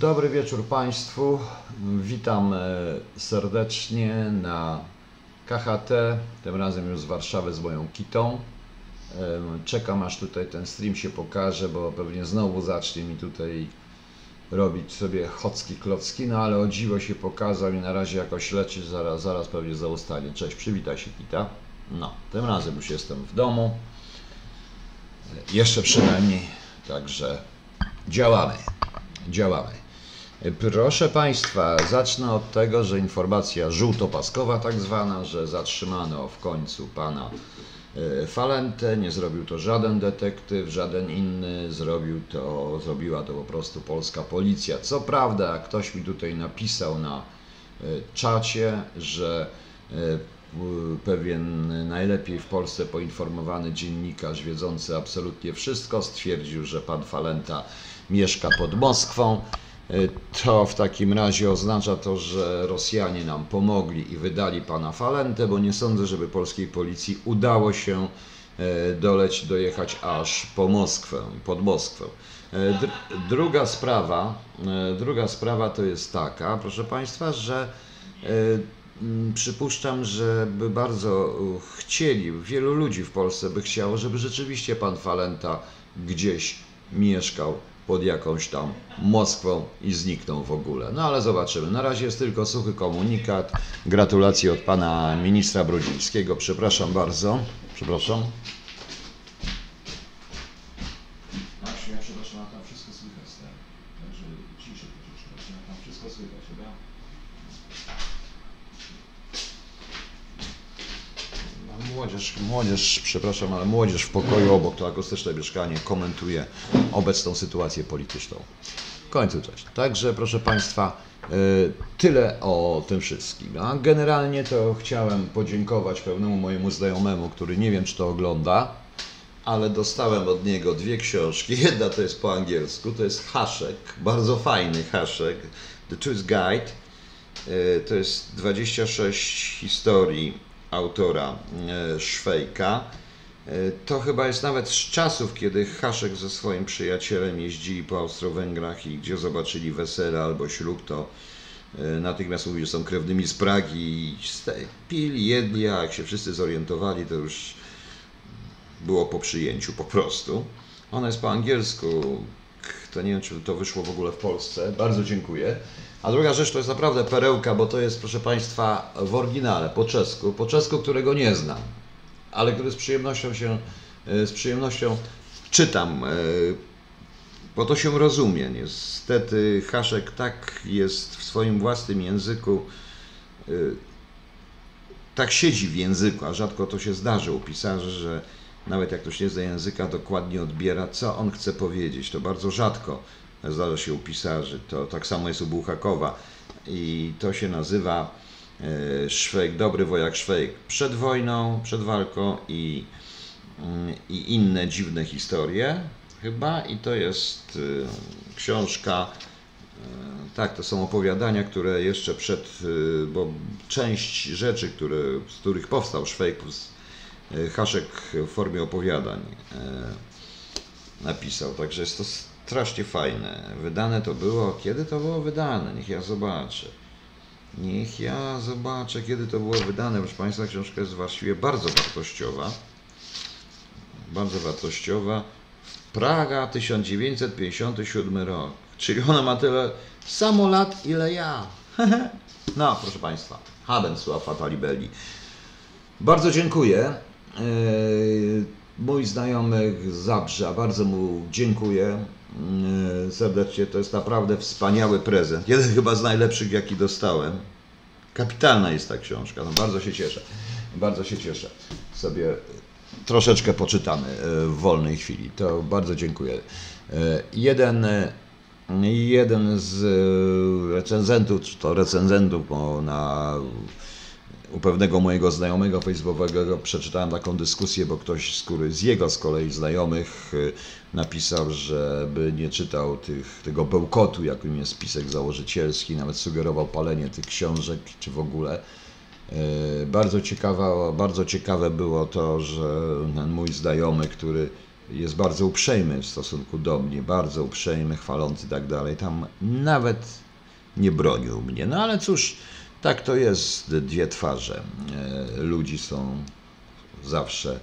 Dobry wieczór Państwu. Witam e, serdecznie na KHT, tym razem już z Warszawy z moją kitą. E, Czekam aż tutaj ten stream się pokaże, bo pewnie znowu zacznie mi tutaj robić sobie chocki klocki, no ale o dziwo się pokazał i na razie jakoś leczy, zaraz, zaraz pewnie zaustanie. Cześć, przywitaj się kita. No, tym razem już jestem w domu. E, Jeszcze przynajmniej, także działamy, działamy. Proszę Państwa, zacznę od tego, że informacja żółtopaskowa tak zwana, że zatrzymano w końcu pana e, Falentę, nie zrobił to żaden detektyw, żaden inny, zrobił to, zrobiła to po prostu polska policja. Co prawda, ktoś mi tutaj napisał na e, czacie, że pewien najlepiej w Polsce poinformowany dziennikarz, wiedzący absolutnie wszystko, stwierdził, że pan Falenta mieszka pod Moskwą. Y, To w takim razie oznacza to, że Rosjanie nam pomogli i wydali pana Falentę, bo nie sądzę, żeby polskiej policji udało się e, doleć, dojechać aż po Moskwę, pod Moskwę. E, dr- Druga sprawa, e, druga sprawa to jest taka, proszę Państwa, że e, przypuszczam, że by bardzo e, chcieli, wielu ludzi w Polsce by chciało, żeby rzeczywiście pan Falenta gdzieś mieszkał pod jakąś tam Moskwą i zniknął w ogóle. No ale zobaczymy. Na razie jest tylko suchy komunikat. Gratulacje od pana ministra Brudzińskiego. Przepraszam bardzo. Przepraszam. Asiu, ja przepraszam, a tam wszystko słychać, stary. Także ciszę troszeczkę, tam wszystko słychać, chyba. No, Młodzież, przepraszam, ale młodzież w pokoju obok, to akustyczne mieszkanie, komentuje obecną sytuację polityczną. Końcu cześć. Także, proszę Państwa, y, tyle o tym wszystkim. A generalnie to chciałem podziękować pewnemu mojemu znajomemu, który nie wiem, czy to ogląda, ale dostałem od niego dwie książki. Jedna to jest po angielsku, to jest haszek, bardzo fajny haszek, The Truth Guide. E, To jest 26 historii autora e, Szwejka. E, To chyba jest nawet z czasów, kiedy Haszek ze swoim przyjacielem jeździli po Austro-Węgrach i gdzie zobaczyli wesele albo ślub, to e, natychmiast mówili, że są krewnymi z Pragi i pili, jedli, a jak się wszyscy zorientowali, to już było po przyjęciu po prostu. Ona jest po angielsku, to nie wiem, czy to wyszło w ogóle w Polsce. Bardzo dziękuję. A druga rzecz to jest naprawdę perełka, bo to jest, proszę Państwa, w oryginale, po czesku, po czesku, którego nie znam, ale który z przyjemnością się, e, z przyjemnością czytam, e, bo to się rozumie. Niestety Haszek tak jest w swoim własnym języku, e, tak siedzi w języku, a rzadko to się zdarzy u pisarzy, że nawet jak ktoś nie zna języka, dokładnie odbiera, co on chce powiedzieć. To bardzo rzadko zdarza się u pisarzy. To tak samo jest u Buchakowa. I to się nazywa e, Szwejk, dobry wojak Szwejk przed wojną, przed walką i, mm, i inne dziwne historie chyba. I to jest e, książka E, Tak, to są opowiadania, które jeszcze przed, bo część rzeczy, które, z których powstał Szwejkus, y, Haszek w formie opowiadań napisał, także jest to strasznie fajne. Wydane to było, kiedy to było wydane? Niech ja zobaczę. Niech ja zobaczę, kiedy to było wydane. Proszę Państwa, książka jest właściwie bardzo wartościowa. Bardzo wartościowa. Praga 1957 rok. Czyli ona ma tyle samo lat, ile ja. No, proszę Państwa. Habensław Fatalibelli. Bardzo dziękuję. Eee, Mój znajomy z Zabrza, bardzo mu dziękuję serdecznie. To jest naprawdę wspaniały prezent. Jeden chyba z najlepszych, jaki dostałem. Kapitalna jest ta książka. No, bardzo się cieszę. Bardzo się cieszę. Sobie troszeczkę poczytamy e, w wolnej chwili. To bardzo dziękuję. E, Jeden, jeden z e, recenzentów, czy to recenzentów, na, u pewnego mojego znajomego facebookowego przeczytałem taką dyskusję, bo ktoś z, z jego z kolei znajomych e, napisał, żeby nie czytał tych, tego bełkotu, jakim jest spisek założycielski, nawet sugerował palenie tych książek, czy w ogóle. E, Bardzo, ciekawa, bardzo ciekawe było to, że ten mój znajomy, który jest bardzo uprzejmy w stosunku do mnie, bardzo uprzejmy, chwalący i tak dalej. Tam nawet nie bronił mnie. No ale cóż, tak to jest, dwie twarze. E, ludzi są zawsze,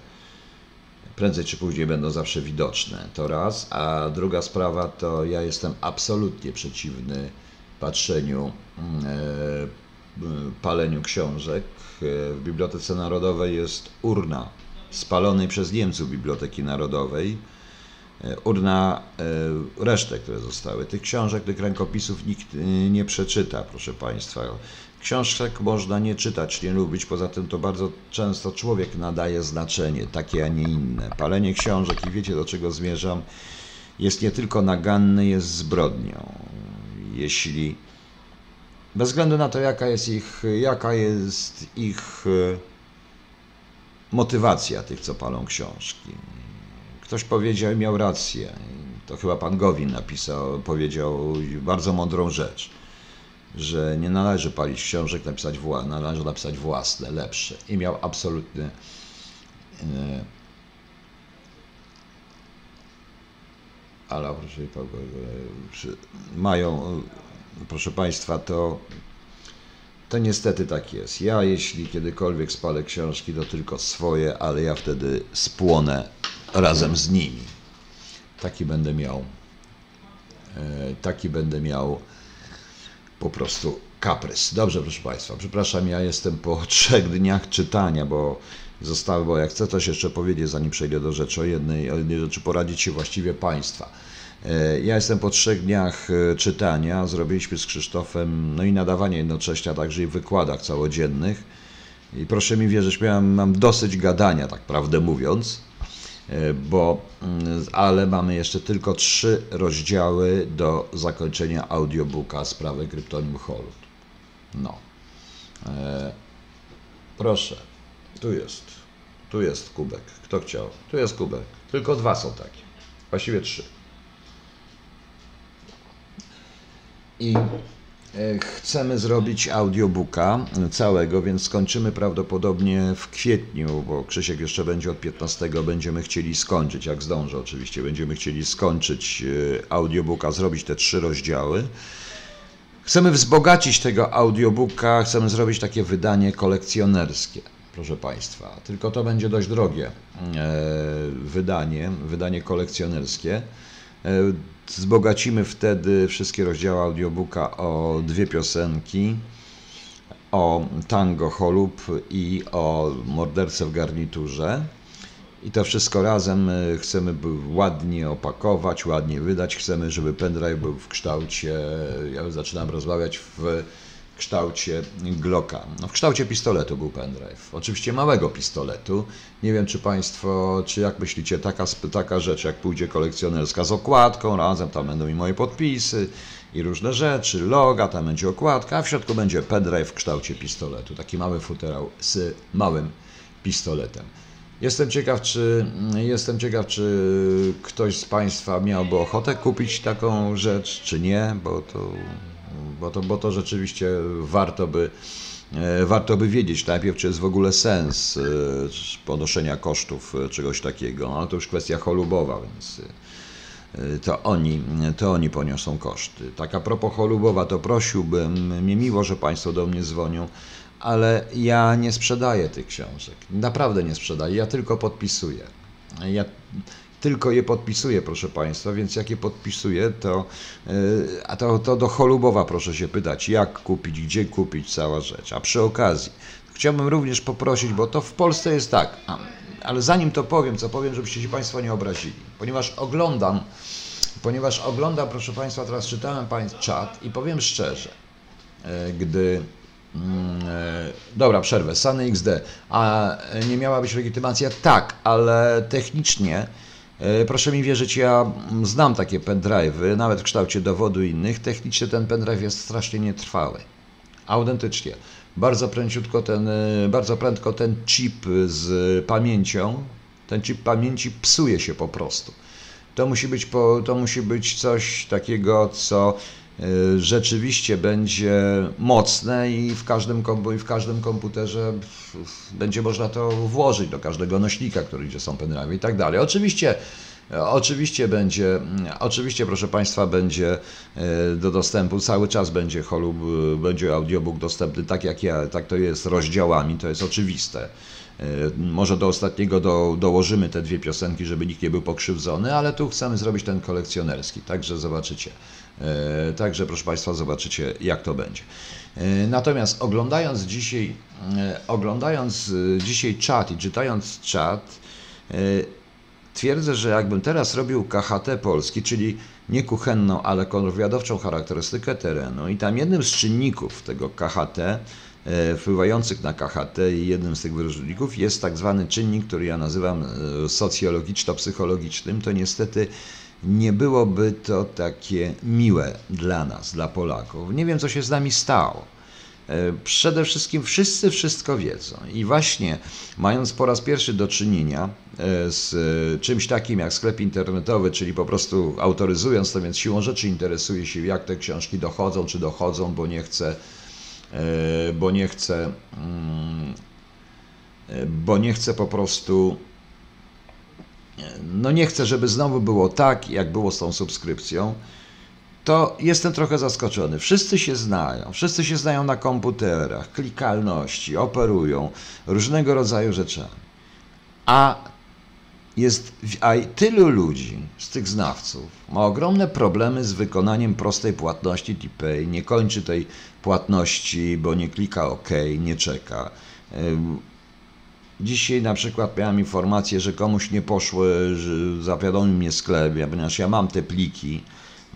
prędzej czy później będą zawsze widoczne. To raz. A druga sprawa to ja jestem absolutnie przeciwny patrzeniu, e, paleniu książek. E, w Bibliotece Narodowej jest urna spalonej przez Niemców Biblioteki Narodowej. Urna resztek, które zostały. Tych książek, tych rękopisów nikt nie przeczyta, proszę Państwa. Książek można nie czytać, nie lubić, poza tym to bardzo często człowiek nadaje znaczenie, takie a nie inne. Palenie książek, i wiecie do czego zmierzam, jest nie tylko naganne, jest zbrodnią. Jeśli bez względu na to, jaka jest ich, jaka jest ich e, motywacja tych, co palą książki. Ktoś powiedział i miał rację. To chyba pan Gowin napisał, powiedział bardzo mądrą rzecz że nie należy palić książek, napisać własne, należy napisać własne, lepsze. I miał absolutny e, ale proszę, e, mają, proszę Państwa, to, to niestety tak jest. Ja, jeśli kiedykolwiek spalę książki, to tylko swoje, ale ja wtedy spłonę razem z nimi. Taki będę miał, e, taki będę miał po prostu kaprys. Dobrze, proszę Państwa, przepraszam, ja jestem po trzech dniach czytania, bo zostały, bo jak chcę coś jeszcze powiedzieć, zanim przejdę do rzeczy o jednej, o jednej rzeczy, poradzić się właściwie Państwa. E, ja jestem po trzech dniach e, czytania, zrobiliśmy z Krzysztofem, no i nadawanie jednocześnie, a także i wykładach całodziennych. I proszę mi wierzyć, miałem, mam dosyć gadania, tak prawdę mówiąc. E, bo, mm, ale mamy jeszcze tylko trzy rozdziały do zakończenia audiobooka sprawy kryptonim Holut. No. E, proszę, tu jest. Tu jest kubek. Kto chciał? Tu jest kubek. Tylko dwa są takie. Właściwie trzy. I chcemy zrobić audiobooka całego, więc skończymy prawdopodobnie w kwietniu, bo Krzysiek jeszcze będzie od 15. Będziemy chcieli skończyć, jak zdążę oczywiście, będziemy chcieli skończyć e, audiobooka, zrobić te trzy rozdziały. Chcemy wzbogacić tego audiobooka, chcemy zrobić takie wydanie kolekcjonerskie, proszę Państwa. Tylko to będzie dość drogie e, wydanie, wydanie kolekcjonerskie. Wzbogacimy wtedy wszystkie rozdziały audiobooka o dwie piosenki, o tango Holub i o morderce w garniturze. I to wszystko razem e, chcemy ładnie opakować, ładnie wydać. Chcemy, żeby pendrive był w kształcie, ja zaczynam rozmawiać w kształcie Glocka. No, w kształcie pistoletu był pendrive. Oczywiście małego pistoletu. Nie wiem, czy Państwo, czy jak myślicie, taka, taka rzecz, jak pójdzie kolekcjonerska z okładką, razem tam będą i moje podpisy i różne rzeczy, loga, tam będzie okładka, a w środku będzie pendrive w kształcie pistoletu. Taki mały futerał z małym pistoletem. Jestem ciekaw, czy jestem ciekaw, czy ktoś z Państwa miałby ochotę kupić taką rzecz, czy nie, bo to bo to, bo to rzeczywiście warto by, e, warto by wiedzieć najpierw, czy jest w ogóle sens e, ponoszenia kosztów e, czegoś takiego. No to już kwestia cholubowa, więc to oni, to oni poniosą koszty. Tak a propos cholubowa, to prosiłbym, mnie miło, że Państwo do mnie dzwonią, ale ja nie sprzedaję tych książek. Naprawdę nie sprzedaję, ja tylko podpisuję. Ja tylko je podpisuję, proszę Państwa, więc jak je podpisuję, to, e, a to, to do Cholubowa proszę się pytać, jak kupić, gdzie kupić, cała rzecz. A przy okazji, chciałbym również poprosić, bo to w Polsce jest tak, ale zanim to powiem, co powiem, żebyście się Państwo nie obrazili, ponieważ oglądam, ponieważ oglądam, proszę Państwa, teraz czytałem Państwa czat i powiem szczerze, e, gdy mm, e, Dobra, przerwę. Sany XD. A nie miała być legitymacja? Tak, ale technicznie proszę mi wierzyć, ja znam takie pendrive'y, nawet w kształcie dowodu innych. Technicznie ten pendrive jest strasznie nietrwały. Autentycznie. Bardzo pręciutko ten, e, bardzo prędko ten chip z pamięcią, ten chip pamięci psuje się po prostu. To musi być, po, to musi być coś takiego, co rzeczywiście będzie mocne i w każdym, i w każdym komputerze będzie można to włożyć do każdego nośnika, który gdzie są pendrive i tak dalej. Oczywiście Oczywiście będzie, oczywiście proszę Państwa, będzie e, do dostępu, cały czas będzie holub, będzie audiobook dostępny tak jak ja, tak to jest rozdziałami, to jest oczywiste. Może do ostatniego do, dołożymy te dwie piosenki, żeby nikt nie był pokrzywdzony, ale tu chcemy zrobić ten kolekcjonerski, także zobaczycie. E, także proszę Państwa, zobaczycie jak to będzie. Natomiast oglądając dzisiaj, oglądając dzisiaj czat i czytając czat, Twierdzę, że jakbym teraz robił KHT polski, czyli nie kuchenną, ale kontrwywiadowczą charakterystykę terenu i tam jednym z czynników tego KHT, e, wpływających na KHT i jednym z tych wyróżników jest tak zwany czynnik, który ja nazywam e, socjologiczno-psychologicznym, to niestety nie byłoby to takie miłe dla nas, dla Polaków. Nie wiem, co się z nami stało. E, przede wszystkim wszyscy wszystko wiedzą i właśnie mając po raz pierwszy do czynienia e, z e, czymś takim jak sklep internetowy, czyli po prostu autoryzując to, więc siłą rzeczy interesuje się jak te książki dochodzą, czy dochodzą, bo nie chce, bo nie chce, mm, bo nie chce po prostu no nie chcę, żeby znowu było tak, jak było z tą subskrypcją, to jestem trochę zaskoczony. Wszyscy się znają, wszyscy się znają na komputerach, klikalności, operują różnego rodzaju rzeczami. A jest a tylu ludzi z tych znawców ma ogromne problemy z wykonaniem prostej płatności TPay, nie kończy tej płatności, bo nie klika OK, nie czeka. Dzisiaj na przykład miałem informację, że komuś nie poszły, że zawiadomił mnie sklep, ponieważ ja mam te pliki,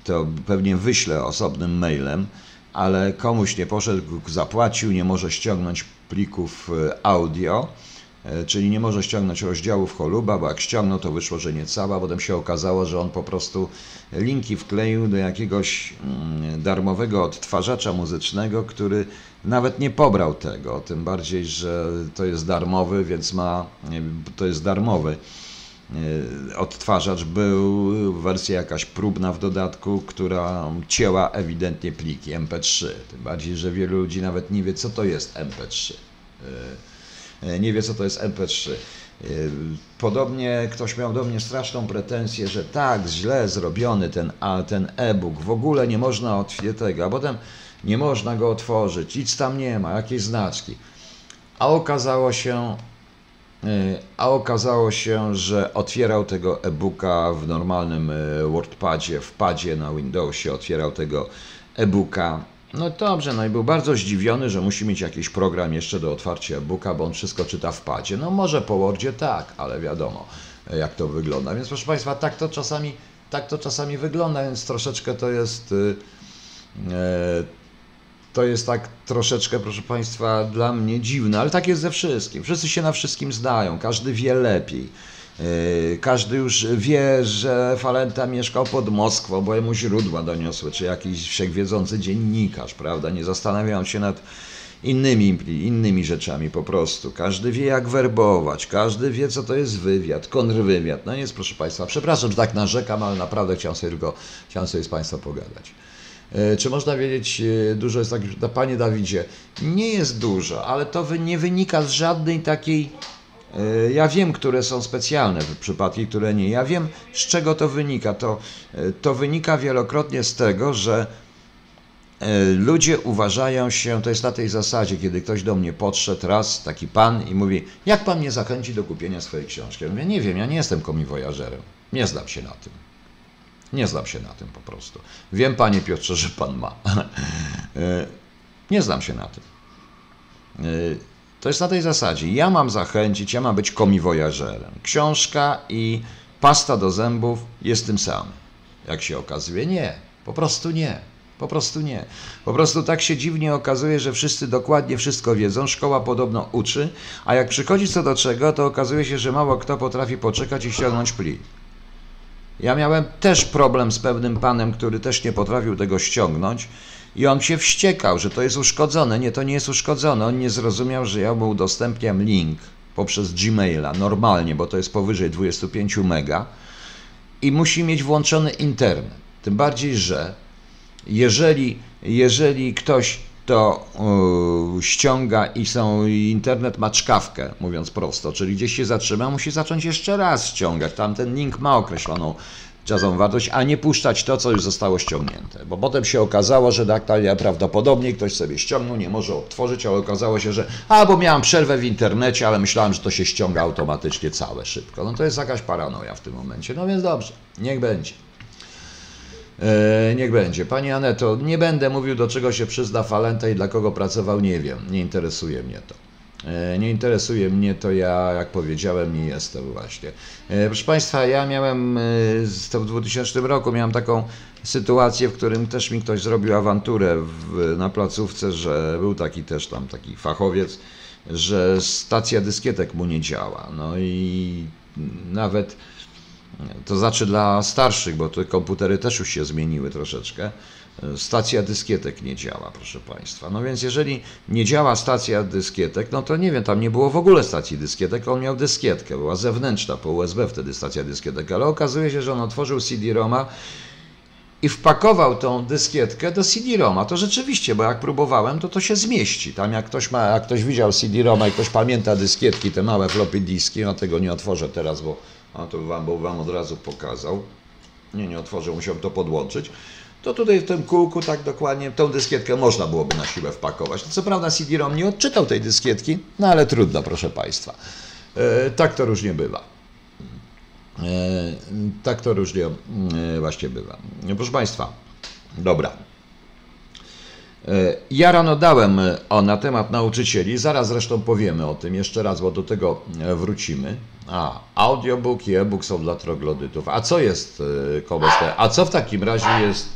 to pewnie wyślę osobnym mailem, ale komuś nie poszedł, zapłacił, nie może ściągnąć plików e, audio, e, czyli nie może ściągnąć rozdziałów Holuba, bo jak ściągnął, to wyszło, że nie cała. Potem się okazało, że on po prostu linki wkleił do jakiegoś mm, darmowego odtwarzacza muzycznego, który nawet nie pobrał tego. Tym bardziej, że to jest darmowy, więc ma, to jest darmowy E, odtwarzacz był wersja jakaś próbna w dodatku, która cięła ewidentnie pliki MP3. Tym bardziej, że wielu ludzi nawet nie wie, co to jest MP3. E, e, nie wie, co to jest MP3. Podobnie ktoś miał do mnie straszną pretensję, że tak źle zrobiony ten, ten e-book, w ogóle nie można otworzyć tego, a potem nie można go otworzyć, nic tam nie ma, jakieś znaczki. A okazało się, E, a okazało się, że otwierał tego e-booka w normalnym e, WordPadzie, w padzie na Windowsie, otwierał tego e-booka. No dobrze, no i był bardzo zdziwiony, że musi mieć jakiś program jeszcze do otwarcia e-booka, bo on wszystko czyta w padzie. No może po Wordzie tak, ale wiadomo e, jak to wygląda. Więc proszę Państwa, tak to czasami, tak to czasami wygląda, więc troszeczkę to jest to jest tak troszeczkę, proszę Państwa, dla mnie dziwne, ale tak jest ze wszystkim. Wszyscy się na wszystkim zdają, każdy wie lepiej. Yy, każdy już wie, że Falenta mieszkał pod Moskwą, bo jemu źródła doniosły, czy jakiś wszechwiedzący dziennikarz, prawda? Nie zastanawiają się nad innymi, innymi rzeczami po prostu. Każdy wie, jak werbować, każdy wie, co to jest wywiad, kontrwywiad. No jest, proszę Państwa, przepraszam, że tak narzekam, ale naprawdę chciałem sobie tylko, chciałem sobie z Państwem pogadać. E, czy można wiedzieć, e, dużo jest tak, Panie Dawidzie, nie jest dużo, ale to nie wynika z żadnej takiej. E, ja wiem, które są specjalne przypadki, które nie. Ja wiem, z czego to wynika. To, to wynika wielokrotnie z tego, że ludzie uważają się, to jest na tej zasadzie, kiedy ktoś do mnie podszedł raz, taki pan i mówi, jak pan mnie zachęci do kupienia swojej książki? Ja mówię, nie wiem, ja nie jestem komiwojażerem, nie znam się na tym. Nie znam się na tym po prostu. Wiem, panie Piotrze, że pan ma. E, nie znam się na tym. E, to jest na tej zasadzie. Ja mam zachęcić, ja mam być komiwojażerem. Książka i pasta do zębów jest tym samym. Jak się okazuje, nie. Po prostu nie. Po prostu nie. Po prostu tak się dziwnie okazuje, że wszyscy dokładnie wszystko wiedzą, szkoła podobno uczy, a jak przychodzi co do czego, to okazuje się, że mało kto potrafi poczekać i ściągnąć plik. Ja miałem też problem z pewnym panem, który też nie potrafił tego ściągnąć i on się wściekał, że to jest uszkodzone. Nie, to nie jest uszkodzone. On nie zrozumiał, że ja mu udostępniam link poprzez Gmaila normalnie, bo to jest powyżej 25 mega i musi mieć włączony internet. Tym bardziej, że jeżeli, jeżeli ktoś to yy, ściąga i są i internet ma czkawkę, mówiąc prosto, czyli gdzieś się zatrzyma, musi zacząć jeszcze raz ściągać. Tam ten link ma określoną czasową wartość, a nie puszczać to, co już zostało ściągnięte. Bo potem się okazało, że Daktalia prawdopodobnie ktoś sobie ściągnął, nie może odtworzyć, ale okazało się, że a, bo miałam przerwę w internecie, ale myślałem, że to się ściąga automatycznie całe szybko. No to jest jakaś paranoja w tym momencie. No więc dobrze, niech będzie. E, niech będzie. Pani Aneto, nie będę mówił, do czego się przyzna Falenta i dla kogo pracował, nie wiem. Nie interesuje mnie to. E, nie interesuje mnie to, ja, jak powiedziałem, nie jestem właśnie. E, proszę Państwa, ja miałem to w 2000 roku, miałem taką sytuację, w którym też mi ktoś zrobił awanturę w, na placówce, że był taki też tam taki fachowiec, że stacja dyskietek mu nie działa. No i nawet to znaczy dla starszych, bo te komputery też już się zmieniły troszeczkę. Stacja dyskietek nie działa, proszę Państwa. No więc jeżeli nie działa stacja dyskietek, no to nie wiem, tam nie było w ogóle stacji dyskietek, on miał dyskietkę, była zewnętrzna, po USB wtedy stacja dyskietek, ale okazuje się, że on otworzył CD-ROMa i wpakował tą dyskietkę do CD-ROMa. To rzeczywiście, bo jak próbowałem, to to się zmieści. Tam jak ktoś, ma, jak ktoś widział CD-ROMa i ktoś pamięta dyskietki, te małe floppy diski, no tego nie otworzę teraz, bo a to wam, bo wam od razu pokazał. Nie, nie otworzył, musiałem to podłączyć. To tutaj w tym kółku tak dokładnie tą dyskietkę można byłoby na siłę wpakować. Co prawda CD-ROM nie odczytał tej dyskietki, no ale trudno, proszę Państwa. E, tak to różnie bywa. E, tak to różnie e, właśnie bywa. Proszę Państwa, dobra. E, ja rano dałem e, o, na temat nauczycieli, zaraz zresztą powiemy o tym jeszcze raz, bo do tego e, wrócimy. A, audiobook i e-book są dla troglodytów. A co jest KBST? A co w takim razie jest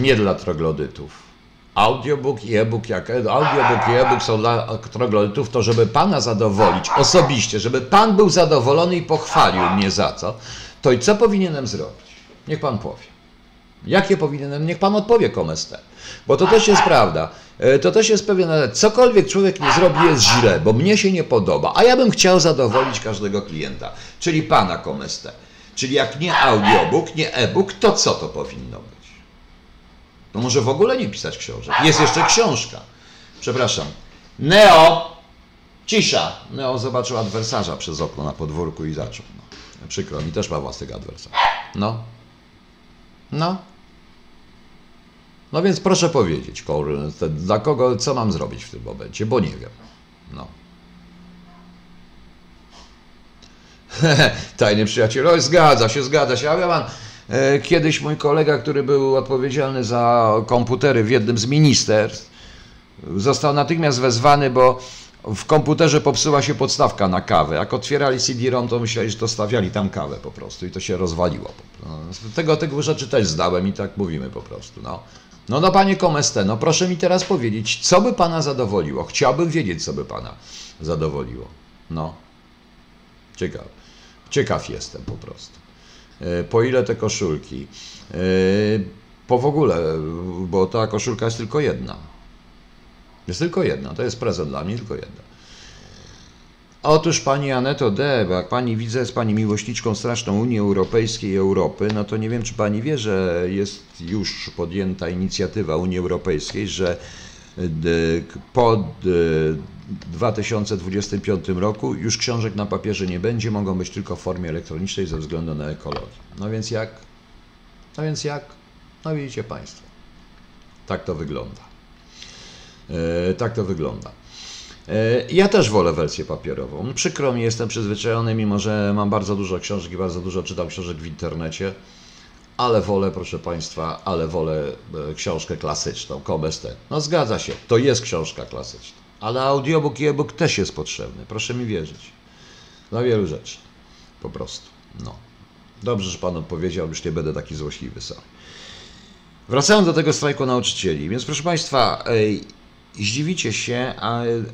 nie dla troglodytów? Audiobook i e-book, jak audiobook i e-book są dla troglodytów, to żeby Pana zadowolić osobiście, żeby Pan był zadowolony i pochwalił mnie za co, to i co powinienem zrobić? Niech Pan powie. Jakie powinienem? Niech Pan odpowie komestę. Bo to też jest prawda. E, to też jest pewien, cokolwiek człowiek nie zrobi jest źle, bo mnie się nie podoba, a ja bym chciał zadowolić każdego klienta, czyli Pana komestę. Czyli jak nie audiobook, nie e-book, to co to powinno być? To może w ogóle nie pisać książek. Jest jeszcze książka. Przepraszam. Neo! Cisza! Neo zobaczył adwersarza przez okno na podwórku i zaczął. No, przykro mi, też ma własnego adwersarza. No, no. No więc proszę powiedzieć, dla kogo, co mam zrobić w tym momencie, bo nie wiem. No. Tajny przyjaciel, oj, zgadza się, zgadza się. A ja mam, e, kiedyś mój kolega, który był odpowiedzialny za komputery w jednym z ministerstw, został natychmiast wezwany, bo w komputerze popsuła się podstawka na kawę. Jak otwierali CD-ROM, to myśleli, że to stawiali tam kawę po prostu i to się rozwaliło. No, tego, tego rzeczy też zdałem i tak mówimy po prostu. No, no, no panie Komeste, no proszę mi teraz powiedzieć, co by pana zadowoliło? Chciałbym wiedzieć, co by pana zadowoliło. No, ciekaw. Ciekaw jestem po prostu. E, po ile te koszulki? E, po w ogóle, bo ta koszulka jest tylko jedna. Jest tylko jedna, to jest prezent dla mnie, tylko jedna. Otóż Pani Aneto D., jak Pani widzę, jest Pani miłośniczką straszną Unii Europejskiej i Europy, no to nie wiem, czy Pani wie, że jest już podjęta inicjatywa Unii Europejskiej, że po 2025 roku już książek na papierze nie będzie, mogą być tylko w formie elektronicznej ze względu na ekologię. No więc jak? No więc jak? No widzicie Państwo. Tak to wygląda. E, tak to wygląda. E, ja też wolę wersję papierową. Przykro mi, jestem przyzwyczajony, mimo że mam bardzo dużo książek i bardzo dużo czytam książek w internecie, ale wolę, proszę Państwa, ale wolę e, książkę klasyczną, Kobeste. No zgadza się, to jest książka klasyczna, ale audiobook i e-book też jest potrzebny, proszę mi wierzyć. Dla wielu rzeczy, po prostu, no. Dobrze, że Pan odpowiedział, już nie będę taki złośliwy sam. Wracając do tego strajku nauczycieli, więc proszę Państwa, Zdziwicie się,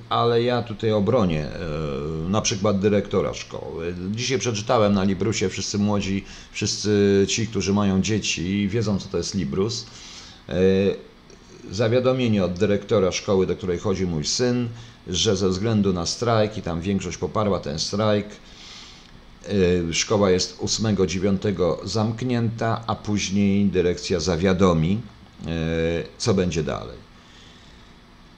ale, ja tutaj obronię e, na przykład dyrektora szkoły. Dzisiaj przeczytałem na Librusie, wszyscy młodzi, wszyscy ci, którzy mają dzieci, wiedzą co to jest Librus. E, zawiadomienie od dyrektora szkoły, do której chodzi mój syn, że ze względu na strajk i tam większość poparła ten strajk, e, szkoła jest 8-9 zamknięta, a później dyrekcja zawiadomi, co będzie dalej.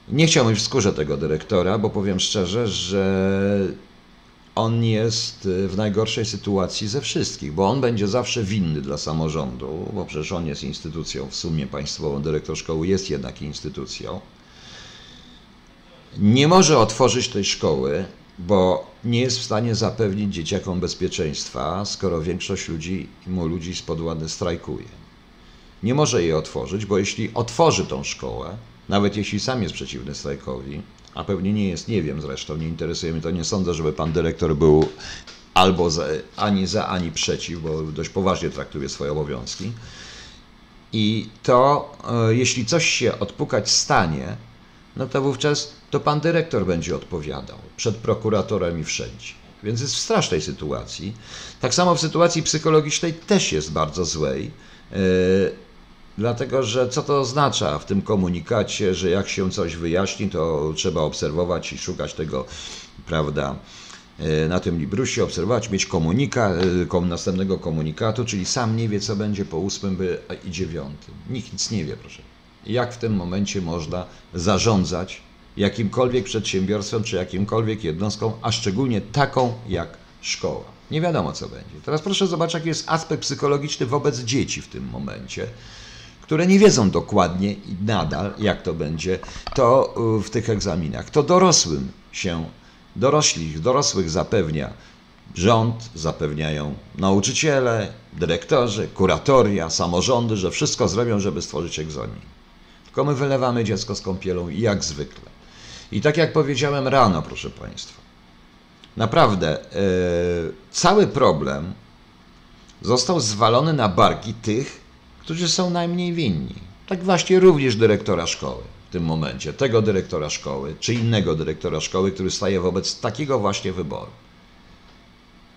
Nie chciałbym w skórze tego dyrektora, bo powiem szczerze, że on jest w najgorszej sytuacji ze wszystkich, bo on będzie zawsze winny dla samorządu, bo przecież on jest instytucją w sumie państwową, dyrektor szkoły jest jednak instytucją. Nie może otworzyć tej szkoły, bo nie jest w stanie zapewnić dzieciakom bezpieczeństwa, skoro większość ludzi, mu ludzi z podłady strajkuje. Nie może jej otworzyć, bo jeśli otworzy tą szkołę, nawet jeśli sam jest przeciwny strajkowi, a pewnie nie jest, nie wiem zresztą, nie interesuje mnie to, nie sądzę, żeby pan dyrektor był albo za, ani za, ani przeciw, bo dość poważnie traktuje swoje obowiązki. I to, e, jeśli coś się odpukać stanie, no to wówczas to pan dyrektor będzie odpowiadał przed prokuratorem i wszędzie. Więc jest w strasznej sytuacji. Tak samo w sytuacji psychologicznej też jest bardzo złej. Dlatego, że co to oznacza w tym komunikacie, że jak się coś wyjaśni, to trzeba obserwować i szukać tego, prawda, yy, na tym Librusie, obserwować, mieć komunika, yy, następnego komunikatu, czyli sam nie wie, co będzie po ósmym i dziewiątym. Nikt nic nie wie, proszę jak w tym momencie można zarządzać jakimkolwiek przedsiębiorstwem czy jakimkolwiek jednostką, a szczególnie taką jak szkoła. Nie wiadomo co będzie. Teraz proszę zobaczyć, jaki jest aspekt psychologiczny wobec dzieci w tym momencie, które nie wiedzą dokładnie i nadal, jak to będzie, to y, w tych egzaminach. To dorosłym się, dorośli, dorosłych zapewnia rząd, zapewniają nauczyciele, dyrektorzy, kuratoria, samorządy, że wszystko zrobią, żeby stworzyć egzamin. Tylko my wylewamy dziecko z kąpielą jak zwykle. I tak jak powiedziałem rano, proszę Państwa, naprawdę yy, cały problem został zwalony na barki tych, którzy są najmniej winni. Tak właśnie również dyrektora szkoły w tym momencie, tego dyrektora szkoły, czy innego dyrektora szkoły, który staje wobec takiego właśnie wyboru.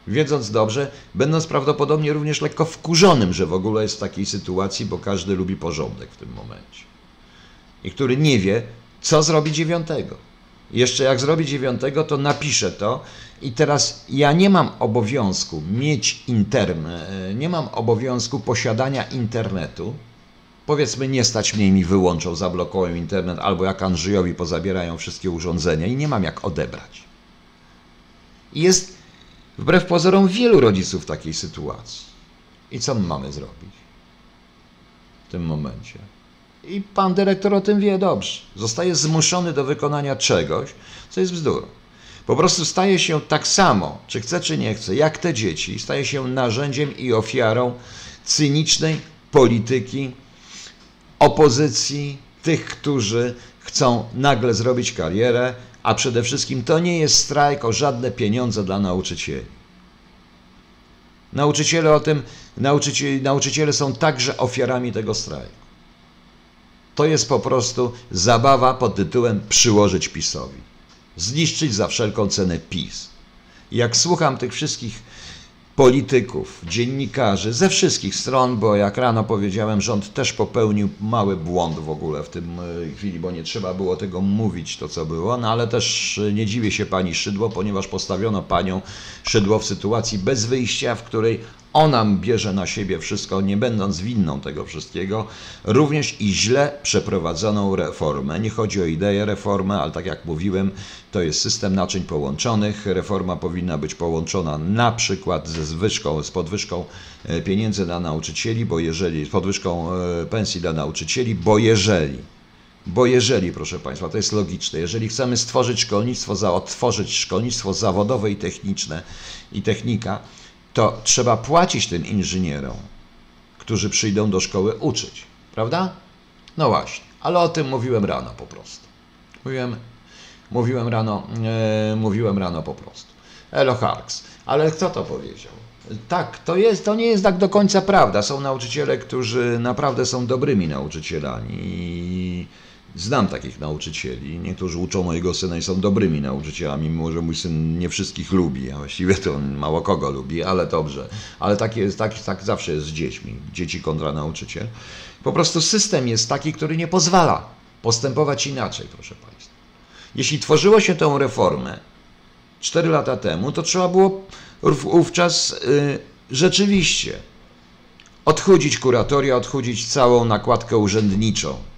Wiedząc dobrze, będąc prawdopodobnie również lekko wkurzonym, że w ogóle jest w takiej sytuacji, bo każdy lubi porządek w tym momencie i który nie wie, co zrobi dziewiątego. Jeszcze jak zrobi dziewiątego, to napiszę to. I teraz ja nie mam obowiązku mieć internet, nie mam obowiązku posiadania internetu. Powiedzmy, nie stać mnie i mi wyłączą, zablokują internet, albo jak Andrzejowi pozabierają wszystkie urządzenia i nie mam jak odebrać. Jest wbrew pozorom wielu rodziców w takiej sytuacji. I co my mamy zrobić w tym momencie? I pan dyrektor o tym wie dobrze. Zostaje zmuszony do wykonania czegoś, co jest bzdurą. Po prostu staje się tak samo, czy chce, czy nie chce, jak te dzieci, staje się narzędziem i ofiarą cynicznej polityki opozycji, tych, którzy chcą nagle zrobić karierę, a przede wszystkim to nie jest strajk o żadne pieniądze dla nauczycieli. Nauczyciele o tym, nauczyciele, nauczyciele są także ofiarami tego strajku. To jest po prostu zabawa pod tytułem przyłożyć PiSowi. Zniszczyć za wszelką cenę PiS. Jak słucham tych wszystkich polityków, dziennikarzy ze wszystkich stron, bo jak rano powiedziałem, rząd też popełnił mały błąd w ogóle w tym e, chwili, bo nie trzeba było tego mówić, to co było, no ale też e, nie dziwię się pani Szydło, ponieważ postawiono panią Szydło w sytuacji bez wyjścia, w której ona bierze na siebie wszystko, nie będąc winną tego wszystkiego, również i źle przeprowadzoną reformę. Nie chodzi o ideę reformy, ale tak jak mówiłem, to jest system naczyń połączonych. Reforma powinna być połączona na przykład ze zwyżką, z podwyżką e, pieniędzy dla nauczycieli, bo jeżeli, z podwyżką e, pensji dla nauczycieli, bo jeżeli bo jeżeli, proszę Państwa, to jest logiczne, jeżeli chcemy stworzyć szkolnictwo, za, otworzyć szkolnictwo zawodowe i techniczne i technika, to trzeba płacić tym inżynierom, którzy przyjdą do szkoły uczyć, prawda? No właśnie, ale o tym mówiłem rano po prostu. Mówiłem, mówiłem rano, e, mówiłem rano po prostu. Elo Harks, ale kto to powiedział? Tak, to, jest, to nie jest tak do końca prawda. Są nauczyciele, którzy naprawdę są dobrymi nauczycielami Znam takich nauczycieli. Niektórzy uczą mojego syna i są dobrymi nauczycielami, mimo że mój syn nie wszystkich lubi, a właściwie to on mało kogo lubi, ale dobrze. Ale tak, jest, tak, tak zawsze jest z dziećmi. Dzieci kontra nauczyciel. Po prostu system jest taki, który nie pozwala postępować inaczej, proszę Państwa. Jeśli tworzyło się tę reformę 4 lata temu, to trzeba było wówczas y, rzeczywiście odchudzić kuratoria, odchudzić całą nakładkę urzędniczą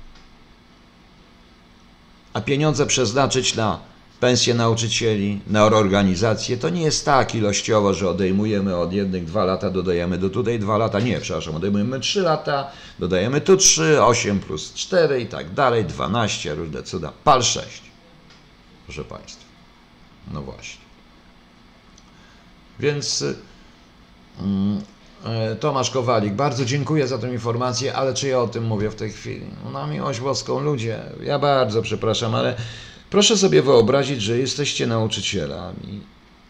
a pieniądze przeznaczyć na pensje nauczycieli, na organizację, to nie jest tak ilościowo, że odejmujemy od jednych dwa lata, dodajemy do tutaj dwa lata. Nie, przepraszam, odejmujemy trzy lata, dodajemy tu trzy, osiem plus cztery i tak dalej, dwanaście, różne cuda, pal sześć. Proszę Państwa. No właśnie. Więc mm, Tomasz Kowalik, bardzo dziękuję za tę informację, ale czy ja o tym mówię w tej chwili? No, na miłość boską, ludzie, ja bardzo przepraszam, ale proszę sobie wyobrazić, że jesteście nauczycielami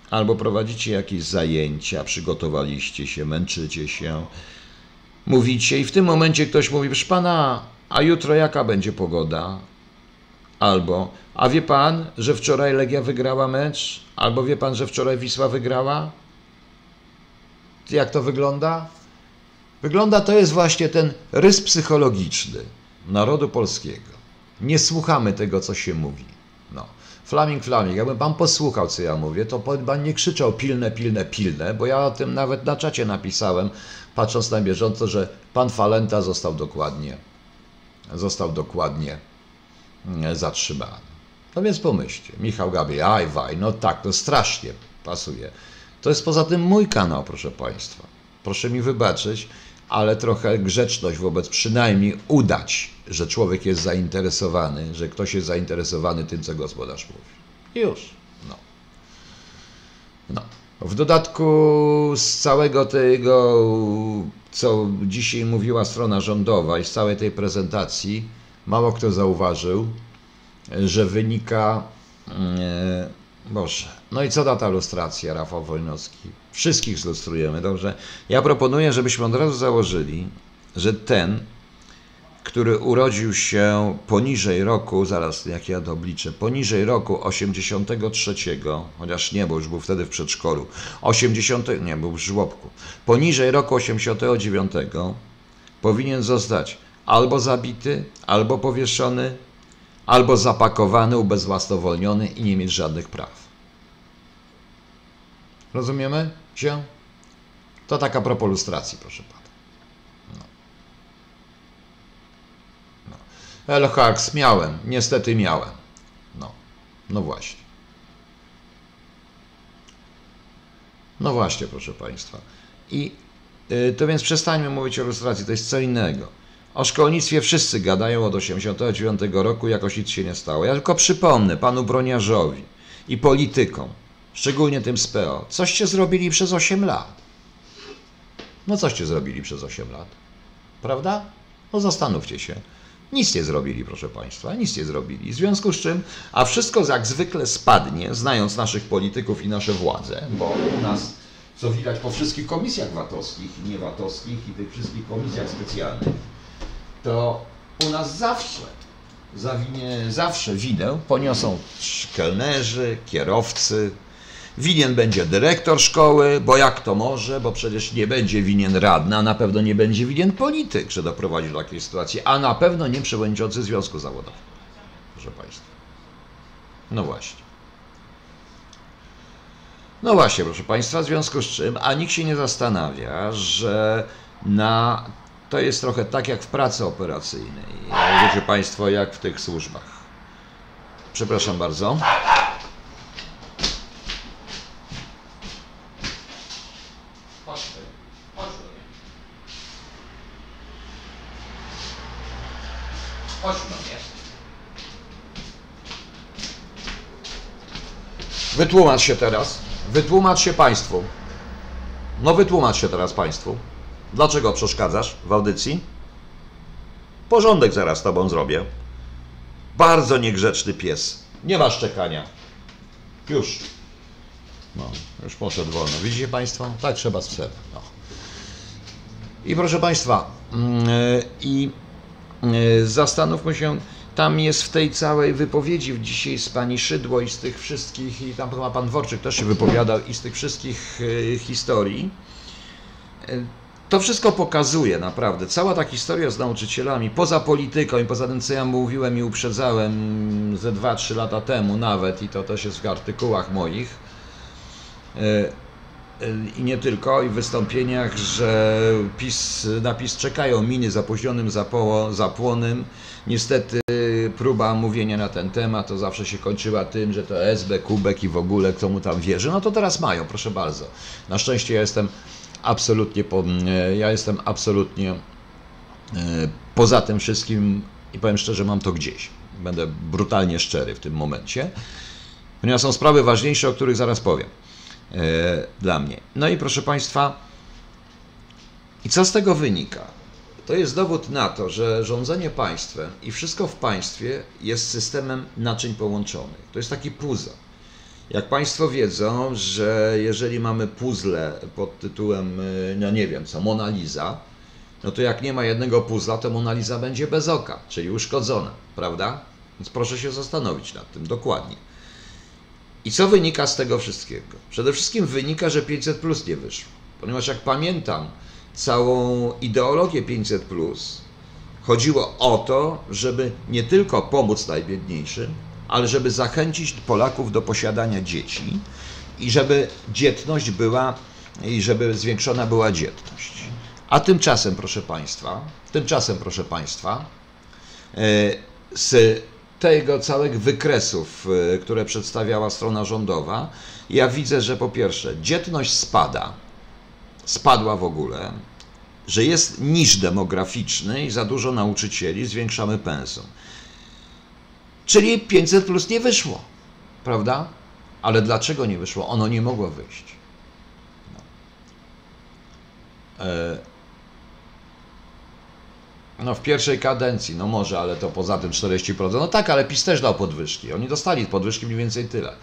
albo prowadzicie jakieś zajęcia, przygotowaliście się, męczycie się, mówicie i w tym momencie ktoś mówi, proszę pana, a jutro jaka będzie pogoda? Albo, a wie pan, że wczoraj Legia wygrała mecz? Albo wie pan, że wczoraj Wisła wygrała? Jak to wygląda? Wygląda to jest właśnie ten rys psychologiczny narodu polskiego. Nie słuchamy tego, co się mówi. No. Flaming, flaming, jakby pan posłuchał, co ja mówię, to pan nie krzyczał pilne, pilne, pilne, bo ja o tym nawet na czacie napisałem, patrząc na bieżąco, że pan Falenta został dokładnie, został dokładnie mm, zatrzymany. No więc pomyślcie, Michał Gabi, aj waj, no tak, to strasznie pasuje. To jest poza tym mój kanał, proszę Państwa. Proszę mi wybaczyć, ale trochę grzeczność wobec przynajmniej udać, że człowiek jest zainteresowany, że ktoś jest zainteresowany tym, co gospodarz mówi. Już. No. No. W dodatku z całego tego, co dzisiaj mówiła strona rządowa i z całej tej prezentacji, mało kto zauważył, że wynika. E, Boże. No i co da ta lustracja, Rafał Wojnowski? Wszystkich zlustrujemy, dobrze? Ja proponuję, żebyśmy od razu założyli, że ten, który urodził się poniżej roku, zaraz jak ja to obliczę, poniżej roku 83, chociaż nie, bo już był wtedy w przedszkolu, 80, nie, był w żłobku, poniżej roku 89 powinien zostać albo zabity, albo powieszony, albo zapakowany, ubezwłasnowolniony i nie mieć żadnych praw. Rozumiemy się? To taka propos lustracji, proszę pana. No. No. Miałem, niestety miałem. No, no właśnie. No właśnie, proszę państwa. I y, to więc przestańmy mówić o lustracji, to jest co innego. O szkolnictwie wszyscy gadają od 1989 roku, jakoś nic się nie stało. Ja tylko przypomnę panu broniarzowi i politykom, szczególnie tym z PO, coście zrobili przez 8 lat. No coście zrobili przez 8 lat, prawda? No zastanówcie się. Nic nie zrobili, proszę Państwa, nic nie zrobili. W związku z czym, a wszystko jak zwykle spadnie, znając naszych polityków i nasze władze, bo u nas, co widać po wszystkich komisjach VAT-owskich i nie-VAT-owskich i tych wszystkich komisjach specjalnych, to u nas zawsze zawinie, zawsze winę poniosą kelnerzy, kierowcy, winien będzie dyrektor szkoły, bo jak to może, bo przecież nie będzie winien radny, a na pewno nie będzie winien polityk, że doprowadził do takiej sytuacji, a na pewno nie przewodniczący Związku Zawodowego. Proszę Państwa. No właśnie. No właśnie, proszę Państwa, w związku z czym, a nikt się nie zastanawia, że na to jest trochę tak jak w pracy operacyjnej. Wiecie Państwo, jak w tych służbach. Przepraszam bardzo. Wytłumacz się teraz. Wytłumacz się Państwu. No wytłumacz się teraz Państwu. Dlaczego przeszkadzasz w audycji? Porządek zaraz z tobą zrobię. Bardzo niegrzeczny pies. Nie masz czekania. Już. No, już poszedł wolno. Widzicie Państwo? Tak trzeba z no. I proszę Państwa, yy, i yy, zastanówmy się, tam jest w tej całej wypowiedzi dzisiaj z pani Szydło i z tych wszystkich, i tam chyba pan Worczyk też się wypowiadał, i z tych wszystkich yy, historii, to wszystko pokazuje naprawdę. Cała ta historia z nauczycielami, poza polityką i poza tym, co ja mówiłem i uprzedzałem ze 2-3 lata temu nawet, i to też jest w artykułach moich, e, i nie tylko, i w wystąpieniach, że PiS, na PiS czekają miny zapóźnionym zapo- zapłonem. Niestety próba mówienia na ten temat to zawsze się kończyła tym, że to SB, Kubek i w ogóle kto mu tam wierzy. No to teraz mają, proszę bardzo. Na szczęście ja jestem absolutnie, po, ja jestem absolutnie e, poza tym wszystkim i powiem szczerze, mam to gdzieś. Będę brutalnie szczery w tym momencie, ponieważ są sprawy ważniejsze, o których zaraz powiem e, dla mnie. No i proszę Państwa, i co z tego wynika? To jest dowód na to, że rządzenie państwem i wszystko w państwie jest systemem naczyń połączonych. To jest taki puzzle. Jak Państwo wiedzą, że jeżeli mamy puzzle pod tytułem, y, no nie wiem co, Mona Lisa, no to jak nie ma jednego puzzla, to Mona Lisa będzie bez oka, czyli uszkodzona, prawda? Więc proszę się zastanowić nad tym dokładnie. I co wynika z tego wszystkiego? Przede wszystkim wynika, że 500 plus nie wyszło. Ponieważ jak pamiętam całą ideologię 500 plus, chodziło o to, żeby nie tylko pomóc najbiedniejszym, ale żeby zachęcić Polaków do posiadania dzieci i żeby dzietność była i żeby zwiększona była dzietność. A tymczasem, proszę Państwa, tymczasem, proszę Państwa, e, z tego całych wykresów, e, które przedstawiała strona rządowa, ja widzę, że po pierwsze dzietność spada, spadła w ogóle, że jest niż demograficzny i za dużo nauczycieli, zwiększamy pensum. Czyli 500 plus nie wyszło, prawda? Ale dlaczego nie wyszło? Ono nie mogło wyjść. No. E... No w pierwszej kadencji, no może, ale to poza tym 40%. No tak, ale PiS też dał podwyżki. Oni dostali podwyżki mniej więcej tyle.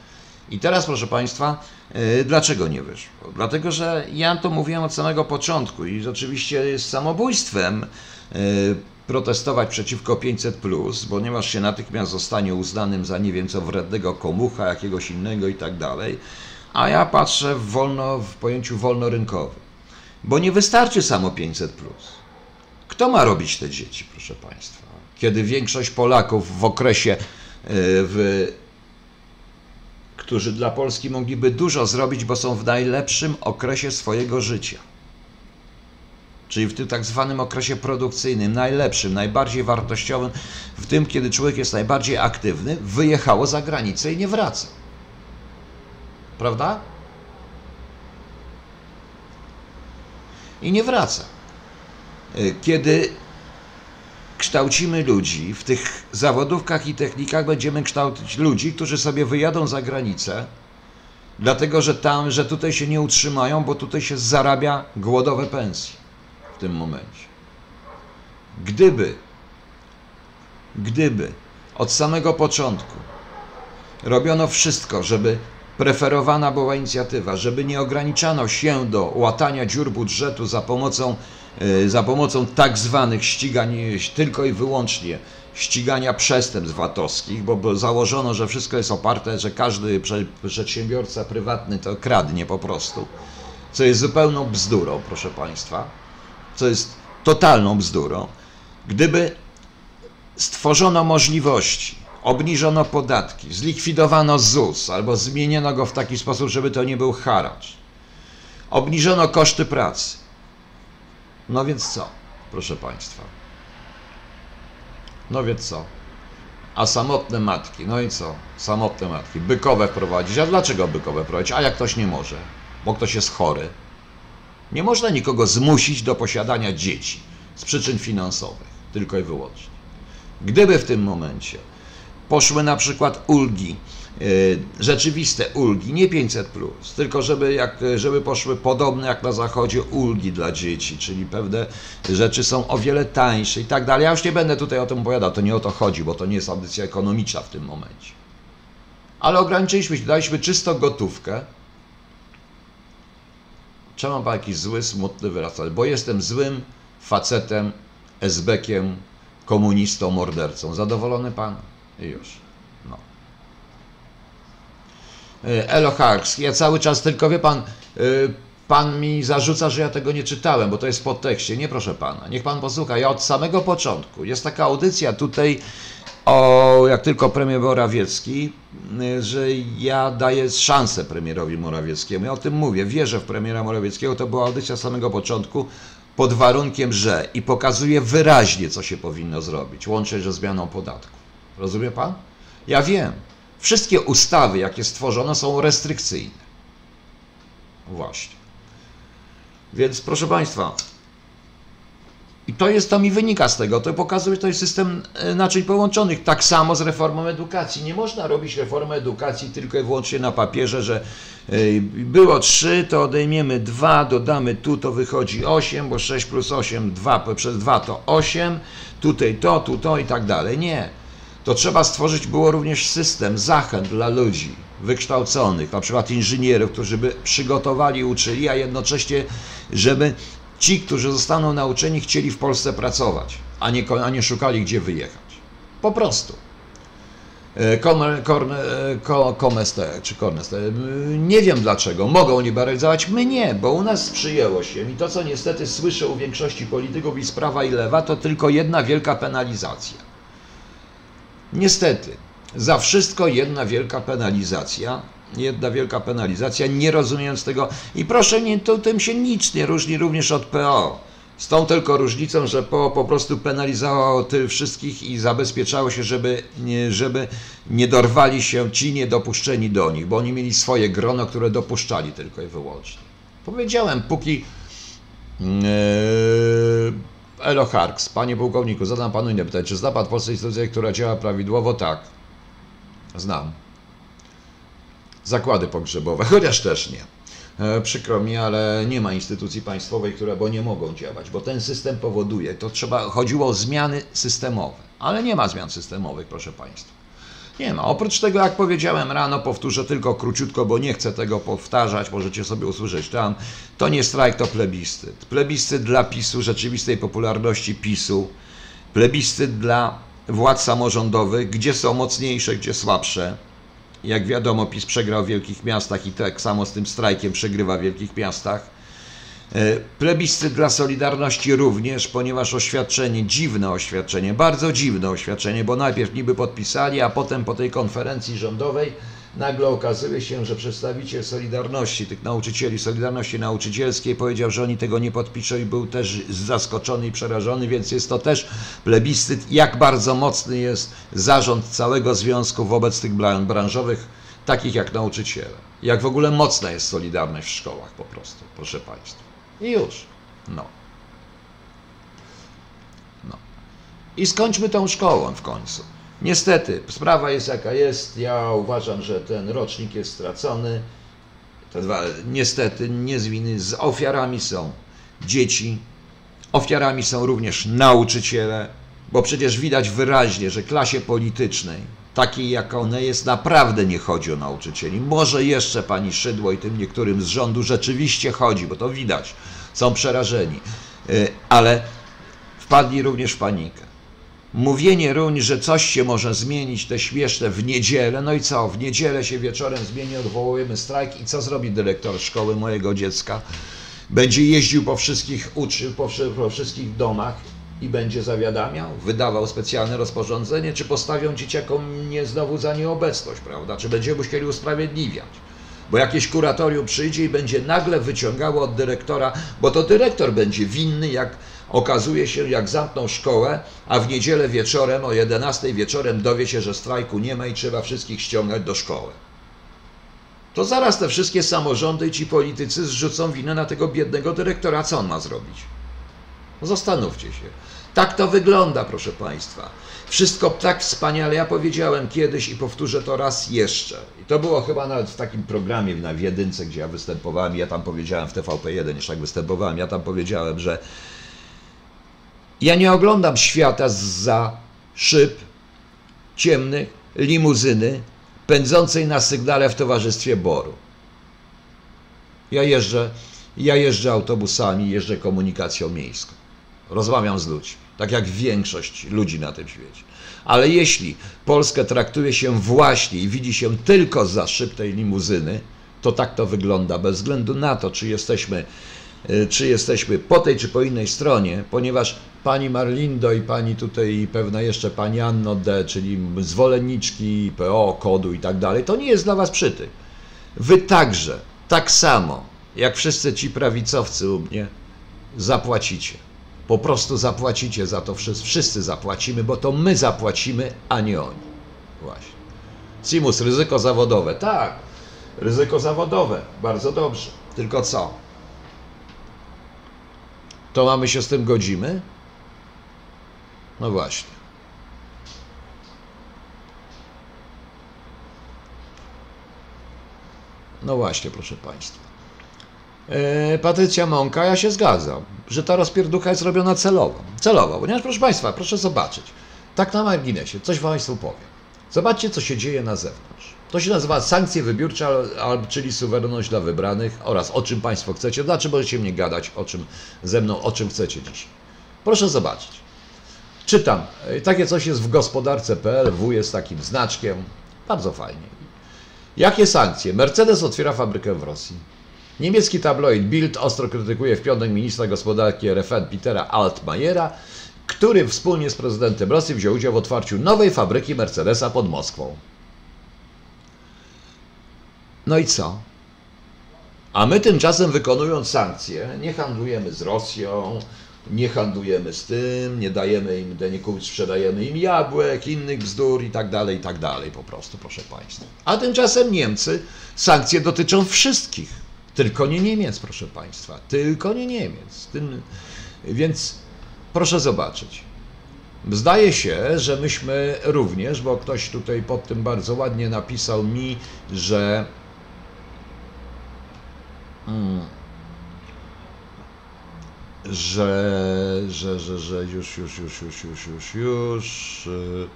I teraz, proszę Państwa, e, dlaczego nie wyszło? Dlatego, że ja to mówiłem od samego początku i oczywiście jest samobójstwem e, protestować przeciwko 500, ponieważ się natychmiast zostanie uznanym za nie wiem co wrednego komucha, jakiegoś innego i tak dalej. A ja patrzę w, wolno, w pojęciu wolnorynkowym. Bo nie wystarczy samo 500. Kto ma robić te dzieci, proszę Państwa? Kiedy większość Polaków w okresie, e, w, którzy dla Polski mogliby dużo zrobić, bo są w najlepszym okresie swojego życia czyli w tym tak zwanym okresie produkcyjnym, najlepszym, najbardziej wartościowym, w tym, kiedy człowiek jest najbardziej aktywny, wyjechało za granicę i nie wraca. Prawda? I nie wraca. Y, kiedy kształcimy ludzi, w tych zawodówkach i technikach będziemy kształcić ludzi, którzy sobie wyjadą za granicę, dlatego że tam, że tutaj się nie utrzymają, bo tutaj się zarabia głodowe pensje w tym momencie. Gdyby, gdyby od samego początku robiono wszystko, żeby preferowana była inicjatywa, żeby nie ograniczano się do łatania dziur budżetu za pomocą, za pomocą tak zwanych ścigań tylko i wyłącznie ścigania przestępstw VAT-owskich, bo założono, że wszystko jest oparte, że każdy przedsiębiorca prywatny to kradnie po prostu, co jest zupełną bzdurą, proszę Państwa co jest totalną bzdurą, gdyby stworzono możliwości, obniżono podatki, zlikwidowano ZUS albo zmieniono go w taki sposób, żeby to nie był haracz, obniżono koszty pracy. No więc co, proszę Państwa? No więc co? A samotne matki, no i co? Samotne matki, bykowe wprowadzić. A dlaczego bykowe wprowadzić? A jak ktoś nie może? Bo ktoś jest chory, nie można nikogo zmusić do posiadania dzieci z przyczyn finansowych, tylko i wyłącznie. Gdyby w tym momencie poszły na przykład ulgi, rzeczywiste ulgi, nie 500, plus, tylko żeby, jak, żeby poszły podobne jak na zachodzie ulgi dla dzieci, czyli pewne rzeczy są o wiele tańsze i tak dalej. Ja już nie będę tutaj o tym opowiadał, to nie o to chodzi, bo to nie jest audycja ekonomiczna w tym momencie. Ale ograniczyliśmy, daliśmy czysto gotówkę, Czemu mam jakiś zły, smutny wyraz? Bo jestem złym facetem, esbekiem, komunistą, mordercą. Zadowolony pan? I już. E, Elo Harks, ja cały czas tylko, wie pan, e, pan mi zarzuca, że ja tego nie czytałem, bo to jest w podtekście. Nie, proszę pana, niech pan posłucha. Ja od samego początku, jest taka audycja tutaj o, jak tylko premier Morawiecki, y, że ja daję szansę premierowi Morawieckiemu. Ja o tym mówię. Wierzę w premiera Morawieckiego. To była audycja z samego początku pod warunkiem, że i pokazuje wyraźnie, co się powinno zrobić, łącznie ze zmianą podatku. Rozumie pan? Ja wiem. Wszystkie ustawy, jakie stworzono, są restrykcyjne. Właśnie. Więc proszę Państwa, i to jest, to mi wynika z tego, to pokazuje, że to jest system e, naczyń połączonych. Tak samo z reformą edukacji. Nie można robić reformy edukacji tylko i wyłącznie na papierze, że e, było 3, to odejmiemy 2, dodamy tu, to wychodzi 8, bo 6 plus 8, 2 przez 2 to 8, tutaj to, tu to i tak dalej. Nie. To trzeba stworzyć było również system zachęt dla ludzi wykształconych, na przykład inżynierów, którzy by przygotowali, uczyli, a jednocześnie, żeby ci, którzy zostaną nauczeni, chcieli w Polsce pracować, a nie, a nie szukali, gdzie wyjechać. Po prostu. Komeste czy Korneste. Nie wiem dlaczego. Mogą liberalizować, my nie, bo u nas przyjęło się. I to, co niestety słyszę u większości polityków i z prawa i lewa, to tylko jedna wielka penalizacja. Niestety, za wszystko jedna wielka penalizacja, jedna wielka penalizacja, nie rozumiejąc tego. I proszę, nie, to tym się nic nie różni również od PO. Z tą tylko różnicą, że PO po prostu penalizowało tych wszystkich i zabezpieczało się, żeby nie, żeby nie dorwali się ci niedopuszczeni do nich, bo oni mieli swoje grono, które dopuszczali tylko i wyłącznie. Powiedziałem, póki yy, Elo Harks, panie pułkowniku, zadam panu inne pytanie. Czy zna pan polską instytucję, która działa prawidłowo? Tak. Znam zakłady pogrzebowe, chociaż też nie. E, przykro mi, ale nie ma instytucji państwowej, które bo nie mogą działać, bo ten system powoduje, to trzeba, chodziło o zmiany systemowe, ale nie ma zmian systemowych, proszę Państwa. Nie ma. Oprócz tego, jak powiedziałem rano, powtórzę tylko króciutko, bo nie chcę tego powtarzać, możecie sobie usłyszeć tam. To nie strajk, to plebiscyt. Plebiscyt dla PiSu, rzeczywistej popularności PiSu, plebiscyt dla władz samorządowych, gdzie są mocniejsze, gdzie słabsze jak wiadomo, PiS przegrał w wielkich miastach i tak samo z tym strajkiem przegrywa w wielkich miastach. E, plebiscyt dla Solidarności również, ponieważ oświadczenie, dziwne oświadczenie, bardzo dziwne oświadczenie, bo najpierw niby podpisali, a potem po tej konferencji rządowej nagle okazuje się, że przedstawiciel Solidarności, tych nauczycieli, Solidarności Nauczycielskiej powiedział, że oni tego nie podpiszą i był też zaskoczony i przerażony, więc jest to też plebiscyt, jak bardzo mocny jest zarząd całego związku wobec tych branżowych, takich jak nauczyciele. Jak w ogóle mocna jest Solidarność w szkołach po prostu, proszę Państwa. I już. No. No. I skończmy tą szkołą w końcu. Niestety, sprawa jest jaka jest. Ja uważam, że ten rocznik jest stracony. Te dwa, niestety, nie z winy, z ofiarami są dzieci, ofiarami są również nauczyciele, bo przecież widać wyraźnie, że klasie politycznej, takiej jak one jest, naprawdę nie chodzi o nauczycieli. Może jeszcze pani Szydło i tym niektórym z rządu rzeczywiście chodzi, bo to widać, są przerażeni, y, ale wpadli również w panikę. Mówienie ruń, że coś się może zmienić, te śmieszne w niedzielę, no i co, w niedzielę się wieczorem zmieni, odwołujemy strajk i co zrobi dyrektor szkoły mojego dziecka? Będzie jeździł po wszystkich uczy, po, po wszystkich domach i będzie zawiadamiał, wydawał specjalne rozporządzenie, czy postawią dzieciakom nie znowu za nieobecność, prawda? Czy będziemy musieli usprawiedliwiać? Bo jakieś kuratorium przyjdzie i będzie nagle wyciągało od dyrektora, bo to dyrektor będzie winny, jak Okazuje się, jak zamkną szkołę, a w niedzielę wieczorem o 11 wieczorem dowie się, że strajku nie ma i trzeba wszystkich ściągać do szkoły. To zaraz te wszystkie samorządy i ci politycy zrzucą winę na tego biednego dyrektora. Co on ma zrobić? No zastanówcie się. Tak to wygląda, proszę Państwa. Wszystko tak wspaniale. Ja powiedziałem kiedyś i powtórzę to raz jeszcze. I to było chyba nawet w takim programie na Wiedynce, gdzie ja występowałem. Ja tam powiedziałem w TVP1, jeszcze jak występowałem, ja tam powiedziałem, że ja nie oglądam świata za szyb ciemnych limuzyny pędzącej na sygnale w towarzystwie Boru. Ja jeżdżę, ja jeżdżę autobusami, jeżdżę komunikacją miejską. Rozmawiam z ludźmi, tak jak większość ludzi na tym świecie. Ale jeśli Polskę traktuje się właśnie i widzi się tylko za szyb tej limuzyny, to tak to wygląda, bez względu na to, czy jesteśmy y, czy jesteśmy po tej czy po innej stronie, ponieważ pani Marlindo i pani tutaj i pewna jeszcze pani Anno D, czyli zwolenniczki PO, kodu i tak dalej, to nie jest dla was przytyk. Wy także, tak samo, jak wszyscy ci prawicowcy u mnie, zapłacicie. Po prostu zapłacicie za to, wszyscy, wszyscy zapłacimy, bo to my zapłacimy, a nie oni. Właśnie. Simus, ryzyko zawodowe. Tak, ryzyko zawodowe, bardzo dobrze. Tylko co? To mamy się z tym godzimy? No właśnie. No właśnie, proszę Państwa. E, Patrycja Mąka, ja się zgadzam, że ta rozpierducha jest robiona celowo. Celowo, ponieważ proszę Państwa, proszę zobaczyć, tak na marginesie, coś Państwu powiem. Zobaczcie, co się dzieje na zewnątrz. To się nazywa sankcje wybiórcze, czyli suwerenność dla wybranych oraz o czym Państwo chcecie. Dlaczego możecie mnie gadać o czym ze mną, o czym chcecie dziś? Proszę zobaczyć. Czytam. E, takie coś jest w gospodarce.pl. W jest takim znaczkiem. Bardzo fajnie. Jakie sankcje? Mercedes otwiera fabrykę w Rosji. Niemiecki tabloid Bild ostro krytykuje w piątek ministra gospodarki RFN Petera Altmajera, który wspólnie z prezydentem Rosji wziął udział w otwarciu nowej fabryki Mercedesa pod Moskwą. No i co? A my tymczasem wykonując sankcje, nie handlujemy z Rosją, nie handlujemy z tym, nie dajemy im deników, sprzedajemy im jabłek, innych bzdur i tak dalej, i tak dalej po prostu, proszę Państwa. A tymczasem Niemcy, sankcje dotyczą wszystkich, tylko nie Niemiec, proszę Państwa, tylko nie Niemiec. Tym, więc proszę zobaczyć. Zdaje się, że myśmy również, bo ktoś tutaj pod tym bardzo ładnie napisał mi, że hmm, że, że, że, że już, już, już, już, już, już, już, y,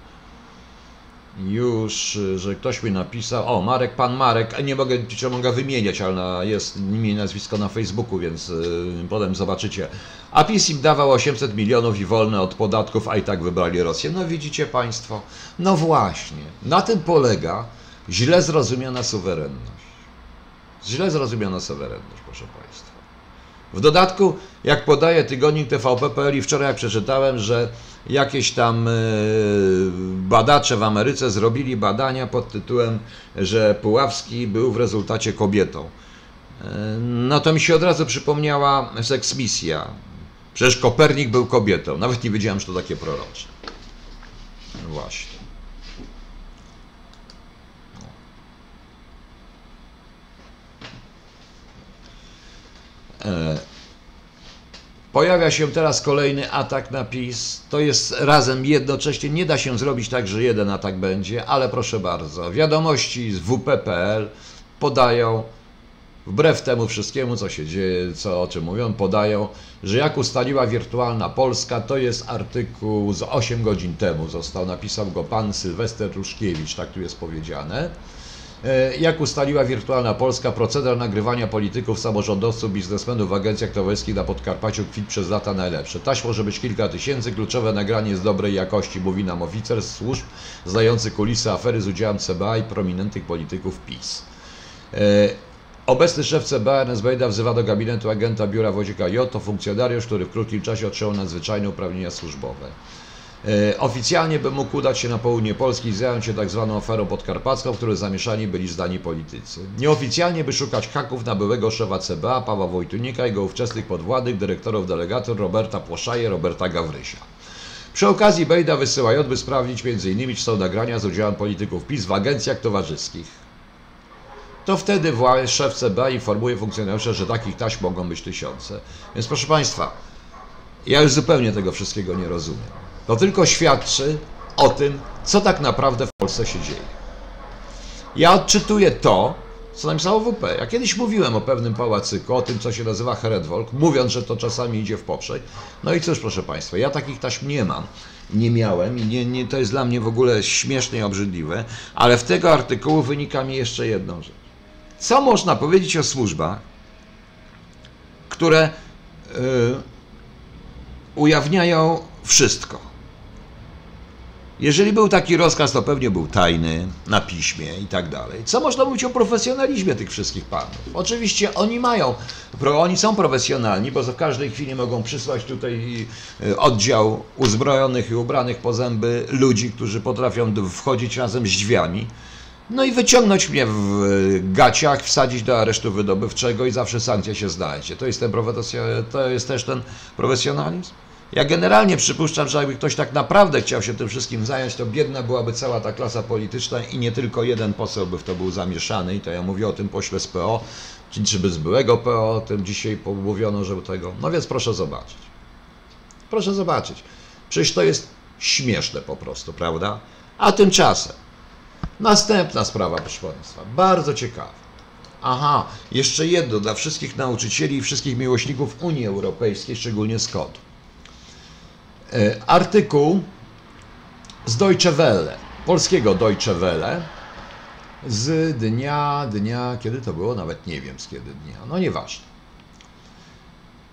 już, że ktoś mi napisał, o Marek, pan Marek, nie mogę, czy mogę wymieniać, ale jest imię nazwisko na Facebooku, więc y, potem zobaczycie. A PiS im dawał 800 milionów i wolne od podatków, a i tak wybrali Rosję. No widzicie Państwo, no właśnie, na tym polega źle zrozumiana suwerenność. Źle zrozumiana suwerenność, proszę Państwa. W dodatku, jak podaje tygodnik TVP.pl i wczoraj przeczytałem, że jakieś tam e, badacze w Ameryce zrobili badania pod tytułem, że Puławski był w rezultacie kobietą. E, no to mi się od razu przypomniała seksmisja. Przecież Kopernik był kobietą. Nawet nie wiedziałem, że to takie prorocze. Właśnie. E, pojawia się teraz kolejny atak na PiS. To jest razem jednocześnie. Nie da się zrobić tak, że jeden atak będzie, ale proszę bardzo. Wiadomości z WP.pl podają, wbrew temu wszystkiemu, co się dzieje, co o czym mówią, podają, że jak ustaliła wirtualna Polska, to jest artykuł z 8 godzin temu. Został, napisał go pan Sylwester Ruszkiewicz, tak tu jest powiedziane. E, jak ustaliła Wirtualna Polska, proceder nagrywania polityków, samorządowców, biznesmenów w agencjach towarzyskich na Podkarpaciu kwit przez lata najlepsze. Taś może być kilka tysięcy, kluczowe nagranie jest dobrej jakości, mówi nam oficer z służb znający kulisy afery z udziałem CBA i prominentnych polityków PiS. E, obecny szef CBA Ernest wzywa do gabinetu agenta biura Wojciecha J. To funkcjonariusz, który w krótkim czasie otrzymał nadzwyczajne uprawnienia służbowe. E, oficjalnie by mógł udać się na południe Polski i zająć się tak zwaną aferą podkarpacką, w której zamieszani byli zdani politycy. Nieoficjalnie by szukać haków na byłego szefa CBA, Pawła Wojtunika i jego ówczesnych podwładnych dyrektorów delegatur Roberta Płoszaje, Roberta Gawrysia. Przy okazji Bejda wysyła J, by sprawdzić m.in. czy są nagrania z udziałem polityków PiS w agencjach towarzyskich. To wtedy szef CBA informuje funkcjonariuszy, że takich taśm mogą być tysiące. Więc proszę Państwa, ja już zupełnie tego wszystkiego nie rozumiem. To tylko świadczy o tym, co tak naprawdę w Polsce się dzieje. Ja odczytuję to, co napisało WP. Ja kiedyś mówiłem o pewnym pałacyku, o tym, co się nazywa Heredwolk, mówiąc, że to czasami idzie w poprzek. No i cóż, proszę Państwa, ja takich taśm nie mam. Nie miałem i nie, nie, to jest dla mnie w ogóle śmieszne i obrzydliwe, ale w tego artykułu wynika mi jeszcze jedną rzecz. Co można powiedzieć o służbach, które yy, ujawniają wszystko? Jeżeli był taki rozkaz, to pewnie był tajny, na piśmie i tak dalej. Co można mówić o profesjonalizmie tych wszystkich panów? Oczywiście oni mają, oni są profesjonalni, bo w każdej chwili mogą przysłać tutaj y, oddział uzbrojonych i ubranych po zęby ludzi, którzy potrafią wchodzić razem z drzwiami. No i wyciągnąć mnie w gaciach, wsadzić do aresztu wydobywczego i zawsze sankcja się znajdzie. To jest, ten to jest też ten profesjonalizm? Ja generalnie przypuszczam, że jakby ktoś tak naprawdę chciał się tym wszystkim zająć, to biedna byłaby cała ta klasa polityczna i nie tylko jeden poseł by w to był zamieszany. I to ja mówię o tym pośle z PO, czy bez byłego PO, o tym dzisiaj mówiono, żeby tego. No więc proszę zobaczyć. Proszę zobaczyć. Przecież to jest śmieszne po prostu, prawda? A tymczasem następna sprawa, proszę Państwa, bardzo ciekawa. Aha, jeszcze jedno dla wszystkich nauczycieli i wszystkich miłośników Unii Europejskiej, szczególnie z. E, artykuł z Deutsche Welle, polskiego Deutsche Welle, z dnia, dnia, kiedy to było? Nawet nie wiem z kiedy dnia, no nieważne.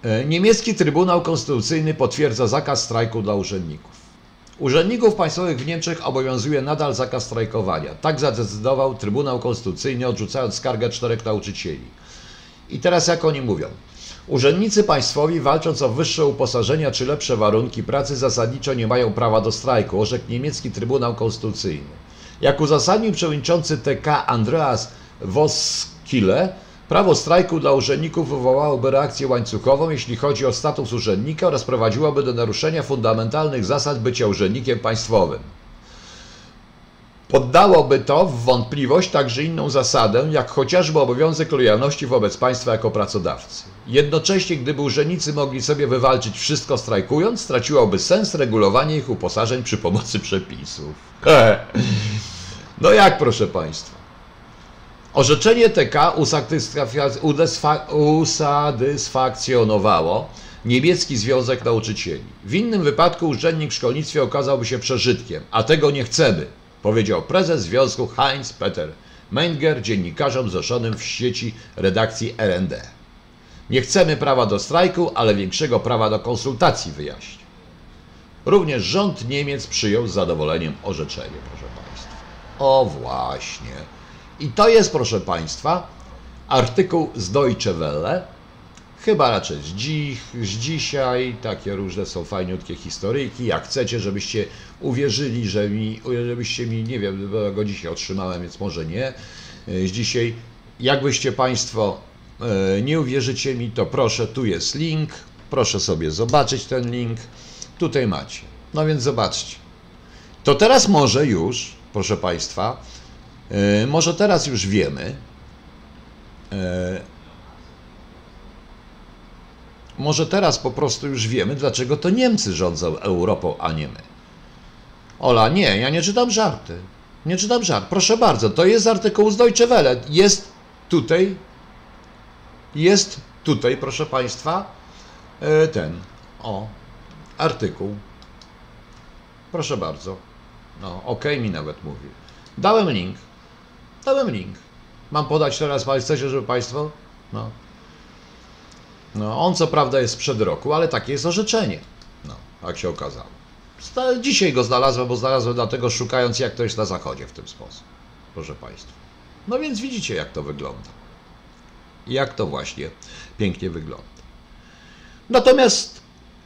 E, niemiecki Trybunał Konstytucyjny potwierdza zakaz strajku dla urzędników. Urzędników państwowych w Niemczech obowiązuje nadal zakaz strajkowania. Tak zadecydował Trybunał Konstytucyjny, odrzucając skargę czterech nauczycieli. I teraz jak oni mówią? Urzędnicy państwowi, walcząc o wyższe uposażenia czy lepsze warunki pracy, zasadniczo nie mają prawa do strajku, orzekł niemiecki Trybunał Konstytucyjny. Jak uzasadnił przewodniczący TK Andreas Voskile, prawo strajku dla urzędników wywołałoby reakcję łańcuchową, jeśli chodzi o status urzędnika oraz prowadziłoby do naruszenia fundamentalnych zasad bycia urzędnikiem państwowym. Poddałoby to w wątpliwość także inną zasadę, jak chociażby obowiązek lojalności wobec państwa jako pracodawcy. Jednocześnie, gdyby urzędnicy mogli sobie wywalczyć wszystko strajkując, straciłoby sens regulowanie ich uposażeń przy pomocy przepisów. No jak, proszę Państwa? Orzeczenie TK usatysfakcjonowało niemiecki Związek Nauczycieli. W innym wypadku urzędnik w szkolnictwie okazałby się przeżytkiem, a tego nie chcemy powiedział prezes związku Heinz Peter Menger dziennikarzom zrzeszonym w sieci redakcji RND. Nie chcemy prawa do strajku, ale większego prawa do konsultacji wyjaśnił. Również rząd Niemiec przyjął z zadowoleniem orzeczenie, proszę Państwa. O właśnie. I to jest, proszę Państwa, artykuł z Deutsche Welle, Chyba raczej z, dziś, z dzisiaj, takie różne są fajniutkie historyjki. Jak chcecie, żebyście uwierzyli, że mi, żebyście mi, nie wiem, go dzisiaj otrzymałem, więc może nie, e, z dzisiaj. Jakbyście Państwo e, nie uwierzycie mi, to proszę, tu jest link, proszę sobie zobaczyć ten link, tutaj macie. No więc zobaczcie. To teraz może już, proszę Państwa, e, może teraz już wiemy, może teraz po prostu już wiemy, dlaczego to Niemcy rządzą Europą, a nie my. Ola, nie, ja nie czytam żarty. Nie czytam żart. Proszę bardzo, to jest artykuł z Deutsche Welle. Jest tutaj, jest tutaj, proszę Państwa, e, ten, o, artykuł. Proszę bardzo. No, ok mi nawet mówi. Dałem link. Dałem link. Mam podać teraz, chcecie, żeby Państwo, no, no, on co prawda jest sprzed roku, ale takie jest orzeczenie. No, jak się okazało. Dzisiaj go znalazłem, bo znalazłem dlatego szukając jak to jest na zachodzie w tym sposób. Proszę Państwa. No więc widzicie jak to wygląda. Jak to właśnie pięknie wygląda. Natomiast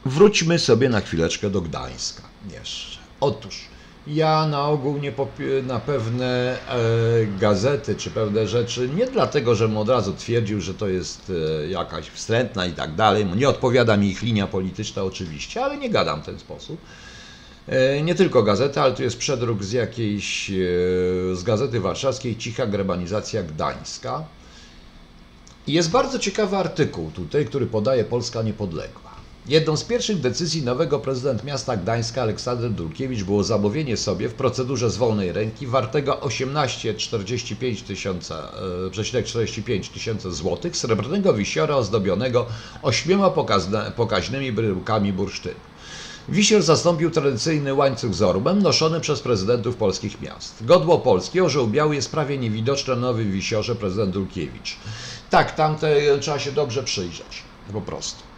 wróćmy sobie na chwileczkę do Gdańska jeszcze. Otóż ja na ogół nie na pewne e, gazety czy pewne rzeczy, nie dlatego, żebym od razu twierdził, że to jest e, jakaś wstrętna i tak dalej, nie odpowiada mi ich linia polityczna oczywiście, ale nie gadam w ten sposób. E, nie tylko gazety, ale tu jest przedruk z jakiejś, z Gazety Warszawskiej, Cicha Grebanizacja Gdańska. I jest bardzo ciekawy artykuł tutaj, który podaje Polska Niepodległa. Jedną z pierwsztych decyzji nowego prezydent miasta Gdańska Aleksander Dulkiewicz było zamówienie sobie w procedurze z wolnej ręki wartego 18,45 tysiąca, 45 tysięcy złotych srebrnego wisiora ozdobionego ośmioma pokaźnymi bryłkami bursztynu. Wisior zastąpił tradycyjny łańcuch z orbem noszony przez prezydentów polskich miast. Godło polskie, orzeł biały jest prawie niewidoczne na nowym wisiorze prezydent Dulkiewicz. Tak, tamte trzeba się dobrze przyjrzeć, po prostu.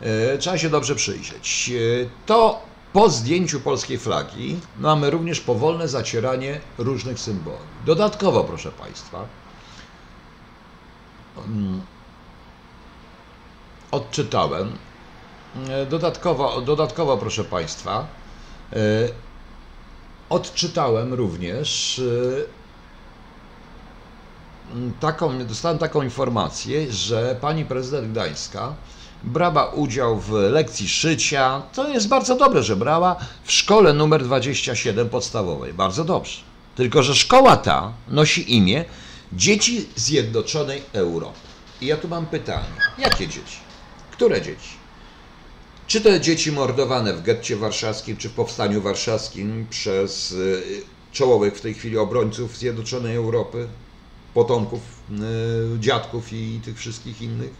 E, trzeba się dobrze przyjrzeć. E, to po zdjęciu polskiej flagi mamy również powolne zacieranie różnych symboli. Dodatkowo, proszę Państwa, mm, odczytałem, e, dodatkowo, dodatkowo proszę Państwa, odczytałem również taką, dostałem taką informację, że pani prezydent Gdańska brała udział w lekcji szycia. To jest bardzo dobre, że brała w szkole numer 27 podstawowej. Bardzo dobrze. Tylko, że szkoła ta nosi imię Dzieci Zjednoczonej Europy. I ja tu mam pytanie. Jakie dzieci? Które dzieci? Czy te dzieci mordowane w getcie warszawskim, czy w powstaniu warszawskim przez y, czołowych w tej chwili obrońców Zjednoczonej Europy, potomków, y, dziadków i tych wszystkich innych?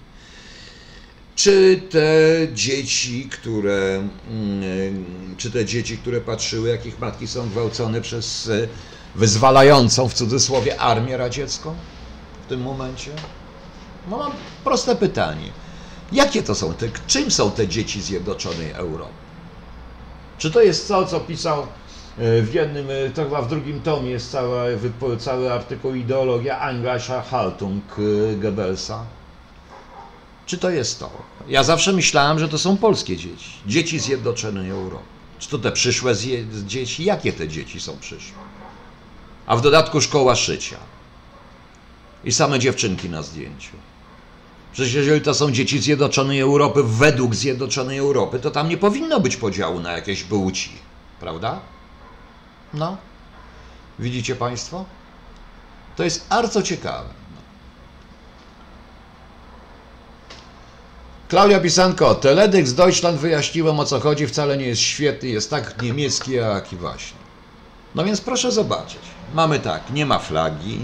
Czy te dzieci, które, mm, czy te dzieci, które patrzyły, jak ich matki są gwałcone przez y, wyzwalającą w cudzysłowie armię radziecką w tym momencie? No mam proste pytanie. Jakie to są te, czym są te dzieci Zjednoczonej Europy? Czy to jest to, co pisał e, w jednym, e, to chyba w drugim tomie jest cały, cały artykuł Ideologia Anglischer Haltung e, Goebbelsa? Czy to jest to? Ja zawsze myślałem, że to są polskie dzieci. Dzieci Zjednoczonej Europy. Czy to te przyszłe dzieci? Jakie te dzieci są przyszłe? A w dodatku szkoła szycia. I same dziewczynki na zdjęciu. Przecież jeżeli to są dzieci Zjednoczonej Europy według Zjednoczonej Europy, to tam nie powinno być podziału na jakieś płci. Prawda? No. Widzicie Państwo? To jest bardzo ciekawe. Klaudia Pisanko, Teledyks Deutschland wyjaśniłem o co chodzi, wcale nie jest świetny, jest tak niemiecki, jak i właśnie. No więc proszę zobaczyć. Mamy tak, nie ma flagi,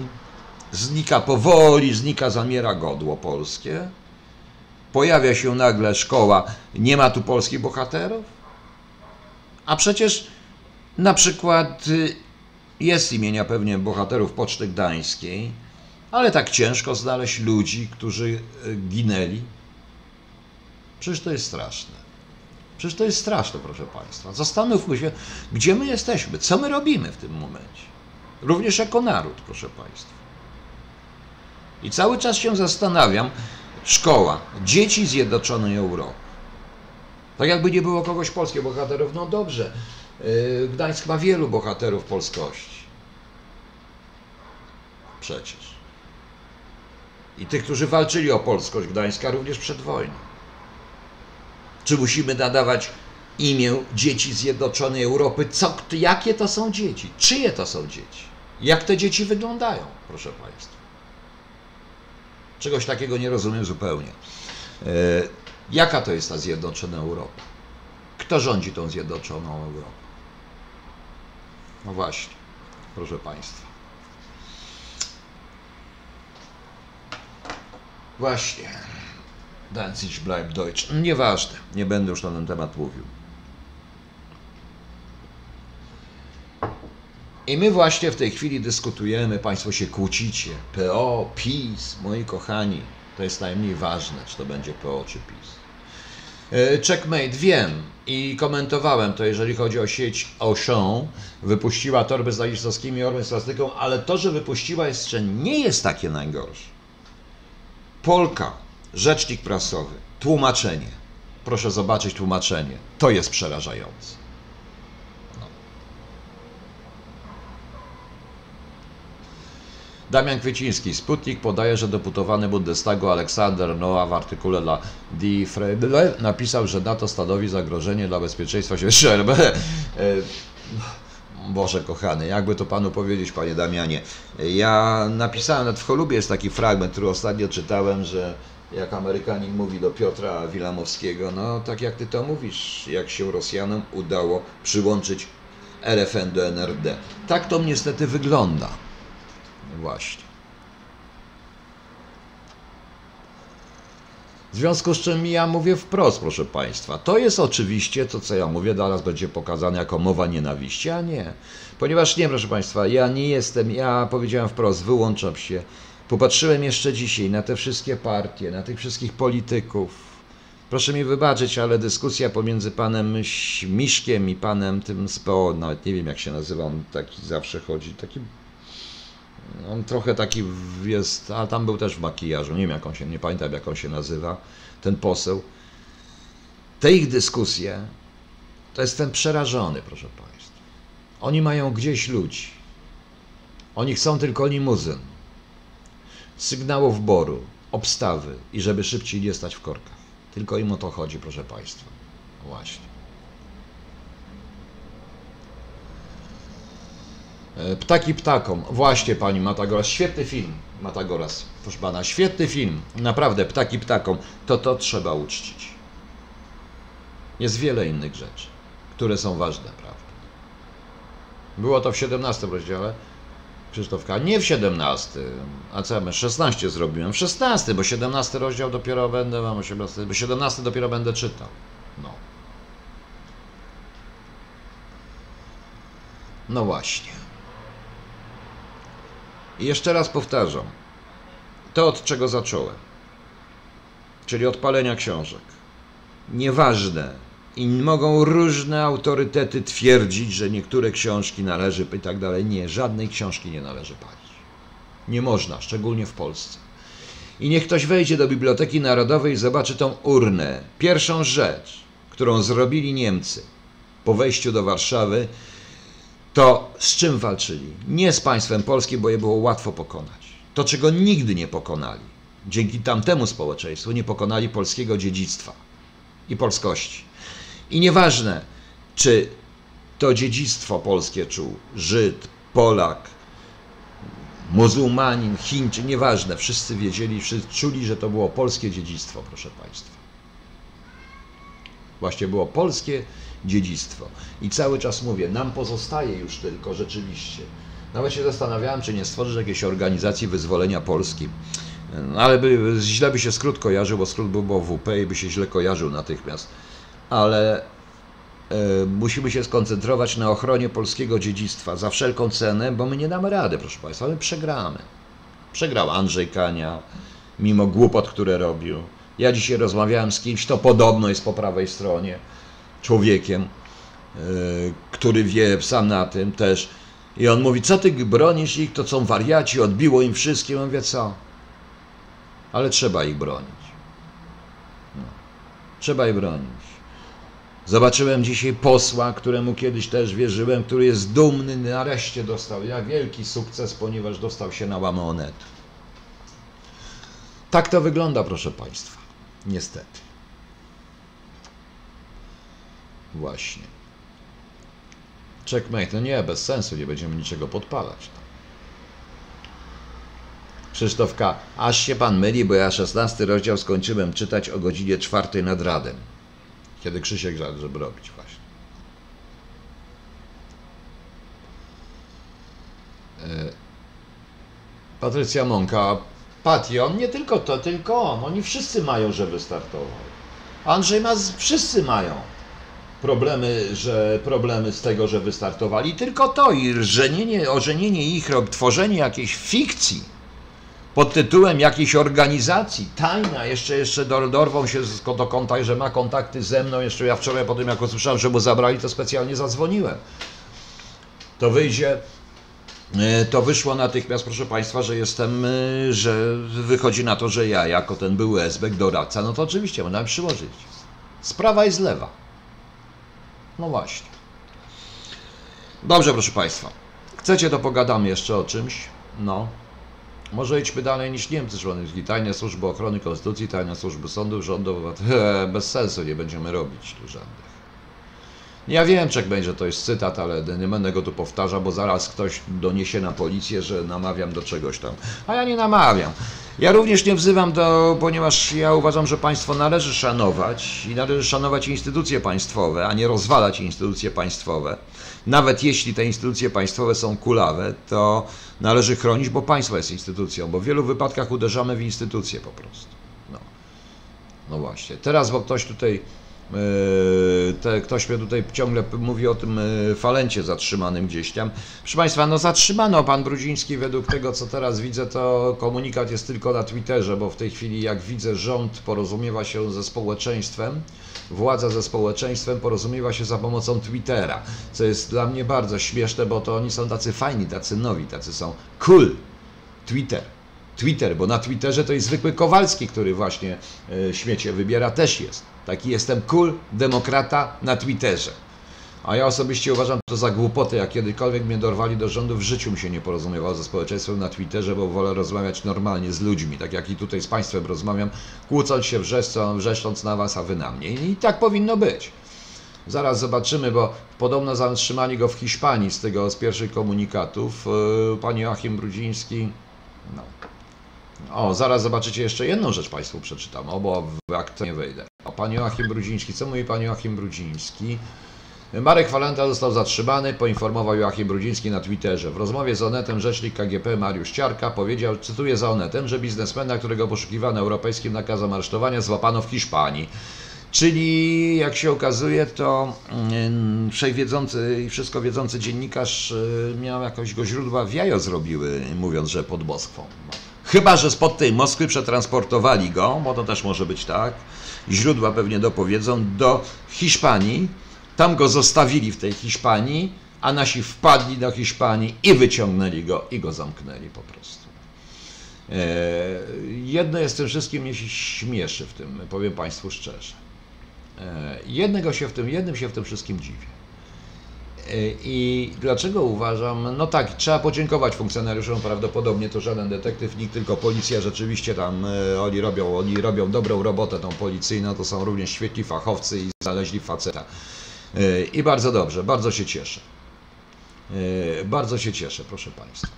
znika powoli, znika, zamiera godło polskie. Pojawia się nagle szkoła, nie ma tu polskich bohaterów. A przecież na przykład y, jest imienia pewnie bohaterów Poczty Gdańskiej, ale tak ciężko znaleźć ludzi, którzy y, ginęli. Przecież to jest straszne. Przecież to jest straszne, proszę Państwa. Zastanówmy się, gdzie my jesteśmy, co my robimy w tym momencie. Również jako naród, proszę Państwa. I cały czas się zastanawiam, szkoła, dzieci Zjednoczonej Europy. Tak jakby nie było kogoś polskiego bohaterów, no dobrze. Y, Gdańsk ma wielu bohaterów polskości. Przecież. I tych, którzy walczyli o polskość Gdańska również przed wojną. Czy musimy nadawać imię dzieci Zjednoczonej Europy? Co, jakie to są dzieci? Czyje to są dzieci? Jak te dzieci wyglądają, proszę Państwa? Czegoś takiego nie rozumiem zupełnie. E, jaka to jest ta zjednoczona Europa? Kto rządzi tą zjednoczoną Europą? No właśnie, proszę Państwa. Właśnie. Danzig bleibt Deutsch. Nieważne, nie będę już na ten temat mówił. I my właśnie w tej chwili dyskutujemy, Państwo się kłócicie. PO, PiS, moi kochani, to jest najmniej ważne, czy to będzie PO czy PiS. E, checkmate, wiem i komentowałem to, jeżeli chodzi o sieć Auchan, wypuściła torby z nazistowskimi orłem swastyką, ale to, że wypuściła jeszcze nie jest takie najgorsze. Polka, rzecznik prasowy, tłumaczenie. Proszę zobaczyć tłumaczenie. To jest przerażające. Damian Kwieciński. Sputnik podaje, że deputowany Bundestagu Aleksander Noa w artykule dla Die Freie napisał, że NATO stanowi zagrożenie dla bezpieczeństwa świata. E, Boże kochany, jakby to panu powiedzieć, panie Damianie. Ja napisałem, nawet w Cholubie jest taki fragment, który ostatnio czytałem, że jak Amerykanin mówi do Piotra Wilamowskiego, no tak jak ty to mówisz, jak się Rosjanom udało przyłączyć RFN do NRD. Tak to niestety wygląda. Właśnie. W związku z czym ja mówię wprost, proszę Państwa, to jest oczywiście to, co ja mówię, zaraz będzie pokazane jako mowa nienawiści, a nie. Ponieważ nie, proszę Państwa, ja nie jestem, ja powiedziałem wprost, wyłączam się. Popatrzyłem jeszcze dzisiaj na te wszystkie partie, na tych wszystkich polityków. Proszę mi wybaczyć, ale dyskusja pomiędzy panem Miszkiem i panem tym z PO, nawet nie wiem jak się nazywa, on taki zawsze chodzi, taki on trochę taki jest, a tam był też w makijażu, nie wiem jak on się, nie pamiętam jak on się nazywa, ten poseł. Te ich dyskusje, to jestem przerażony, proszę Państwa. Oni mają gdzieś ludzi. Oni chcą tylko limuzyn, sygnałów boru, obstawy i żeby szybciej nie stać w korkach. Tylko im o to chodzi, proszę Państwa. Właśnie. E, Ptaki ptakom. Właśnie pani Matagoras. Świetny film. Matagoras. Proszę pana, świetny film. Naprawdę, ptaki ptakom. To to trzeba uczcić. Jest wiele innych rzeczy, które są ważne, prawda? Było to w 17 rozdziale Krzysztofka. Nie w 17. A co ja 16 zrobiłem? W 16, bo 17 rozdział dopiero będę, mam 18, bo 17 dopiero będę czytał. No. No właśnie. I jeszcze raz powtarzam. To, od czego zacząłem. Czyli od palenia książek. Nieważne. I mogą różne autorytety twierdzić, że niektóre książki należy i tak dalej. Nie, żadnej książki nie należy palić. Nie można, szczególnie w Polsce. I niech ktoś wejdzie do Biblioteki Narodowej i zobaczy tą urnę. Pierwszą rzecz, którą zrobili Niemcy po wejściu do Warszawy, to z czym walczyli? Nie z państwem polskim, bo je było łatwo pokonać. To, czego nigdy nie pokonali, dzięki tamtemu społeczeństwu, nie pokonali polskiego dziedzictwa i polskości. I nieważne, czy to dziedzictwo polskie czuł Żyd, Polak, muzułmanin, Chińczyk, nieważne, wszyscy wiedzieli, wszyscy czuli, że to było polskie dziedzictwo, proszę Państwa. Właśnie było polskie dziedzictwo. I cały czas mówię, nam pozostaje już tylko rzeczywiście. Nawet się zastanawiałem, czy nie stworzyć jakiejś organizacji wyzwolenia Polski. No, ale by, źle by się skrót kojarzył, bo skrót był WP i by się źle kojarzył natychmiast. Ale e, musimy się skoncentrować na ochronie polskiego dziedzictwa za wszelką cenę, bo my nie damy rady, proszę Państwa, my przegramy. Przegrał Andrzej Kania, mimo głupot, które robił. Ja dzisiaj rozmawiałem z kimś, to podobno jest po prawej stronie człowiekiem, e, który wie sam na tym też. I on mówi, co ty bronisz ich, to są wariaci, odbiło im wszystkim. On wie co? Ale trzeba ich bronić. No. Trzeba ich bronić. Zobaczyłem dzisiaj posła, któremu kiedyś też wierzyłem, który jest dumny, nareszcie dostał ja wielki sukces, ponieważ dostał się na łamonet. Tak to wygląda, proszę Państwa. Niestety. Właśnie. Checkmate, no nie, bez sensu, nie będziemy niczego podpalać. Krzysztof K. Aż się pan myli, bo ja 16 rozdział skończyłem czytać o godzinie 4 nad radem. Kiedy Krzysiek żadł, żeby robić właśnie. E, Patrycja Mąka. Pati, on nie tylko to, tylko on. Oni wszyscy mają, że wystartował. Andrzej ma, wszyscy mają problemy, że problemy z tego, że wystartowali. Tylko to i żenienie, ożenienie ich, tworzenie jakiejś fikcji pod tytułem jakiejś organizacji, tajna, jeszcze, jeszcze dorwą się do kontaktu, że ma kontakty ze mną, jeszcze ja wczoraj po tym jak usłyszałem, że mu zabrali, to specjalnie zadzwoniłem. To wyjdzie, e, to wyszło natychmiast, proszę Państwa, że jestem, e, że wychodzi na to, że ja jako ten były esbek doradca, no to oczywiście będę przyłożyć. Sprawa jest lewa. No właśnie. Dobrze, proszę Państwa. Chcecie, to pogadamy jeszcze o czymś? No. Może idźmy dalej niż Niemcy, członki tajne służby ochrony konstytucji, tajne służby sądów, rządów, bez sensu nie będziemy robić tu żadnych. Ja wiem, czek będzie, to jest cytat, ale nie będę go tu powtarzał, bo zaraz ktoś doniesie na policję, że namawiam do czegoś tam. A ja nie namawiam. Ja również nie wzywam do, ponieważ ja uważam, że państwo należy szanować i należy szanować instytucje państwowe, a nie rozwalać instytucje państwowe. Nawet jeśli te instytucje państwowe są kulawe, to należy chronić, bo państwo jest instytucją, bo w wielu wypadkach uderzamy w instytucje po prostu. No, no właśnie. Teraz, bo ktoś tutaj Yy, te, ktoś mnie tutaj ciągle mówi o tym yy, falencie zatrzymanym gdzieś tam. Proszę Państwa, no zatrzymano pan Brudziński według tego, co teraz widzę, to komunikat jest tylko na Twitterze, bo w tej chwili, jak widzę, rząd porozumiewa się ze społeczeństwem, władza ze społeczeństwem porozumiewa się za pomocą Twittera, co jest dla mnie bardzo śmieszne, bo to oni są tacy fajni, tacy nowi, tacy są cool. Twitter. Twitter, bo na Twitterze to jest zwykły Kowalski, który właśnie e, śmiecie wybiera, też jest. Taki jestem cool, demokrata na Twitterze. A ja osobiście uważam to za głupotę, jak kiedykolwiek mnie dorwali do rządu, w życiu mi się nie porozumiewał ze społeczeństwem na Twitterze, bo wolę rozmawiać normalnie z ludźmi, tak jak i tutaj z Państwem rozmawiam, kłócąc się, wrzeszcząc, wrzeszcząc na Was, a Wy na mnie. I tak powinno być. Zaraz zobaczymy, bo podobno zatrzymali go w Hiszpanii z tego, z pierwszych komunikatów. Yy, Pan Joachim Brudziński, no. O, zaraz zobaczycie jeszcze jedną rzecz Państwu przeczytam, o, bo w akt nie wejdę. O, Pan Joachim Brudziński, co mówi Pan Joachim Brudziński? Marek Walenta został zatrzymany, poinformował Joachim Brudziński na Twitterze. W rozmowie z Onetem rzecznik KGP Mariusz Ciarka powiedział, cytuję za Onetem, że biznesmena, którego poszukiwano europejskim nakazem aresztowania, złapano w Hiszpanii. Czyli, jak się okazuje, to mm, wszechwiedzący i wszystko wiedzący dziennikarz y, miał jakoś go źródła w jajo zrobiły, mówiąc, że pod Moskwą. Chyba, że spod tej Moskwy przetransportowali go, bo to też może być tak, źródła pewnie dopowiedzą, do Hiszpanii, tam go zostawili w tej Hiszpanii, a nasi wpadli do Hiszpanii i wyciągnęli go i go zamknęli po prostu. E, jedno jest tym wszystkim mnie się śmieszy w tym, powiem Państwu szczerze. E, jednego się w tym, jednym się w tym wszystkim dziwię. E, I dlaczego uważam, no tak, trzeba podziękować funkcjonariuszom, prawdopodobnie to żaden detektyw, nikt, tylko policja, rzeczywiście tam oni robią, oni robią dobrą robotę tą policyjną, to są również świetni fachowcy i znaleźli faceta. E, I bardzo dobrze, bardzo się cieszę. Bardzo się cieszę, proszę Państwa.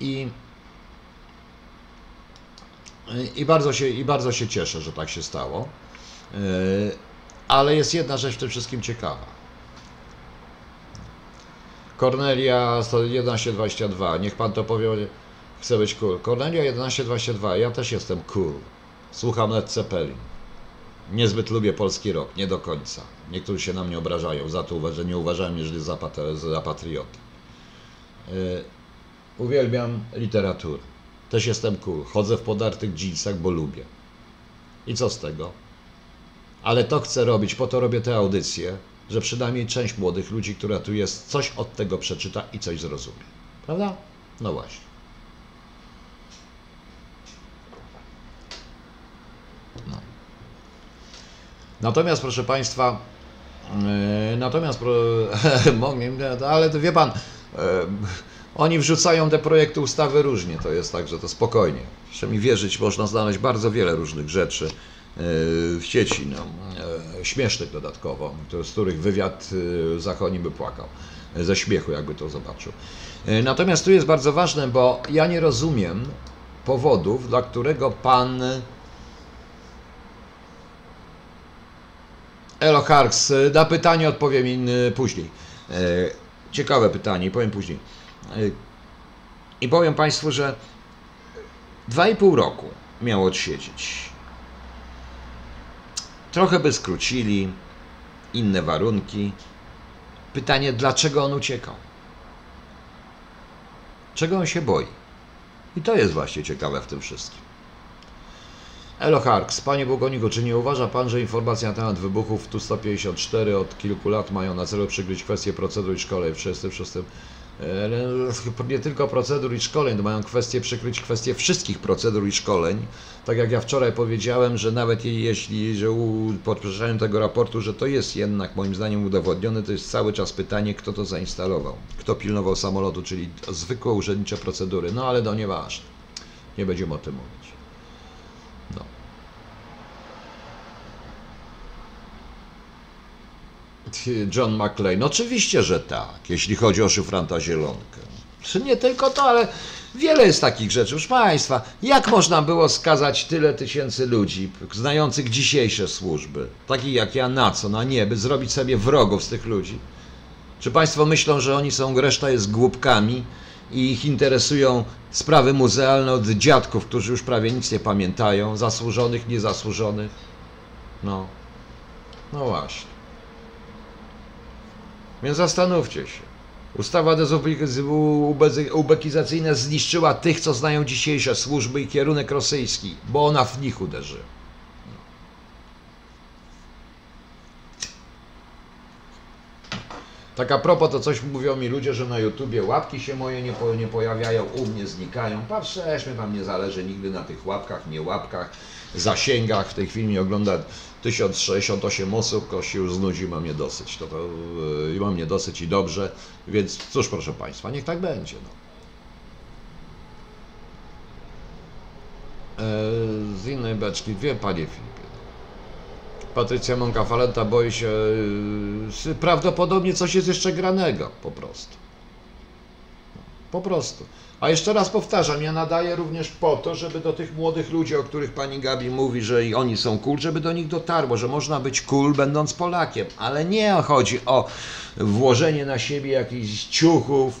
I, i, bardzo się, I bardzo się cieszę, że tak się stało. Ale jest jedna rzecz w tym wszystkim ciekawa. Kornelia 1122, niech pan to powie, chcę być cool. Kornelia 1122, ja też jestem cool. Słucham Led Zeppelin. Niezbyt lubię polski rok, nie do końca. Niektórzy się na mnie obrażają za to, że nie uważałem mnie za, za. Yy, uwielbiam literaturę. Też jestem cool. Chodzę w podartych jeansach, bo lubię. I co z tego? Ale to chcę robić, po to robię te audycje, że przynajmniej część młodych ludzi, która tu jest, coś od tego przeczyta i coś zrozumie. Prawda? No właśnie. No. Natomiast, proszę Państwa, yy, natomiast, ale wie Pan, yy, oni wrzucają te projekty ustawy różnie, to jest tak, że to spokojnie. Proszę mi wierzyć, można znaleźć bardzo wiele różnych rzeczy w sieci, no, e, śmiesznych dodatkowo, z których wywiad e, zachodni by płakał ze śmiechu, jakby to zobaczył. E, natomiast tu jest bardzo ważne, bo ja nie rozumiem powodów, dla którego pan Elo Harks, na pytanie odpowiem później. Ciekawe pytanie, powiem później. I powiem Państwu, że dwa i pół roku miał odsiedzieć. Trochę by skrócili, inne warunki. Pytanie, dlaczego on uciekał? Czego on się boi? I to jest właśnie ciekawe w tym wszystkim. Elo Harks, panie Bogoniku, czy nie uważa pan, że informacje na temat wybuchów Tu-154 od kilku lat mają na celu przykryć kwestie procedur i szkoleń w 36 nie tylko procedur i szkoleń, to mają kwestie przykryć kwestie wszystkich procedur i szkoleń. Tak jak ja wczoraj powiedziałem, że nawet jeśli, że podkreślałem tego raportu, że to jest jednak moim zdaniem udowodnione, to jest cały czas pytanie, kto to zainstalował, kto pilnował samolotu, czyli zwykłe urzędnicze procedury. No ale to nieważne. Nie będziemy o tym mówić. John McLean. Oczywiście, że tak, jeśli chodzi o szyfranta zielonkę. Nie tylko to, ale wiele jest takich rzeczy. Proszę Państwa, jak można było skazać tyle tysięcy ludzi, znających dzisiejsze służby, takich jak ja, na co, na nie, by zrobić sobie wrogów z tych ludzi? Czy Państwo myślą, że oni są, reszta jest głupkami i ich interesują sprawy muzealne od dziadków, którzy już prawie nic nie pamiętają, zasłużonych, niezasłużonych? No. No właśnie. Więc zastanówcie się. Ustawa dezubekizacyjna zniszczyła tych, co znają dzisiejsze służby i kierunek rosyjski, bo ona w nich uderzy. Tak a propos, to coś mówią mi ludzie, że na YouTubie łapki się moje nie, po, nie pojawiają, u mnie znikają. Patrzmy, wam nie zależy nigdy na tych łapkach, nie łapkach, zasięgach. W tej chwili mnie ogląda 1068 osób, kości już znudzi, mam nie dosyć. To, to, yy, mam nie dosyć i dobrze, więc cóż proszę Państwa, niech tak będzie. No. E, z innej beczki, dwie panie Filipie. Patrycja Mąka-Falenta boi się yy, prawdopodobnie coś jest jeszcze granego, po prostu. Po prostu. A jeszcze raz powtarzam, ja nadaję również po to, żeby do tych młodych ludzi, o których pani Gabi mówi, że i oni są cool, żeby do nich dotarło, że można być cool będąc Polakiem, ale nie chodzi o włożenie na siebie jakichś ciuchów,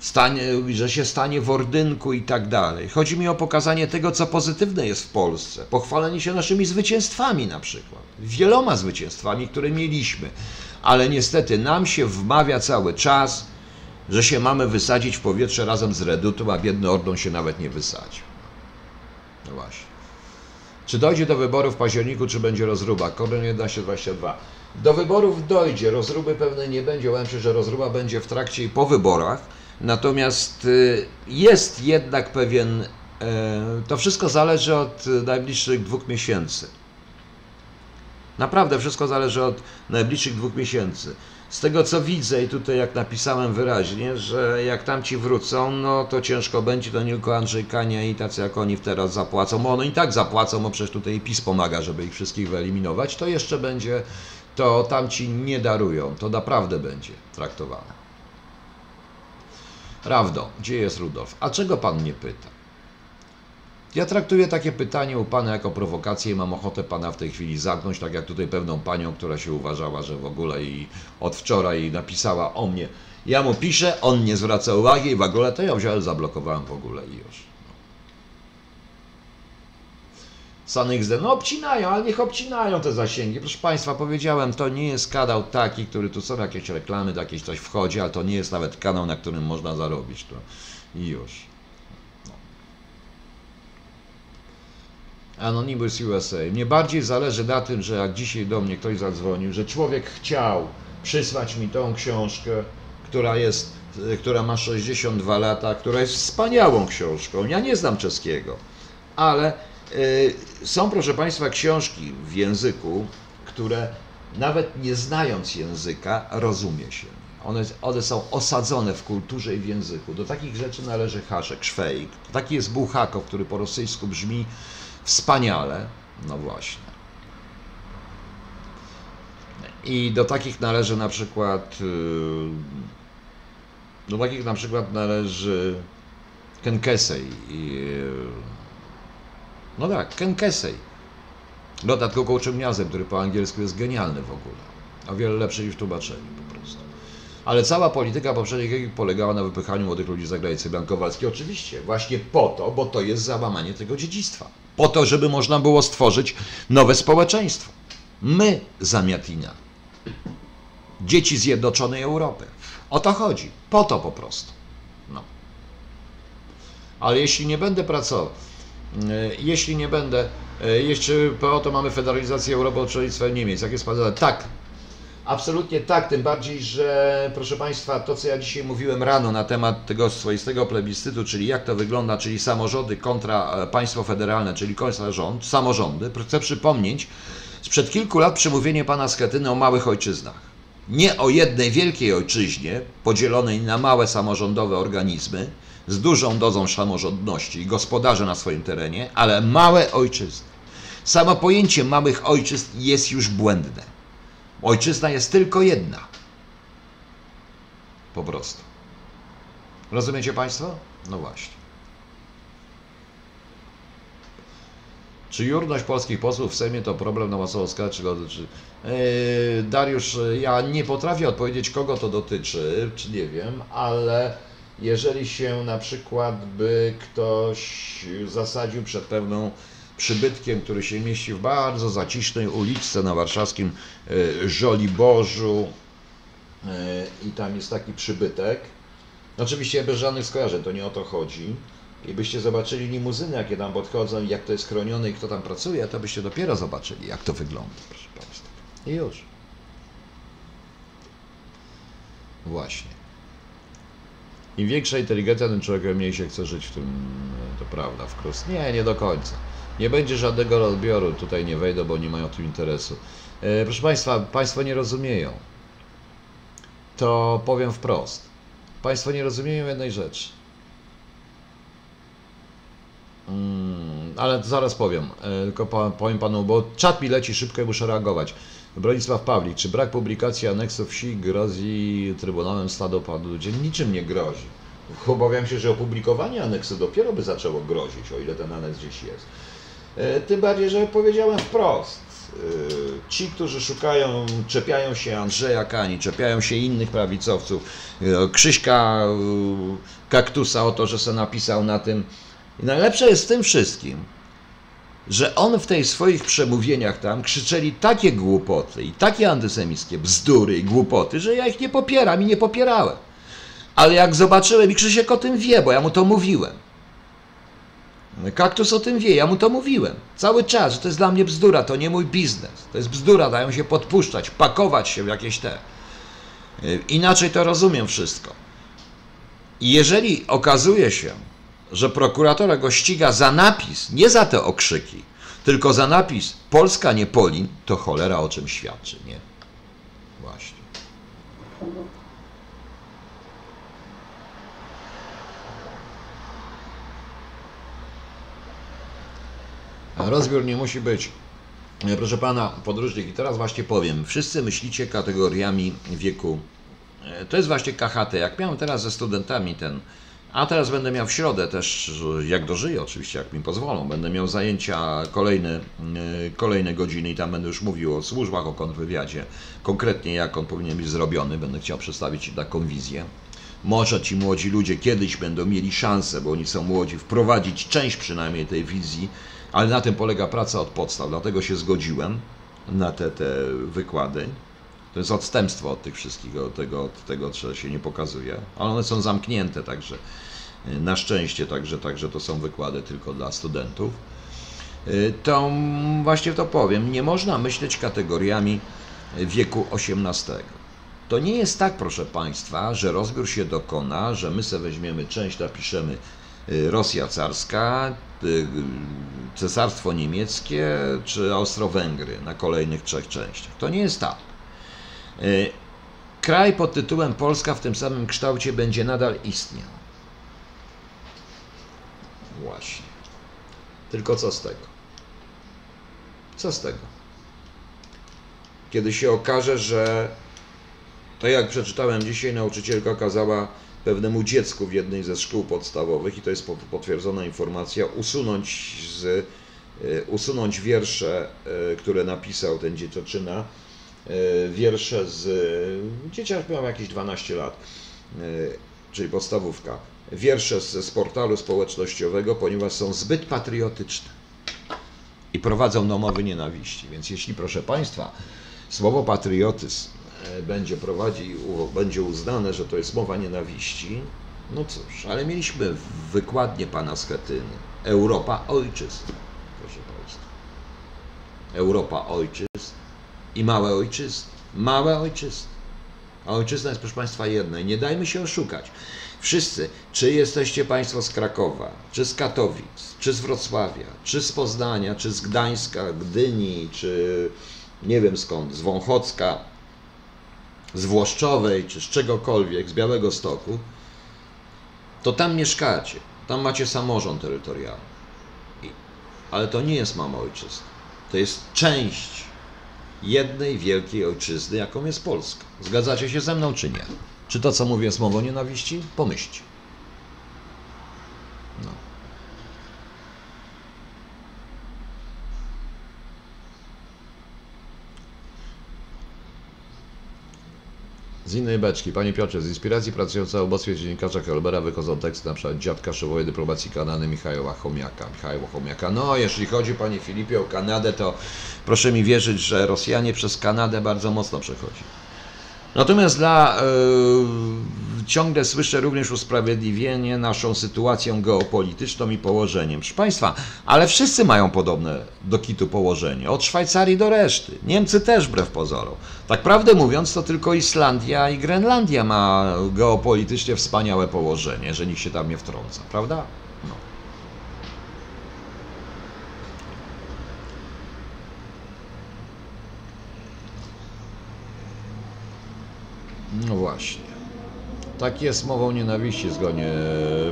stanie, że się stanie w ordynku i tak dalej. Chodzi mi o pokazanie tego, co pozytywne jest w Polsce, pochwalenie się naszymi zwycięstwami na przykład, wieloma zwycięstwami, które mieliśmy, ale niestety nam się wmawia cały czas, że się mamy wysadzić w powietrze razem z Redutą, a biedny Ordon się nawet nie wysadzi. No właśnie. Czy dojdzie do wyborów w październiku, czy będzie rozruba? Koryn 1122. Do wyborów dojdzie, rozruby pewne nie będzie. Łączy, że rozruba będzie w trakcie i po wyborach. Natomiast y, jest jednak pewien, e, to wszystko zależy od najbliższych dwóch miesięcy. Naprawdę wszystko zależy od najbliższych dwóch miesięcy. Z tego co widzę i tutaj jak napisałem wyraźnie, że jak tamci wrócą, no to ciężko będzie, to nie tylko Andrzej Kania i tacy jak oni teraz zapłacą, bo oni i tak zapłacą, bo przecież tutaj PiS pomaga, żeby ich wszystkich wyeliminować, to jeszcze będzie, to tamci nie darują, to naprawdę będzie traktowane. Prawdo, gdzie jest Rudolf? A czego pan nie pyta? Ja traktuję takie pytanie u pana jako prowokację i mam ochotę pana w tej chwili zamknąć, tak jak tutaj pewną panią, która się uważała, że w ogóle i od wczoraj napisała o mnie. Ja mu piszę, on nie zwraca uwagi i w ogóle to ja wziąłem, zablokowałem w ogóle i już. SanXD, no obcinają, ale niech obcinają te zasięgi. Proszę Państwa, powiedziałem, to nie jest kanał taki, który tu są jakieś reklamy, to jakieś coś wchodzi, ale to nie jest nawet kanał, na którym można zarobić. To i już. Anonymous USA. Mnie bardziej zależy na tym, że jak dzisiaj do mnie ktoś zadzwonił, że człowiek chciał przysłać mi tą książkę, która jest, która ma 62 lata, która jest wspaniałą książką. Ja nie znam czeskiego, ale Y, są, proszę Państwa, książki w języku, które nawet nie znając języka, rozumie się. One, one są osadzone w kulturze i w języku. Do takich rzeczy należy Haszek, Szwejk. Taki jest Buchakow, który po rosyjsku brzmi wspaniale. No właśnie. I do takich należy na przykład y, do takich na przykład należy Ken Kesey no tak, Ken Kesey. Dodatkowo gniazdem, który po angielsku jest genialny w ogóle. O wiele lepszy niż w tłumaczeniu. Ale cała polityka poprzednich polegała na wypychaniu młodych ludzi z zagranicy. Jan oczywiście, właśnie po to, bo to jest załamanie tego dziedzictwa. Po to, żeby można było stworzyć nowe społeczeństwo. My zamiatina. Dzieci Zjednoczonej Europy. O to chodzi. Po to po prostu. No. Ale jeśli nie będę pracował, E, jeśli nie będę, e, jeszcze po to mamy federalizację Europy od Niemiec. Jak jest pan Tak, absolutnie tak, tym bardziej, że proszę Państwa, to co ja dzisiaj mówiłem rano na temat tego swoistego plebiscytu, czyli jak to wygląda, czyli samorządy kontra e, państwo federalne, czyli kontra rząd, samorządy, chcę przypomnieć sprzed kilku lat przemówienie pana Schetyny o małych ojczyznach. Nie o jednej wielkiej ojczyźnie, podzielonej na małe samorządowe organizmy, z dużą dozą samorządności i gospodarze na swoim terenie, ale małe ojczyzny. Samo pojęcie małych ojczyzn jest już błędne. Ojczyzna jest tylko jedna. Po prostu. Rozumiecie Państwo? No właśnie. Czy jurność polskich posłów w Sejmie to problem na masową skalę, czy dotyczy? Yy, Dariusz, ja nie potrafię odpowiedzieć, kogo to dotyczy, czy nie wiem, ale jeżeli się na przykład by ktoś zasadził przed pewną przybytkiem, który się mieści w bardzo zacisznej uliczce na warszawskim e, Żoliborzu. E, I tam jest taki przybytek. Oczywiście bez żadnych skojarzeń, to nie o to chodzi. I byście zobaczyli limuzyny, jakie tam podchodzą, jak to jest chronione i kto tam pracuje, to byście dopiero zobaczyli, jak to wygląda, proszę Państwa. I już. Właśnie. Im większa inteligencja ten człowiek, mniej się chce żyć w tym, e, to prawda, wprost. Nie, nie do końca. Nie będzie żadnego odbioru, tutaj nie wejdę, bo nie mają tu interesu. E, proszę Państwa, Państwo nie rozumieją. To powiem wprost. Państwo nie rozumieją jednej rzeczy. Mm, ale zaraz powiem, e, tylko powiem Panu, bo czat mi leci szybko i muszę reagować. Bronisław Pawlik, czy brak publikacji aneksu wsi grozi Trybunałem Stanu Panu Niczym nie grozi. Obawiam się, że opublikowanie aneksu dopiero by zaczęło grozić, o ile ten aneks gdzieś jest. E, tym bardziej, że powiedziałem wprost. E, ci, którzy szukają, czepiają się Andrzeja Kani, czepiają się innych prawicowców, e, Krzyśka Kaktusa o to, że se napisał na tym. I najlepsze jest w tym wszystkim, że on w tej swoich przemówieniach tam krzyczeli takie głupoty i takie antysemickie bzdury i głupoty, że ja ich nie popieram i nie popierałem. Ale jak zobaczyłem, i Krzysiek o tym wie, bo ja mu to mówiłem. Kaktus o tym wie, ja mu to mówiłem. Cały czas, że to jest dla mnie bzdura, to nie mój biznes. To jest bzdura, dają się podpuszczać, pakować się w jakieś te. Inaczej to rozumiem wszystko. I jeżeli okazuje się, że prokuratora go ściga za napis, nie za te okrzyki, tylko za napis Polska nie Polin, to cholera o czym świadczy, nie? Właśnie. Rozbiór nie musi być. Proszę pana, podróżnik, i teraz właśnie powiem. Wszyscy myślicie kategoriami wieku. E, to jest właśnie KHT. Jak miałem teraz ze studentami ten a teraz będę miał w środę też, jak dożyję oczywiście, jak mi pozwolą, będę miał zajęcia kolejne, e, kolejne godziny i tam będę już mówił o służbach, o kontrwywiadzie, konkretnie jak on powinien być zrobiony, będę chciał przedstawić taką wizję. Może ci młodzi ludzie kiedyś będą mieli szansę, bo oni są młodzi, wprowadzić część przynajmniej tej wizji, ale na tym polega praca od podstaw, dlatego się zgodziłem na te, te wykłady. To jest odstępstwo od tych wszystkich, od tego, od tego, co się nie pokazuje, ale one są zamknięte, także y, na szczęście, także, także to są wykłady tylko dla studentów. Y, to właśnie to powiem, nie można myśleć kategoriami wieku XVIII. To nie jest tak, proszę Państwa, że rozbiór się dokona, że my sobie weźmiemy część, napiszemy y, Rosja carska, Cesarstwo Niemieckie czy Austro-Węgry na kolejnych trzech częściach. To nie jest tak. E, kraj pod tytułem Polska w tym samym kształcie będzie nadal istniał. Właśnie. Tylko co z tego? Co z tego? Kiedy się okaże, że to jak przeczytałem dzisiaj, nauczycielka kazała pewnemu dziecku w jednej ze szkół podstawowych, i to jest potwierdzona informacja, usunąć, z, e, usunąć wiersze, e, które napisał ten dzieciaczyna, E, wiersze z. Dzieciak miał jakieś 12 lat, czyli podstawówka. Wiersze z, z portalu społecznościowego, ponieważ są zbyt patriotyczne i prowadzą do mowy nienawiści. Więc jeśli, proszę Państwa, słowo patriotyzm będzie prowadzić, będzie uznane, że to jest mowa nienawiści, no cóż, ale mieliśmy wykładnie pana Schetyny. Europa ojczyzn, proszę Państwa. Europa ojczyzn i małe ojczyzny. Małe ojczyzny. A ojczyzna jest, proszę Państwa, jedna. I nie dajmy się oszukać. Wszyscy, czy jesteście Państwo z Krakowa, czy z Katowic, czy z Wrocławia, czy z Poznania, czy z Gdańska, Gdyni, czy nie wiem skąd, z Wąchocka, z Włoszczowej, czy z czegokolwiek, z Białego Stoku, to tam mieszkacie. Tam macie samorząd terytorialny. Ale to nie jest mama ojczyzna. To jest część jednej wielkiej ojczyzny, jaką jest Polska. Zgadzacie się ze mną, czy nie? Czy to, co mówię, jest mową nienawiści? Pomyślcie. Z innej beczki. Panie Piotrze, z inspiracji pracującego w obecnie dziennikarza Helbera wychodzą teksty na przykład dziadka szefowej dyplomacji Kanady Michała Chomiaka. Michała Chomiaka. No, jeśli chodzi Panie Filipie o Kanadę, to proszę mi wierzyć, że Rosjanie przez Kanadę bardzo mocno przechodzi. Natomiast dla yy, ciągle słyszę również usprawiedliwienie naszą sytuacją geopolityczną i położeniem. Proszę Państwa, ale wszyscy mają podobne do kitu położenie, od Szwajcarii do reszty. Niemcy też wbrew pozorom. Tak prawdę mówiąc, to tylko Islandia i Grenlandia ma geopolitycznie wspaniałe położenie, że nikt się tam nie wtrąca, prawda? No. Właśnie. Tak jest mową nienawiści zgodnie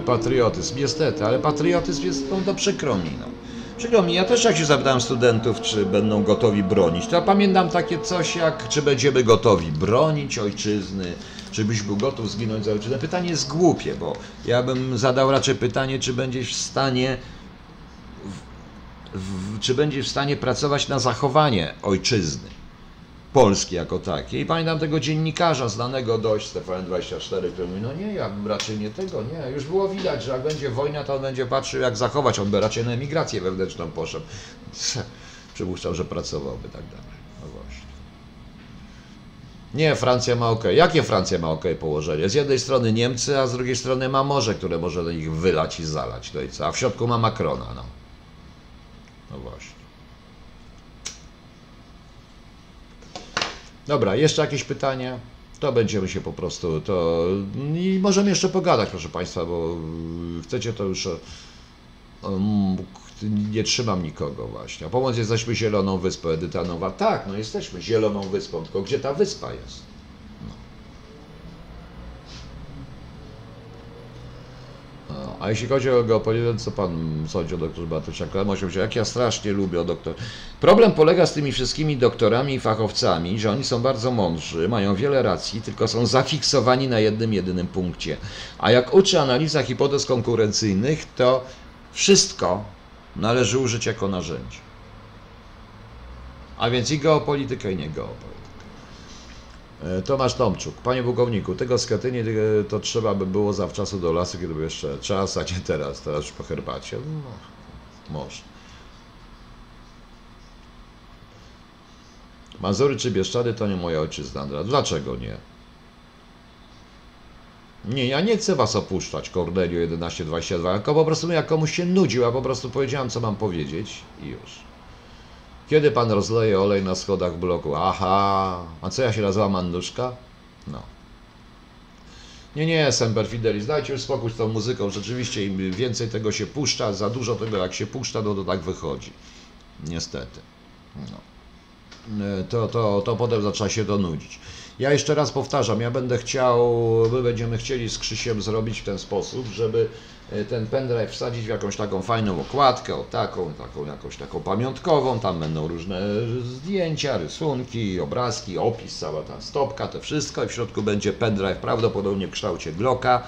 patriotyzm. Niestety, ale patriotyzm jest, no to przykro mi. No. Przykro mi, ja też jak się zapytałem studentów, czy będą gotowi bronić, to ja pamiętam takie coś jak, czy będziemy gotowi bronić ojczyzny, czy byś był gotów zginąć za ojczyznę. Pytanie jest głupie, bo ja bym zadał raczej pytanie, czy będziesz w stanie w, w, czy będziesz w stanie pracować na zachowanie ojczyzny. Polski jako takiej. I pamiętam tego dziennikarza znanego dość z TVN24, który mówi, no nie, ja bym raczej nie tego, nie. Już było widać, że jak będzie wojna, to on będzie patrzył jak zachować, on by raczej na emigrację wewnętrzną poszedł. Przypuszczał, że pracowałby tak dalej. No właśnie. Nie, Francja ma ok. Jakie Francja ma ok położenie? Z jednej strony Niemcy, a z drugiej strony ma morze, które może do nich wylać i zalać. No i co? A w środku ma Macrona, no. No właśnie. Dobra, jeszcze jakieś pytania? To będziemy się po prostu to. I możemy jeszcze pogadać, proszę Państwa, bo chcecie to już. Um, nie trzymam nikogo właśnie. A pomoc jesteśmy Zieloną Wyspą, Edyta Nowa. Tak, no jesteśmy Zieloną Wyspą, tylko gdzie ta wyspa jest? A jeśli chodzi o geopolitykę, co pan sądzi o doktorze Bartosiaku? Jak ja strasznie lubię o doktor. Problem polega z tymi wszystkimi doktorami i fachowcami, że oni są bardzo mądrzy, mają wiele racji, tylko są zafiksowani na jednym, jedynym punkcie. A jak uczy analiza hipotez konkurencyjnych, to wszystko należy użyć jako narzędzie. A więc i geopolitykę, i nie geopolitykę. Tomasz Tomczuk, panie pułkowniku, tego skatynie to trzeba by było zawczasu do lasu, kiedy by jeszcze czas, a nie teraz, teraz już po herbacie. No, może. Mazury czy Bieszczady to nie moja ojczyzna. Dlaczego nie? Nie, ja nie chcę was opuszczać, Cornelio 1122, tylko po prostu jak komuś się nudził, ja po prostu powiedziałem, co mam powiedzieć i już. Kiedy pan rozleje olej na schodach bloku? Aha, a co ja się nazywam Manduszka? No. Nie, nie, Semper Fidelis, dajcie już spokój z tą muzyką. Rzeczywiście im więcej tego się puszcza, za dużo tego jak się puszcza, no to tak wychodzi. Niestety. No. To, to, to potem zaczyna się to nudzić. Ja jeszcze raz powtarzam, ja będę chciał, my będziemy chcieli z Krzysiem zrobić w ten sposób, żeby ten pendrive wsadzić w jakąś taką fajną okładkę, o taką, taką jakąś taką pamiątkową, tam będą różne zdjęcia, rysunki, obrazki, opis, cała ta stopka, to wszystko. I w środku będzie pendrive prawdopodobnie w kształcie Glocka,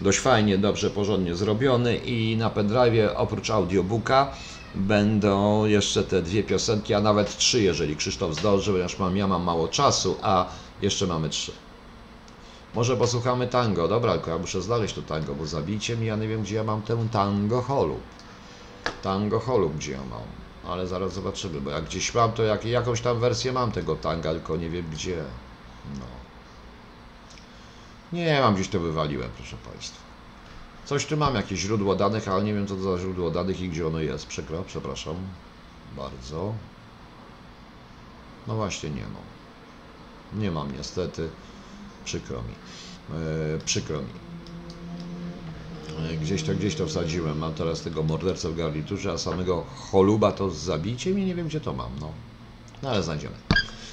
dość fajnie, dobrze, porządnie zrobiony. I na pendrive oprócz audiobooka będą jeszcze te dwie piosenki, a nawet trzy, jeżeli Krzysztof zdąży, ponieważ mam, ja mam mało czasu, a jeszcze mamy trzy. Może posłuchamy tango. Dobra, tylko ja muszę znaleźć to tango, bo zabijcie mi, ja nie wiem, gdzie ja mam tę tango holub. Tango holub, gdzie ja mam. Ale zaraz zobaczymy, bo jak gdzieś mam, to jak, jakąś tam wersję mam tego tanga, tylko nie wiem gdzie. No. Nie, mam gdzieś to wywaliłem, proszę Państwa. Coś tu mam, jakieś źródło danych, ale nie wiem, co to za źródło danych i gdzie ono jest. Przykro, przepraszam. Bardzo. No właśnie, nie mam. Nie mam niestety. Przykro mi. E, przykro mi. E, gdzieś to, gdzieś to wsadziłem. Mam teraz tego mordercę w garniturze, a samego choluba to z zabiciem i nie wiem, gdzie to mam. No, no ale znajdziemy.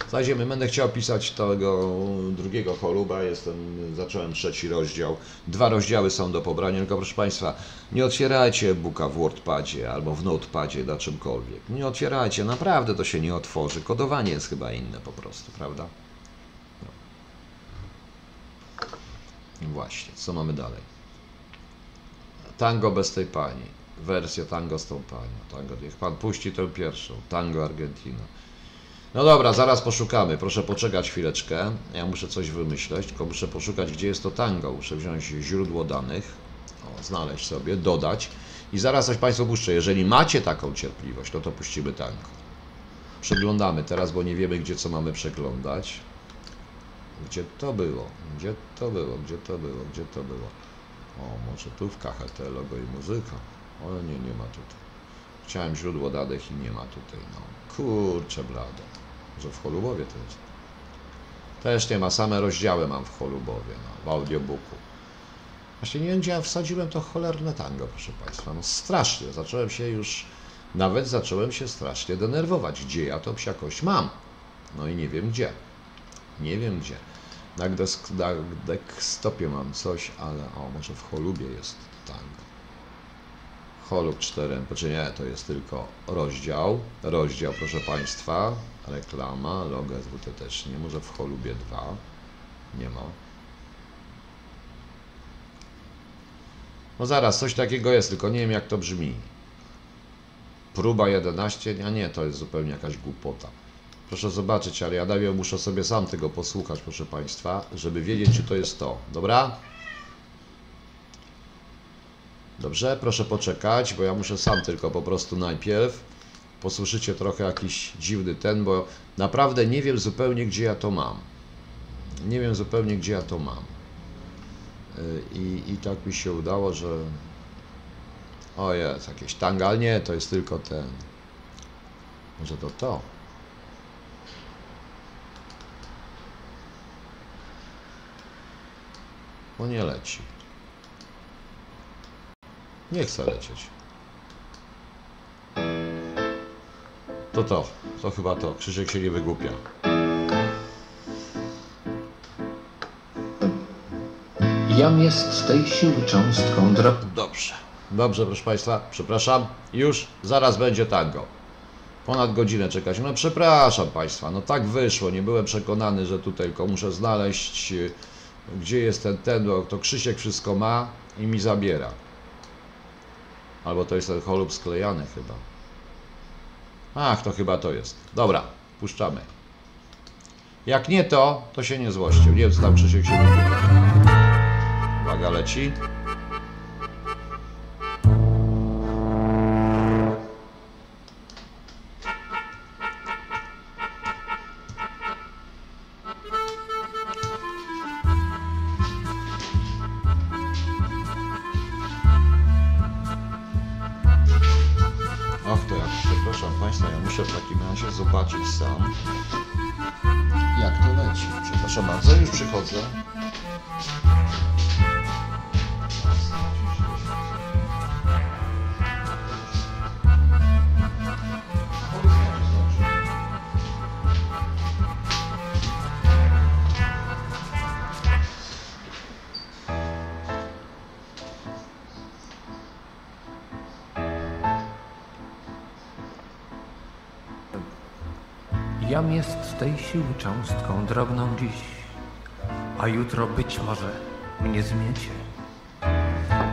Znajdziemy. Będę chciał pisać tego drugiego choluba. Jestem, zacząłem trzeci rozdział. Dwa rozdziały są do pobrania, tylko proszę Państwa, nie otwierajcie booka w WordPadzie albo w Notepadzie na czymkolwiek. Nie otwierajcie, naprawdę to się nie otworzy. Kodowanie jest chyba inne po prostu, prawda? Właśnie, co mamy dalej? Tango bez tej pani. Wersja tango z tą panią. Tango, niech pan puści tę pierwszą. Tango Argentina. No dobra, zaraz poszukamy. Proszę poczekać chwileczkę. Ja muszę coś wymyśleć, tylko muszę poszukać, gdzie jest to tango. Muszę wziąć źródło danych, o, znaleźć sobie, dodać i zaraz coś Państwu puszczę. Jeżeli macie taką cierpliwość, no to puścimy tango. Przeglądamy teraz, bo nie wiemy, gdzie co mamy przeglądać. Gdzie to było? Gdzie to było? Gdzie to było? Gdzie to było? O, może tu w KHT logo i muzyka. Ale nie, nie ma tutaj. Chciałem źródło danych i nie ma tutaj. No, kurczę blade. Może w Holubowie to jest. Też nie ma, same rozdziały mam w Holubowie, no, w audiobooku. Właśnie nie wiem, gdzie ja wsadziłem to cholerne tango, proszę Państwa. No strasznie, zacząłem się już, nawet zacząłem się strasznie denerwować, gdzie ja to psiakość mam. No i nie wiem gdzie. Nie wiem gdzie. Na, desk, na desktopie mam coś, ale o, może w Holubie jest tango. Holub 4, znaczy nie, to jest tylko rozdział. Rozdział, proszę Państwa, reklama, logo SWT też nie, może w Holubie 2, nie ma. No zaraz, coś takiego jest, tylko nie wiem jak to brzmi. Próba 11, a nie, to jest zupełnie jakaś głupota. Proszę zobaczyć, ale ja daję, muszę sobie sam tego posłuchać, proszę Państwa, żeby wiedzieć, czy to jest to. Dobra? Dobrze, proszę poczekać, bo ja muszę sam tylko po prostu najpierw. Posłyszycie trochę jakiś dziwny ten, bo naprawdę nie wiem zupełnie, gdzie ja to mam. Nie wiem zupełnie, gdzie ja to mam. Y, I, i tak mi się udało, że... O jest, jakieś tanga, ale nie, to jest tylko ten... Może to to? Bo nie leci. Nie chce lecieć. To to, to chyba to. Krzysiek się nie wygłupia. Jam jest tej siły cząstką drobną. Dobrze. Dobrze, proszę Państwa, przepraszam. Już, zaraz będzie tango. Ponad godzinę czekać. No przepraszam Państwa, no tak wyszło. Nie byłem przekonany, że tutaj tylko muszę znaleźć, y, gdzie jest ten ten, bo to Krzysiek wszystko ma i mi zabiera. Albo to jest ten cholub sklejany chyba. Ach, to chyba to jest. Dobra, puszczamy. Jak nie to, to się nie złościł. Nie wiem, co tam Krzysiek się wygłupia. Uwaga, leci. Jutro być może mnie zmiecie.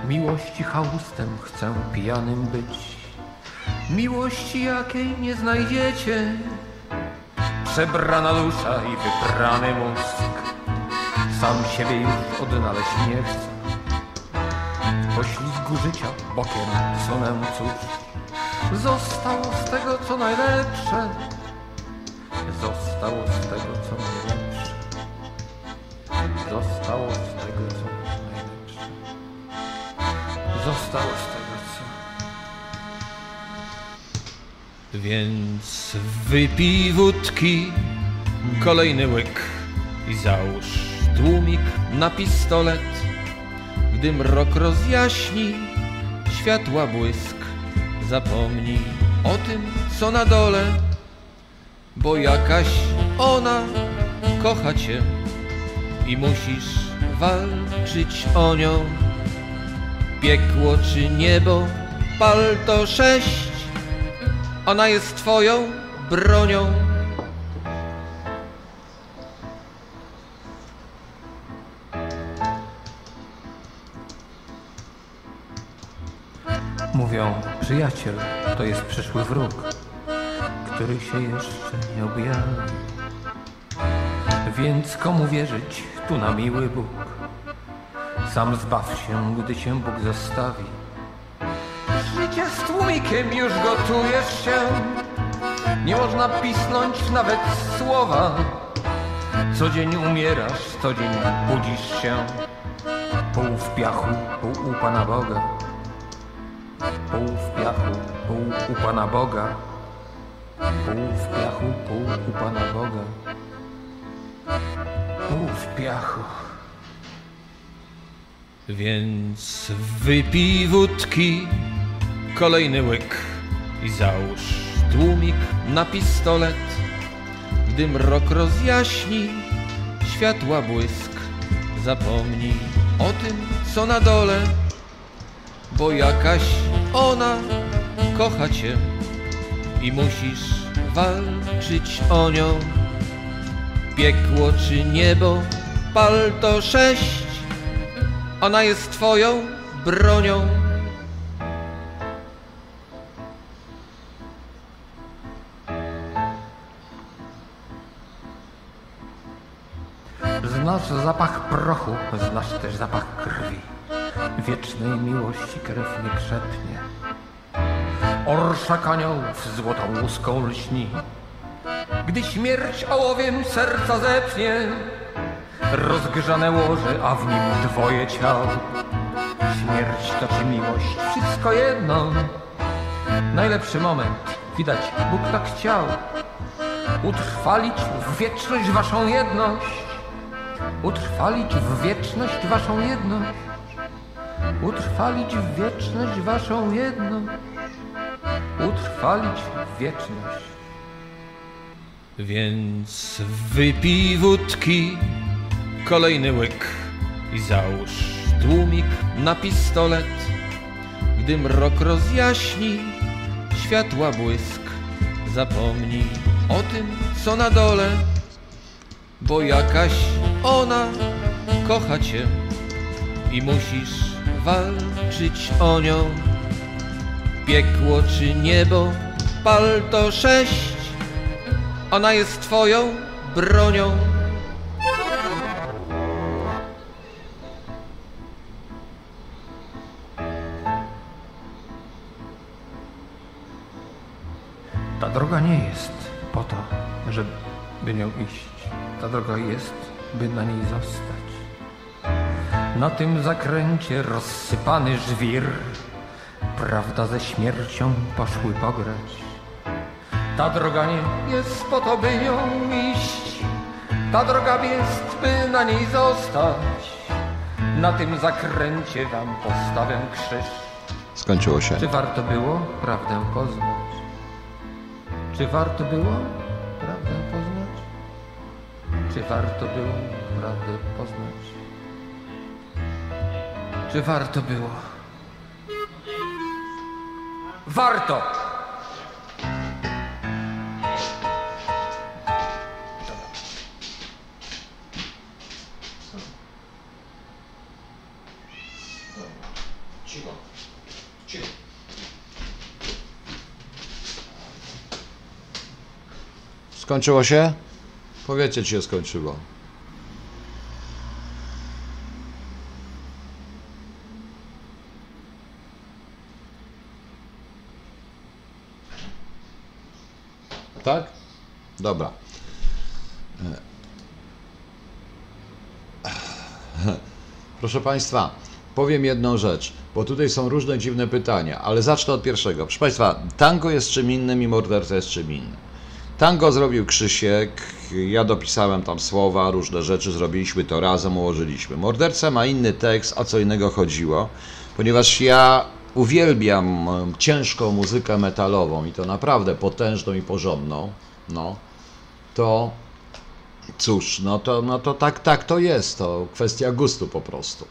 Miłości chałustem chcę pijanym być, miłości jakiej nie znajdziecie. Przebrana dusza i wybrany mózg, sam siebie już odnaleźć nie chcę. W poślizgu życia bokiem sunę cóż, zostało z tego co najlepsze zostało z tego, co najlepsze. Zostało z tego, co najlepsze. Zostało z tego, co... Więc wypij wódki, kolejny łyk i załóż tłumik na pistolet. Gdy mrok rozjaśni, światła błysk, zapomnij o tym, co na dole, bo jakaś ona kocha cię i musisz walczyć o nią. Piekło czy niebo, pal to sześć, ona jest twoją bronią. Mówią, przyjaciel to jest przyszły wróg. który się jeszcze nie objawi. Więc komu wierzyć tu na miły Bóg? Sam zbaw się, gdy cię Bóg zostawi. Życie z tłumikiem już gotujesz się. Nie można pisnąć nawet słowa. Co dzień umierasz, co dzień budzisz się. Pół w piachu, pół u Pana Boga. Pół w piachu, pół u Pana Boga. Pół w piachu, pół u Pana Boga. W piachu. Więc wypij wódki, kolejny łyk i załóż tłumik na pistolet. Gdy mrok rozjaśni, światła błysk, zapomnij o tym, co na dole, bo jakaś ona kocha cię i musisz walczyć o nią. Piekło czy niebo, pal to sześć, ona jest twoją bronią. Znasz zapach prochu, znasz też zapach krwi. Wiecznej miłości krew nie krzepnie. Orszak aniołów złotą łuską lśni. Gdy śmierć ołowiem serca zepnie, rozgrzane łoże, a w nim dwoje ciał. Śmierć to czy miłość, wszystko jedno. Najlepszy moment, widać, Bóg tak chciał. Utrwalić w wieczność waszą jedność. Utrwalić w wieczność waszą jedność. Utrwalić w wieczność waszą jedność. Utrwalić w wieczność. Więc wypij wódki, kolejny łyk i załóż tłumik na pistolet. Gdy mrok rozjaśni, światła błysk, zapomnij o tym, co na dole, bo jakaś ona kocha cię i musisz walczyć o nią. Piekło czy niebo, pal to sześć, ona jest twoją bronią. Ta droga nie jest po to, żeby nią iść. Ta droga jest, by na niej zostać. Na tym zakręcie rozsypany żwir, prawda ze śmiercią poszły pograć. Ta droga nie jest po to, by nią iść. Ta droga jest, by na niej zostać. Na tym zakręcie wam postawię krzyż. Skończyło się. Czy warto było prawdę poznać? Czy warto było prawdę poznać? Czy warto było prawdę poznać? Czy warto było? Warto! Skończyło się? Powiedzcie, czy się skończyło. Tak? Dobra. Proszę Państwa, powiem jedną rzecz, bo tutaj są różne dziwne pytania, ale zacznę od pierwszego. Proszę Państwa, tango jest czym innym i morderca jest czym innym. Tango zrobił Krzysiek, ja dopisałem tam słowa, różne rzeczy, zrobiliśmy to razem, ułożyliśmy. Morderca ma inny tekst, a co innego chodziło, ponieważ ja uwielbiam ciężką muzykę metalową i to naprawdę potężną i porządną, no, to Cóż, no to, no to tak, tak to jest, to kwestia gustu po prostu.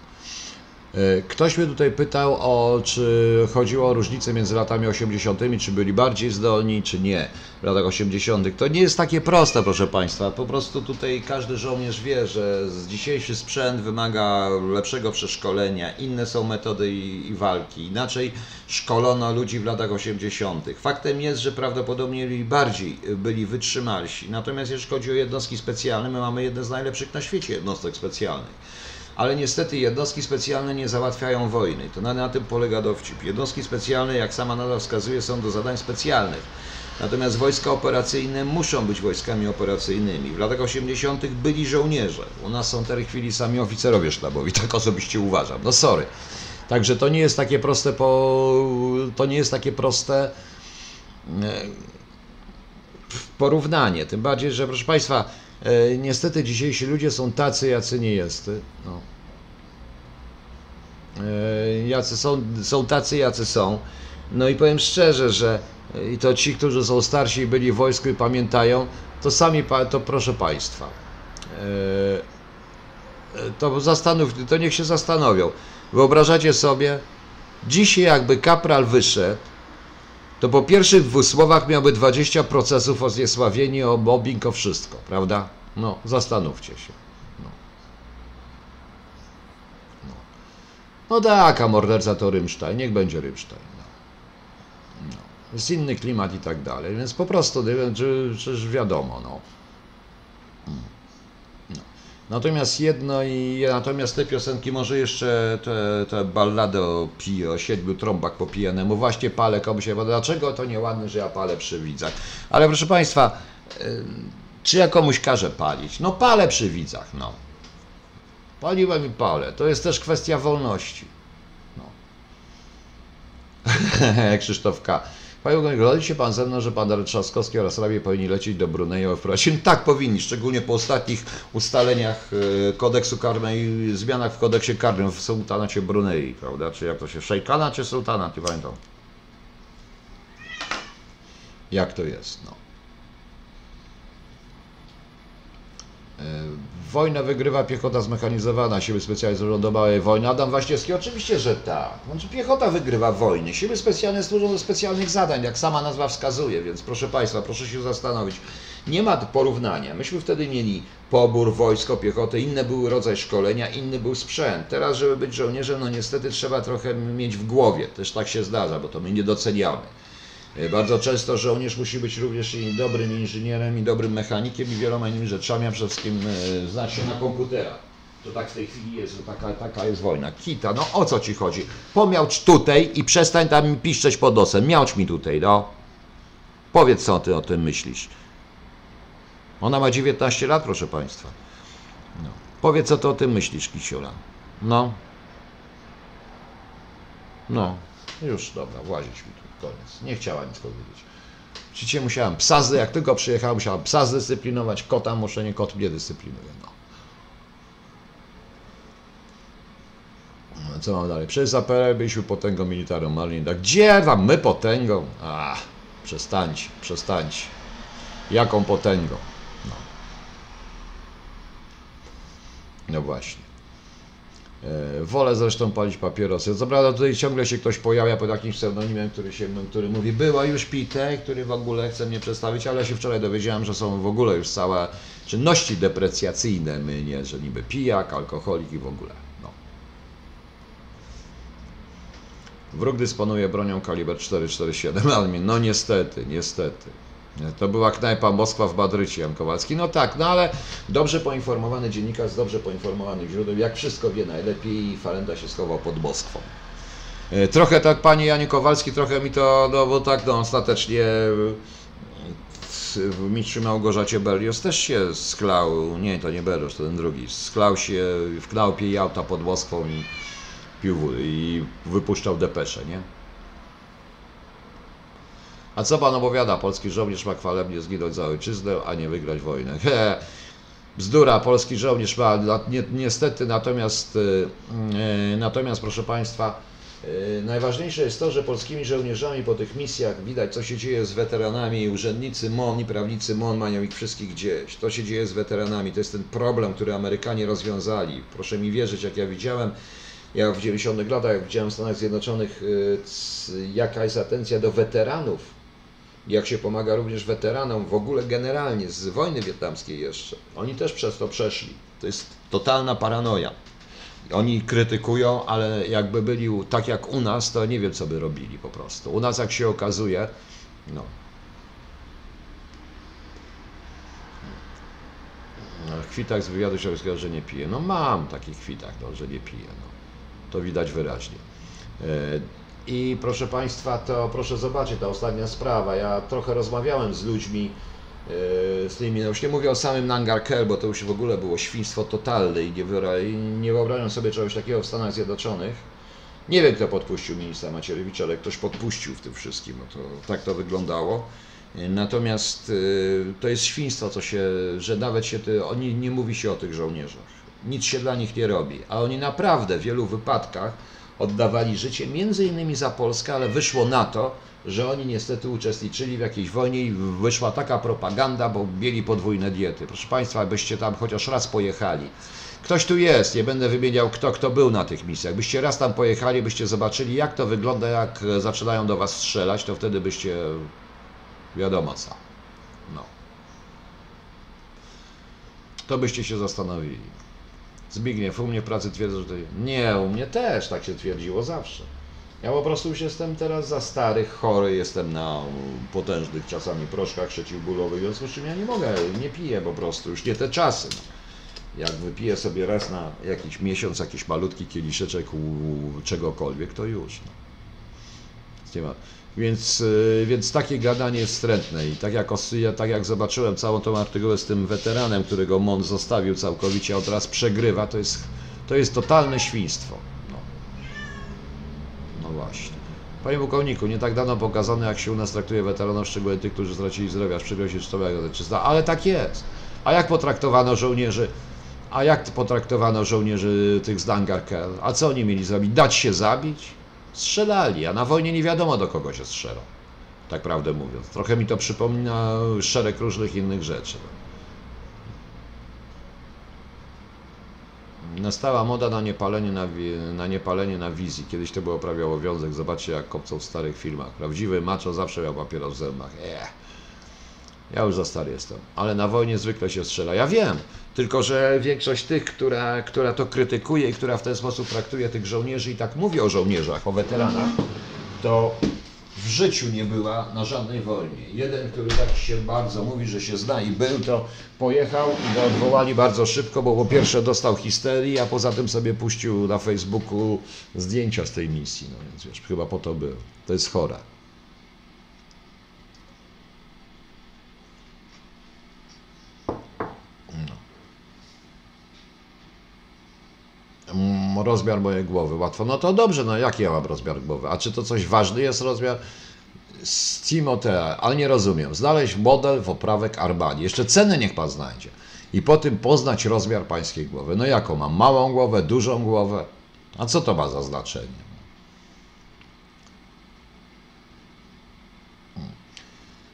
E, Ktoś mnie tutaj pytał o, czy chodziło o różnicę między latami 80., czy byli bardziej zdolni, czy nie w latach 80. To nie jest takie proste, proszę Państwa. Po prostu tutaj każdy żołnierz wie, że dzisiejszy sprzęt wymaga lepszego przeszkolenia, inne są metody i, i walki. Inaczej szkolono ludzi w latach 80. Faktem jest, że prawdopodobnie byli bardziej byli wytrzymalsi. Natomiast jeśli chodzi o jednostki specjalne, my mamy jedne z najlepszych na świecie jednostek specjalnych. Ale niestety jednostki specjalne nie załatwiają wojny. To na, na tym polega dowcip. Jednostki specjalne, jak sama nazwa wskazuje, są do zadań specjalnych. Natomiast wojska operacyjne muszą być wojskami operacyjnymi. W latach 80. byli żołnierze. U nas są w tej chwili sami oficerowie sztabowi, tak osobiście uważam. No sorry. Także to nie jest takie proste po... to nie jest takie proste e, porównanie. Tym bardziej, że proszę Państwa, niestety dzisiejsi ludzie są tacy, jacy nie jest. No. E, Jacy są, są tacy, jacy są. No i powiem szczerze, że e, i to ci, którzy są starsi i byli w wojsku i pamiętają, to sami, to proszę Państwa, e, e, to zastanów, to niech się zastanowią. Wyobrażacie sobie, dzisiaj jakby kapral wyszedł, to po pierwszych dwóch słowach miałby 20 procesów o zniesławienie, o mobbing, o wszystko, prawda? No, zastanówcie się. No, no. no tak, a morderca to Rymsztajn, niech będzie Rymsztajn. No. No. Jest inny klimat i tak dalej, więc po prostu, nie wiem, czy, czyż wiadomo, no. Natomiast jedno i natomiast te piosenki, może jeszcze te, te ballady o, o siedmiu trąbach po pijanemu, właśnie palę komuś bo dlaczego to nieładne, że ja palę przy widzach. Ale proszę Państwa, czy ja komuś każę palić? No palę przy widzach, no. Paliłem i palę. To jest też kwestia wolności. No. Krzysztof K. Panie zgodzi się Pan ze mną, że Pan Trzaskowski oraz Rabie powinni lecieć do Bruneju wprowadzić? Tak powinni, szczególnie po ostatnich ustaleniach e, kodeksu karnego i zmianach w kodeksie karnym w sultanacie Brunei, prawda? Czy jak to się, szejkana czy sultanat, nie pamiętam. Jak to jest, no. Wojnę wygrywa piechota zmechanizowana, siły specjalne służą do małej wojny. Adam Waśniewski, oczywiście, że tak. Znaczy piechota wygrywa wojny. Siły specjalne służą do specjalnych zadań, jak sama nazwa wskazuje, więc proszę Państwa, proszę się zastanowić. Nie ma porównania. Myśmy wtedy mieli pobór, wojsko, piechotę, inny był rodzaj szkolenia, inny był sprzęt. Teraz, żeby być żołnierzem, no niestety trzeba trochę mieć w głowie. Też tak się zdarza, bo to my nie doceniamy. E, Bardzo często żołnierz musi być również i dobrym inżynierem, i dobrym mechanikiem, i wieloma innymi rzeczami, a przede wszystkim e, znać się na komputerach. To tak w tej chwili jest, że taka, taka jest wojna. Kita, no o co ci chodzi? Pomiałcz tutaj i przestań tam piszczeć pod nosem. Miałcz mi tutaj, no. Powiedz, co ty o tym myślisz. Ona ma 19 lat, proszę Państwa. No. Powiedz, co ty o tym myślisz, Kisiula. No. No. Już, dobra, włazić mi tu. Koniec. Nie chciała nic powiedzieć. Dzisiaj musiałem psa, jak tylko przyjechałem, musiałem psa zdyscyplinować, kota muszę, nie kot mnie dyscyplinuje. No. No, Co mam dalej? Przez APR byliśmy potęgą militarną Marlin. Tak, gdzie tam my potęgą? Ach, przestańcie, przestańcie. Jaką potęgą? No, no właśnie. E, Wolę zresztą palić papierosy. Co prawda tutaj ciągle się ktoś pojawia pod jakimś pseudonimem, który, się, który mówi była już Pite, który w ogóle chce mnie przedstawić, ale się wczoraj dowiedziałem, że są w ogóle już całe czynności deprecjacyjne, my nie, że niby pijak, alkoholik i w ogóle. No. Wróg dysponuje bronią kaliber 4,47 ale no niestety, niestety. To była knajpa Moskwa w Madrycie, Jan Kowalski. No tak, no ale dobrze poinformowany dziennikarz z dobrze poinformowanych źródeł, jak wszystko wie najlepiej i Falenda się schował pod Moskwą. E, Trochę tak, panie Janie Kowalski, trochę mi to, no bo tak, no ostatecznie e, w Mistrzu Małgorzacie Berlioz też się sklał, nie, to nie Berlioz, to ten drugi, sklał się w knałpie i auta pod Moskwą i pił i wypuszczał depesze, nie? A co pan opowiada? Polski żołnierz ma chwalebnie zginąć za ojczyznę, a nie wygrać wojnę. He, bzdura, polski żołnierz ma ni niestety, natomiast, y, y, natomiast proszę państwa, y, najważniejsze jest to, że polskimi żołnierzami po tych misjach widać, co się dzieje z weteranami. Urzędnicy MON i prawnicy MON mają ich wszystkich gdzieś. To się dzieje z weteranami. To jest ten problem, który Amerykanie rozwiązali. Proszę mi wierzyć, jak ja widziałem Ja w 90 latach, jak widziałem w Stanach Zjednoczonych, y, jaka jest atencja do weteranów, jak się pomaga również weteranom, w ogóle generalnie z wojny wietnamskiej jeszcze. Oni też przez to przeszli. To jest totalna paranoja. Oni krytykują, ale jakby byli tak jak u nas, to nie wiem, co by robili po prostu. U nas, jak się okazuje, no. W kwitach z wywiadu się rozkazał, że nie pije. No mam taki kwitach, no, że nie pije. No. To widać wyraźnie. E, I proszę Państwa, to proszę zobaczyć, ta ostatnia sprawa. Ja trochę rozmawiałem z ludźmi, e, z tymi, no już nie mówię o samym Nangar Kerr, bo to już w ogóle było świństwo totalne i nie, nie wyobrażam sobie czegoś takiego w Stanach Zjednoczonych. Nie wiem, kto podpuścił ministra Macierewicza, ale ktoś podpuścił w tym wszystkim. No to, tak to wyglądało. Natomiast y, to jest świństwo, co się, że nawet się, oni, nie mówi się o tych żołnierzach. Nic się dla nich nie robi. A oni naprawdę w wielu wypadkach oddawali życie, między innymi za Polskę, ale wyszło na to, że oni niestety uczestniczyli w jakiejś wojnie i wyszła taka propaganda, bo mieli podwójne diety. Proszę Państwa, abyście tam chociaż raz pojechali. Ktoś tu jest, nie będę wymieniał kto, kto był na tych misjach. Byście raz tam pojechali, byście zobaczyli jak to wygląda, jak e, zaczynają do Was strzelać, to wtedy byście wiadomo co. No. To byście się zastanowili. Zbigniew, u mnie w pracy twierdzą, że to... Nie, u mnie też tak się twierdziło zawsze. Ja po prostu już jestem teraz za stary, chory, jestem na potężnych czasami proszkach przeciwbólowych, w związku z czym ja nie mogę, nie piję po prostu, już nie te czasy. Jak wypiję sobie raz na jakiś miesiąc jakiś malutki kieliszeczek u, u czegokolwiek, to już. No. Nie ma. Więc, y, więc takie gadanie jest wstrętne i tak jak, tak jak zobaczyłem całą tą artykułę z tym weteranem, którego MON zostawił całkowicie, a teraz przegrywa, to jest, to jest totalne świństwo. No. no właśnie. Panie pułkowniku, nie tak dawno pokazano, jak się u nas traktuje weteranów, szczególnie tych, którzy stracili zdrowia, szczególnie się czysta, ale tak jest. A jak potraktowano żołnierzy, a jak potraktowano żołnierzy tych z Dangarkel? A co oni mieli zrobić? Dać się zabić? Strzelali, a na wojnie nie wiadomo do kogo się strzela. Tak prawdę mówiąc. Trochę mi to przypomina szereg różnych innych rzeczy. Nastała moda na niepalenie na, na niepalenie na wizji. Kiedyś to było prawie obowiązek. Zobaczcie jak kopcą w starych filmach. Prawdziwy macho zawsze miał papieros w zębach. Eee. Ja już za stary jestem, ale na wojnie zwykle się strzela. Ja wiem, tylko że większość tych, która, która to krytykuje i która w ten sposób traktuje tych żołnierzy i tak mówi o żołnierzach, o weteranach, to w życiu nie była na żadnej wojnie. Jeden, który tak się bardzo mówi, że się zna i był, to pojechał i go odwołali bardzo szybko, bo po pierwsze dostał histerii, a poza tym sobie puścił na Facebooku zdjęcia z tej misji. No więc wiesz, chyba po to był. To jest chore. Rozmiar mojej głowy. Łatwo. No to dobrze, no jaki ja mam rozmiar głowy? A czy to coś ważny jest rozmiar? Z Timotea, ale nie rozumiem. Znaleźć model w oprawek Armani. Jeszcze cenę niech pan znajdzie. I po tym poznać rozmiar pańskiej głowy. No jaką mam? Małą głowę, dużą głowę? A co to ma za znaczenie?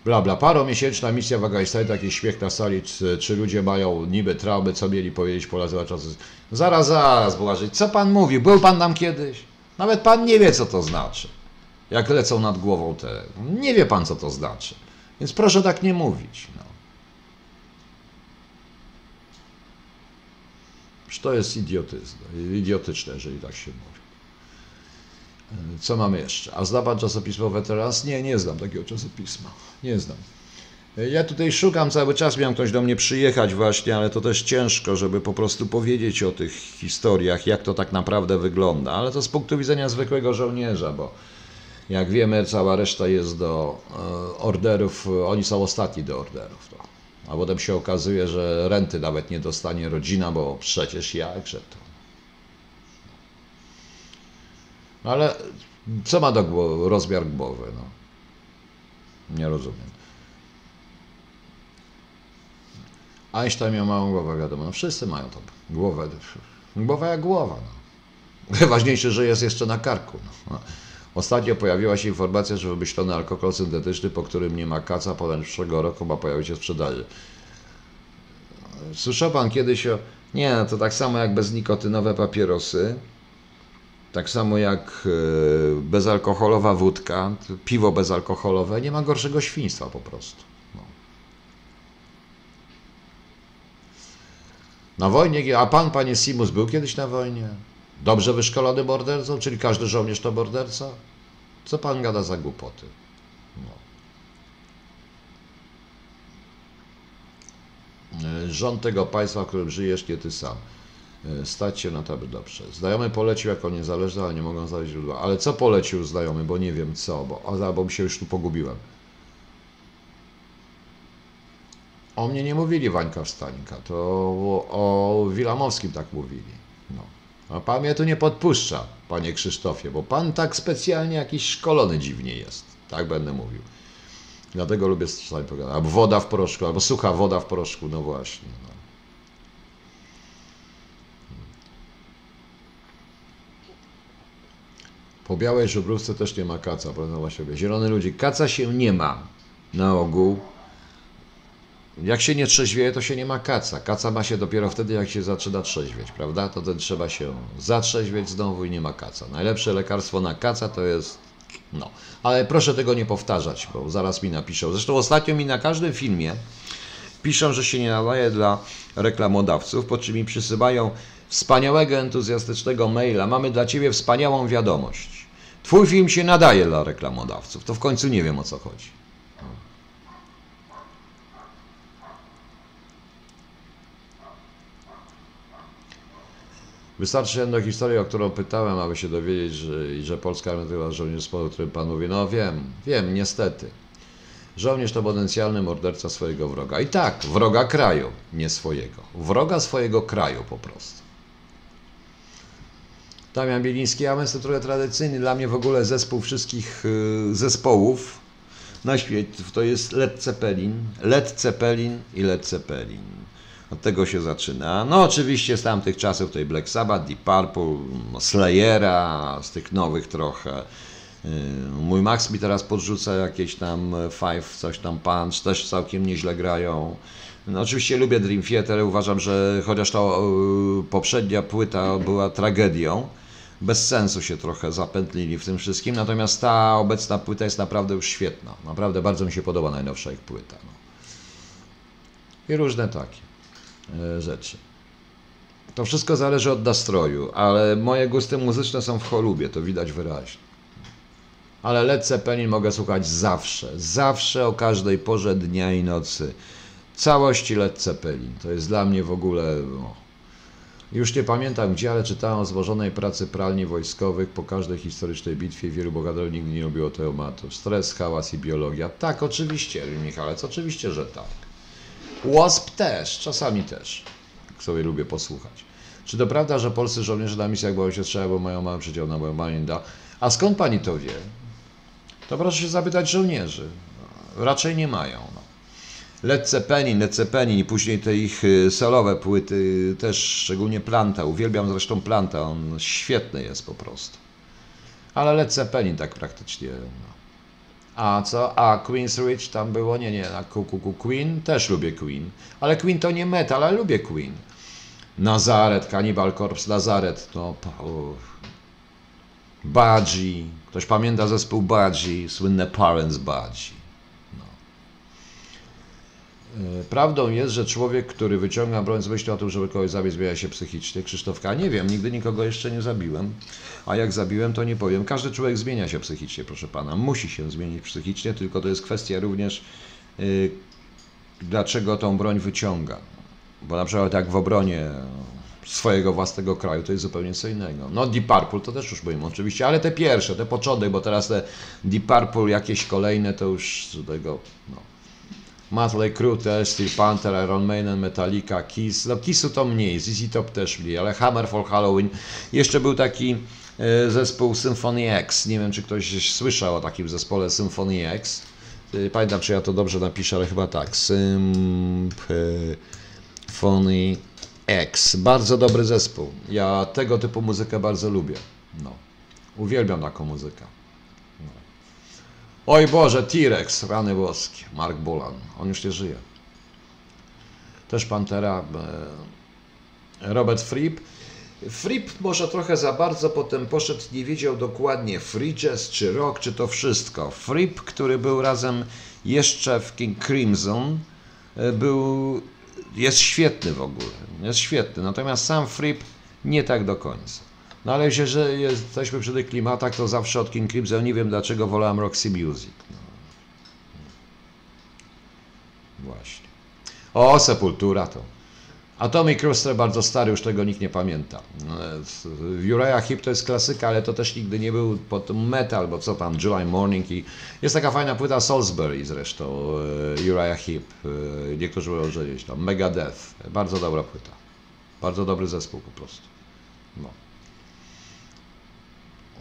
Bla, bla. Paromiesięczna misja w Afganistanie, taki śmiech na sali, czy, czy ludzie mają niby traumy, co mieli powiedzieć Polacy na czasy. Zaraz, zaraz, Błażej, co pan mówi? Był pan tam kiedyś? Nawet pan nie wie, co to znaczy. Jak lecą nad głową te. Nie wie pan, co to znaczy. Więc proszę tak nie mówić. No. Przecież to jest idiotyzm, idiotyczne, jeżeli tak się mówi. Co mamy jeszcze? A zna pan czasopismo Weterans? Nie, nie znam takiego czasopisma. Nie znam. Ja tutaj szukam cały czas, miał ktoś do mnie przyjechać właśnie, ale to też ciężko, żeby po prostu powiedzieć o tych historiach, jak to tak naprawdę wygląda. Ale to z punktu widzenia zwykłego żołnierza, bo jak wiemy, cała reszta jest do e, orderów, oni są ostatni do orderów. A potem się okazuje, że renty nawet nie dostanie rodzina, bo przecież jakże to. Ale co ma do głowy, rozmiar głowy? No. Nie rozumiem. Einstein miał małą głowę, wiadomo. No wszyscy mają tą głowę. Głowa jak głowa. No. Ważniejsze, że jest jeszcze na karku. No. Ostatnio pojawiła się informacja, że wymyślono alkohol syntetyczny, po którym nie ma kaca, potem przyszłego roku ma pojawić się w sprzedaży. Słyszał pan kiedyś o... Nie, no to tak samo jak beznikotynowe papierosy. Tak samo jak e, bezalkoholowa wódka, piwo bezalkoholowe nie ma gorszego świństwa po prostu. No. Na wojnie, a pan, panie Simus, był kiedyś na wojnie? Dobrze wyszkolony mordercą, czyli każdy żołnierz to morderca? Co pan gada za głupoty? No. E, Rząd tego państwa, w którym żyjesz, nie ty sam. E, Stać się na to, aby dobrze. Znajomy polecił jako niezależny, ale nie mogą znaleźć źródła. Ale co polecił znajomy, bo nie wiem co, bo, albo się już tu pogubiłem. O mnie nie mówili Wańka Wstańka, to o, Wilamowskim tak mówili. No. A pan mnie tu nie podpuszcza, panie Krzysztofie, bo pan tak specjalnie jakiś szkolony dziwnie jest. Tak będę mówił. Dlatego lubię z czasami pogadać. Albo woda w proszku, albo sucha woda w proszku, no właśnie. No. Po białej żubrówce też nie ma kaca, powiedzą sobie. Zielony ludzi, kaca się nie ma na ogół. Jak się nie trzeźwieje, to się nie ma kaca. Kaca ma się dopiero wtedy, jak się zaczyna trzeźwieć, prawda? To wtedy trzeba się zatrzeźwieć znowu i nie ma kaca. Najlepsze lekarstwo na kaca to jest. No, ale proszę tego nie powtarzać, bo zaraz mi napiszą. Zresztą ostatnio mi na każdym filmie piszą, że się nie nadaje dla reklamodawców, po czym mi przysyłają wspaniałego, entuzjastycznego maila. Mamy dla Ciebie wspaniałą wiadomość. Twój film się nadaje dla reklamodawców. To w końcu nie wiem o co chodzi. Wystarczy jedna historia, o którą pytałem, aby się dowiedzieć, że, że polska armia to żołnierz, o którym Pan mówi. No wiem, wiem, niestety. Żołnierz to potencjalny morderca swojego wroga. I tak, wroga kraju, nie swojego. Wroga swojego kraju po prostu. Damian Bieliński, ja jestem trochę tradycyjny. Dla mnie w ogóle zespół wszystkich y, zespołów na świecie to jest Led Zeppelin, Led Zeppelin i Led Zeppelin. Od tego się zaczyna. No oczywiście z tamtych czasów tutaj Black Sabbath, Deep Purple, Slayera, z tych nowych trochę. Y, Mój Max mi teraz podrzuca jakieś tam Five, coś tam Punch, też całkiem nieźle grają. No, oczywiście lubię Dream Theater, uważam, że chociaż to y, poprzednia płyta była tragedią, bez sensu się trochę zapętlili w tym wszystkim, natomiast ta obecna płyta jest naprawdę już świetna. Naprawdę bardzo mi się podoba najnowsza ich płyta. No. I różne takie e, rzeczy. To wszystko zależy od nastroju, ale moje gusty muzyczne są w cholubie, to widać wyraźnie. Ale Led Zeppelin mogę słuchać zawsze, zawsze o każdej porze dnia i nocy. Całości Led Zeppelin. To jest dla mnie w ogóle. No. Już nie pamiętam gdzie, ale czytałem o złożonej pracy pralni wojskowych po każdej historycznej bitwie. Wielu bohaterów nigdy nie lubiło tematu. Stres, hałas i biologia. Tak, oczywiście, Michałec, oczywiście, że tak. Wasp też, czasami też. Sobie lubię posłuchać. Czy to prawda, że polscy żołnierze na misjach boją się strzelać, bo mają mały przedział na Boeminda? A skąd pani to wie? To proszę się zapytać żołnierzy. Raczej nie mają. No. Led Zeppelin, Led Zeppelin i później te ich y, solowe płyty, też szczególnie Planta. Uwielbiam zresztą Planta, on świetny jest po prostu. Ale Led Zeppelin tak praktycznie. No. A co? A Queen's Ridge tam było? Nie, nie, a Ku- Ku- Ku- Queen? Też lubię Queen. Ale Queen to nie metal, ale lubię Queen. Nazaret, Cannibal Corpse, Nazaret, uff. Budgie. Ktoś pamięta zespół Budgie, słynne Parents Budgie. E, Prawdą jest, że człowiek, który wyciąga broń z myślą o tym, żeby kogoś zabić, zmienia się psychicznie. Krzysztofka, nie wiem, nigdy nikogo jeszcze nie zabiłem. A jak zabiłem, to nie powiem. Każdy człowiek zmienia się psychicznie, proszę pana. Musi się zmienić psychicznie, tylko to jest kwestia również, y, dlaczego tą broń wyciąga. Bo na przykład jak w obronie swojego własnego kraju, to jest zupełnie co innego. No Deep Purple to też już mówimy oczywiście, ale te pierwsze, te początek, bo teraz te Deep Purple jakieś kolejne to już tego, no. Motley Crue też, Panther, Iron Maiden, Metallica, Kiss, no Kissu to mniej, ZZ Top też mniej, ale Hammer for Halloween. Jeszcze był taki e, zespół Symphony X, nie wiem czy ktoś słyszał o takim zespole Symphony X. E, Pamiętam czy ja to dobrze napiszę, ale chyba tak. Symphony X. Bardzo dobry zespół. Ja tego typu muzykę bardzo lubię. No. Uwielbiam taką muzykę. Oj Boże, T-Rex, rany boskie. Mark Bolan. On już nie żyje. Też Pantera. e, Robert Fripp. Fripp może trochę za bardzo potem poszedł, nie wiedział dokładnie free jazz czy rock, czy to wszystko. Fripp, który był razem jeszcze w King Crimson, e, był, jest świetny w ogóle, jest świetny. Natomiast sam Fripp nie tak do końca. No ale że, że jesteśmy przy tych klimatach, to zawsze od King Crimson nie wiem dlaczego wolałem Roxy Music. No. Właśnie. O, Sepultura to. Atomic Rooster bardzo stary, już tego nikt nie pamięta. Uriah Heep to jest klasyka, ale to też nigdy nie był pod metal, bo co tam, July Morning i jest taka fajna płyta Salisbury zresztą, e, Uriah Heep, e, niektórzy mówią, że gdzieś tam, Megadeth, bardzo dobra płyta, bardzo dobry zespół po prostu. No.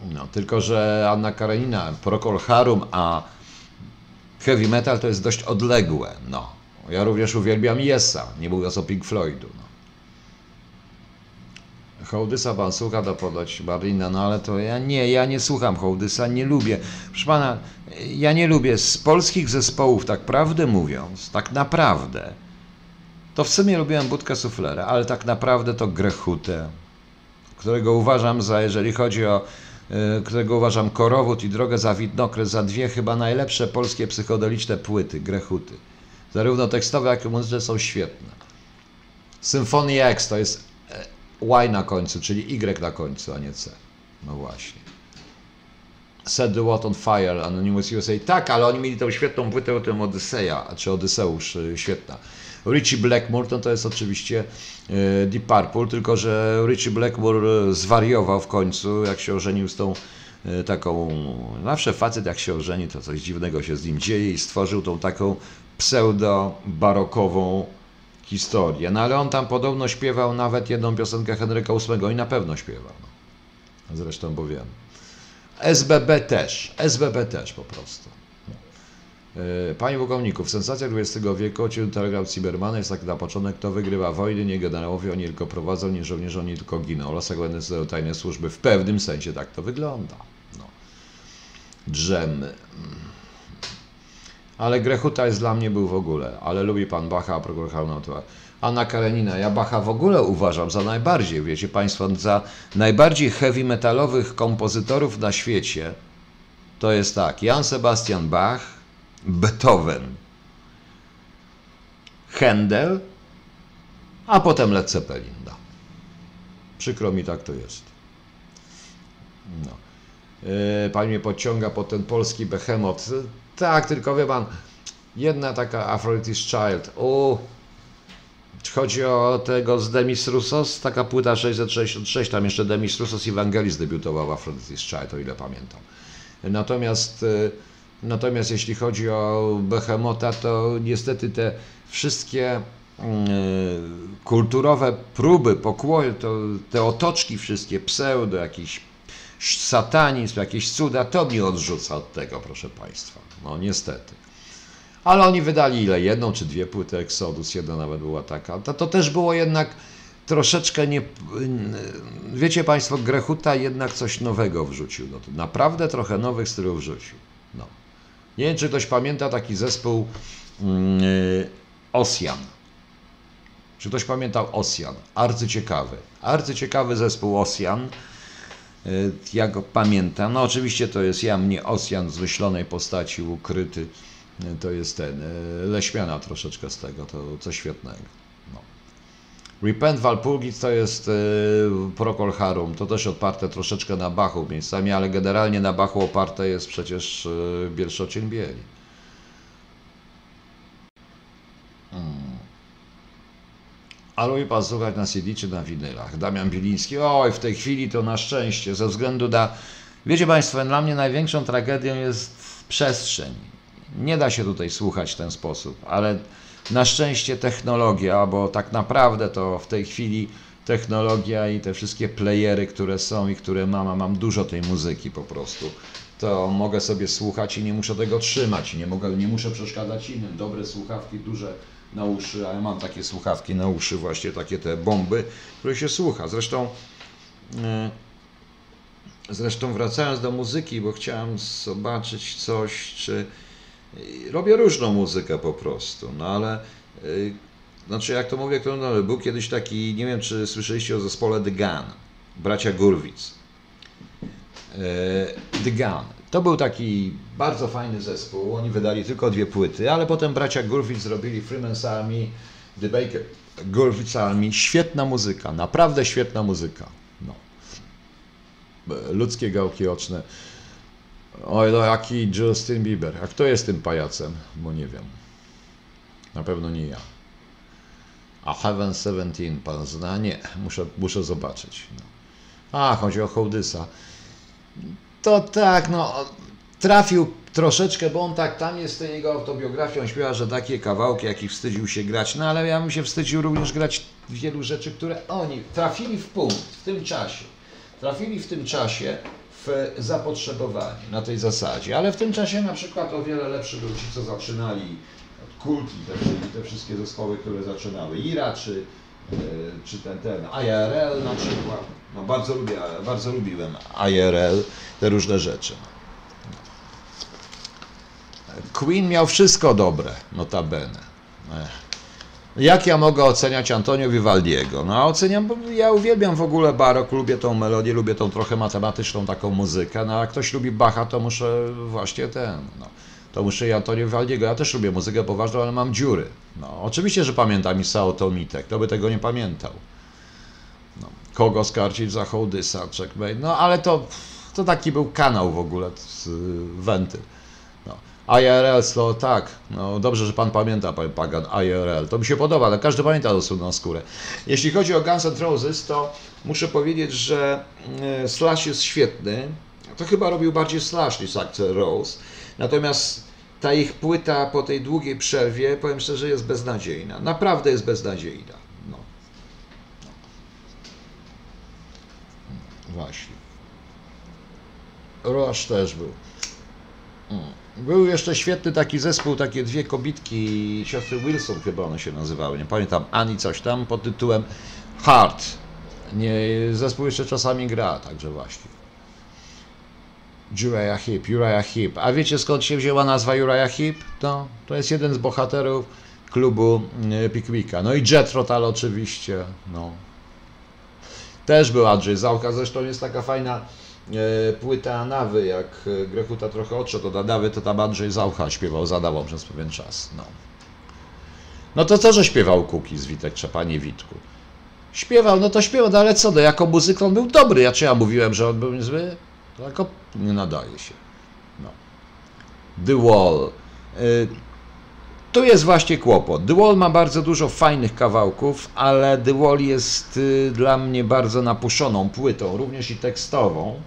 No, tylko, że Anna Karenina, Procol Harum, a heavy metal to jest dość odległe, no. Ja również uwielbiam Yesa, nie mówiąc o Pink Floydu. No. Hołdysa pan słucha to podać Barlina, no ale to ja nie, ja nie słucham Hołdysa, nie lubię. Proszę pana, ja nie lubię z polskich zespołów, tak prawdę mówiąc, tak naprawdę, to w sumie lubiłem Budkę Suflera, ale tak naprawdę to Grechutę, którego uważam za, jeżeli chodzi o którego uważam Korowód i Drogę za Widnokres za dwie chyba najlepsze polskie psychodeliczne płyty, Grechuty. Zarówno tekstowe, jak i muzyczne są świetne. Symfonia X to jest e, Y na końcu, czyli Y na końcu, a nie C. No właśnie. Set the What on Fire, Anonymous USA. Tak, ale oni mieli tą świetną płytę o tym Odyseja, czy Odyseusz, e, świetna. Richie Blackmore to, to jest oczywiście e, Deep Purple, tylko że Richie Blackmore zwariował w końcu, jak się ożenił z tą taką, zawsze facet jak się ożeni, to coś dziwnego się z nim dzieje i stworzył tą taką pseudo-barokową historię. No ale on tam podobno śpiewał nawet jedną piosenkę Henryka VIII i na pewno śpiewał. No. Zresztą bo wiem. SBB też. SBB też po prostu. E, panie pułkowniku, w sensacjach XX wieku odcinek telegram Cybermana jest tak na początek, kto wygrywa wojny, nie generałowie, oni tylko prowadzą, nie żołnierze, oni tylko giną. O losach będą tajne służby. W pewnym sensie tak to wygląda. No. Drzem. Ale Grechuta jest dla mnie był w ogóle, ale lubi pan Bacha, a Prokor to Anna Karenina, ja Bacha w ogóle uważam za najbardziej, wiecie Państwo, za najbardziej heavy metalowych kompozytorów na świecie. To jest tak, Jan Sebastian Bach, Beethoven, Händel, a potem Led Zeppelin. No. Przykro mi, tak to jest. No. Yy, pan mnie podciąga pod ten polski behemoth. Tak, tylko wie pan, jedna taka Aphrodite's Child. O, chodzi o tego z Demis Roussos, taka płyta 666, tam jeszcze Demis Roussos Evangelis debiutował w Aphrodite's Child, o ile pamiętam. Natomiast, y, natomiast jeśli chodzi o Behemota, to niestety te wszystkie y, kulturowe próby, pokłoju, to te otoczki wszystkie, pseudo, jakiś satanizm, jakieś cuda, to mnie odrzuca od tego, proszę Państwa. No niestety. Ale oni wydali ile? Jedną czy dwie płyty Exodus, jedna nawet była taka. To, to też było jednak troszeczkę nie... Wiecie Państwo, Grechuta jednak coś nowego wrzucił. No, naprawdę trochę nowych stylów wrzucił. Nie wiem, czy ktoś pamięta taki zespół yy. Czy ktoś pamiętał Osjan? Arcyciekawy. Arcyciekawy zespół Osjan Y, ja go pamiętam. No oczywiście to jest ja, mnie Osjan z wyślonej postaci ukryty. Y, to jest ten, Leśmiana troszeczkę z tego, to coś świetnego. Repent Walpurgis to jest Procol Harum, to też oparte troszeczkę na Bachu miejscami, ale generalnie na Bachu oparte jest przecież Bielszocień Bieli. A lubi pan słuchać na CD czy na winylach? Damian Biliński, oj, w tej chwili to na szczęście, ze względu na... Wiecie Państwo, dla mnie największą tragedią jest przestrzeń. Nie da się tutaj słuchać w ten sposób, ale na szczęście technologia, bo tak naprawdę to w tej chwili technologia i te wszystkie playery, które są i które mam, a mam dużo tej muzyki po prostu, to mogę sobie słuchać i nie muszę tego trzymać, nie, mogę, nie muszę przeszkadzać innym. Dobre słuchawki, duże na uszy, a ja mam takie słuchawki na uszy, właśnie takie te bomby, które się słucha. Zresztą, e, zresztą wracając do muzyki, bo chciałem zobaczyć coś, czy robię różną muzykę po prostu, no ale e, znaczy jak to mówię, kto no, był kiedyś taki, nie wiem czy słyszeliście o zespole The Gun. bracia Gurwitz. E, The Gun. To był taki bardzo fajny zespół. Oni wydali tylko dwie płyty, ale potem bracia Gurwitz zrobili Freeman's Army, The Baker Gurwitz Army. Świetna muzyka, naprawdę świetna muzyka. No. Ludzkie gałki oczne. Oj, no jaki Justin Bieber. A kto jest tym pajacem? Bo nie wiem. Na pewno nie ja. A Heaven 17 pan zna? Nie, muszę, muszę zobaczyć. No. A, chodzi o Hołdysa. To tak, no, trafił troszeczkę, bo on tak, tam jest w tej jego autobiografii, on śpiewa, że takie kawałki, jakich wstydził się grać, no ale ja bym się wstydził również grać wielu rzeczy, które oni trafili w punkt, w tym czasie. Trafili w tym czasie w zapotrzebowanie na tej zasadzie, ale w tym czasie na przykład o wiele lepszy był ci, co zaczynali Kulki, te, te wszystkie zespoły, które zaczynały, Ira czy, e, czy ten, ten IRL na przykład. No bardzo lubię, bardzo lubiłem IRL, te różne rzeczy. Queen miał wszystko dobre, notabene. Jak ja mogę oceniać Antonio Vivaldiego? No oceniam, bo ja uwielbiam w ogóle barok, lubię tą melodię, lubię tą trochę matematyczną taką muzykę, no a ktoś lubi Bacha, to muszę właśnie ten, no, to muszę i Antonio Vivaldiego. Ja też lubię muzykę poważną, ale mam dziury. No, oczywiście, że pamiętam Isao Tomitek, kto by tego nie pamiętał. No, kogo skarcić za Hołdysa, checkmate, no ale to, to taki był kanał w ogóle, z, wenty. IRL to tak, no dobrze, że pan pamięta, pan Pagan, IRL. To mi się podoba, ale każdy pamięta dosłowną skórę. Jeśli chodzi o Guns N' Roses, to muszę powiedzieć, że e, Slash jest świetny. To chyba robił bardziej Slash niż Axl Rose. Natomiast ta ich płyta po tej długiej przerwie, powiem szczerze, jest beznadziejna. Naprawdę jest beznadziejna. No. Właśnie. Rush też był. Mm. Był jeszcze świetny taki zespół, takie dwie kobitki, siostry Wilson chyba one się nazywały, nie pamiętam, Ani coś tam, pod tytułem Heart. Nie, zespół jeszcze czasami gra, także właśnie. Uriah Heep, Uriah Heep. A wiecie skąd się wzięła nazwa Uriah Heep? To, to jest jeden z bohaterów klubu e, Pickwicka. No i Jet Rotal oczywiście, no. Też był Andrzej zresztą jest taka fajna płyta Nawy, jak e, Grechuta trochę odszedł od Nawy, to tam Andrzej Zaucha śpiewał za Nawą przez pewien czas, no. No to co, że śpiewał Kuki z Witek Trzepanie Witku? Śpiewał, no to śpiewał, no ale co, no jako muzyk on był dobry, ja czy ja mówiłem, że on był niezły? Tylko nie nadaje się. No. The Wall. Y, tu jest właśnie kłopot. The Wall ma bardzo dużo fajnych kawałków, ale The Wall jest y, dla mnie bardzo napuszoną płytą, również i tekstową.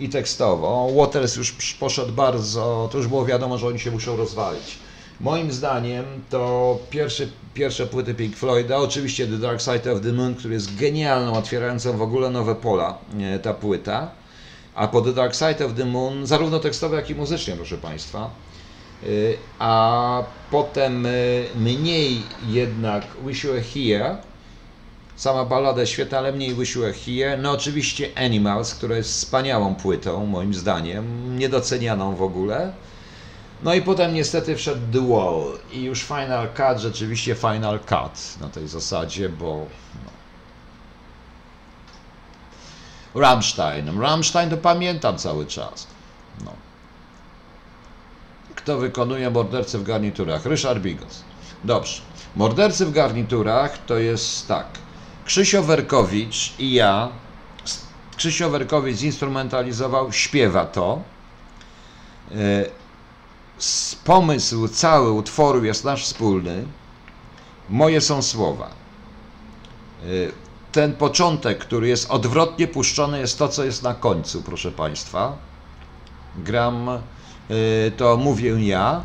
I tekstową. Waters już poszedł bardzo, to już było wiadomo, że oni się muszą rozwalić. Moim zdaniem to pierwsze, pierwsze płyty Pink Floyda, oczywiście The Dark Side of the Moon, który jest genialną, otwierającą w ogóle nowe pola, ta płyta. A po The Dark Side of the Moon, zarówno tekstowo, jak i muzycznie, proszę Państwa. Y, a potem y, mniej jednak Wish You Were Here. Sama balada świetna, ale mniej Were Here. No oczywiście Animals, która jest wspaniałą płytą, moim zdaniem, niedocenianą w ogóle. No i potem niestety wszedł The Wall i już Final Cut, rzeczywiście Final Cut na tej zasadzie, bo no, Rammsteinem. Rammstein to pamiętam cały czas. No. Kto wykonuje mordercy w garniturach? Ryszard Bigos. Dobrze. Mordercy w garniturach to jest tak. Krzysio Werkowicz i ja. Krzysio Werkowicz zinstrumentalizował, śpiewa to. E, pomysł cały utworu jest nasz wspólny. Moje są słowa. E, ten początek, który jest odwrotnie puszczony, jest to, co jest na końcu, proszę Państwa. Gram, y, to mówię ja.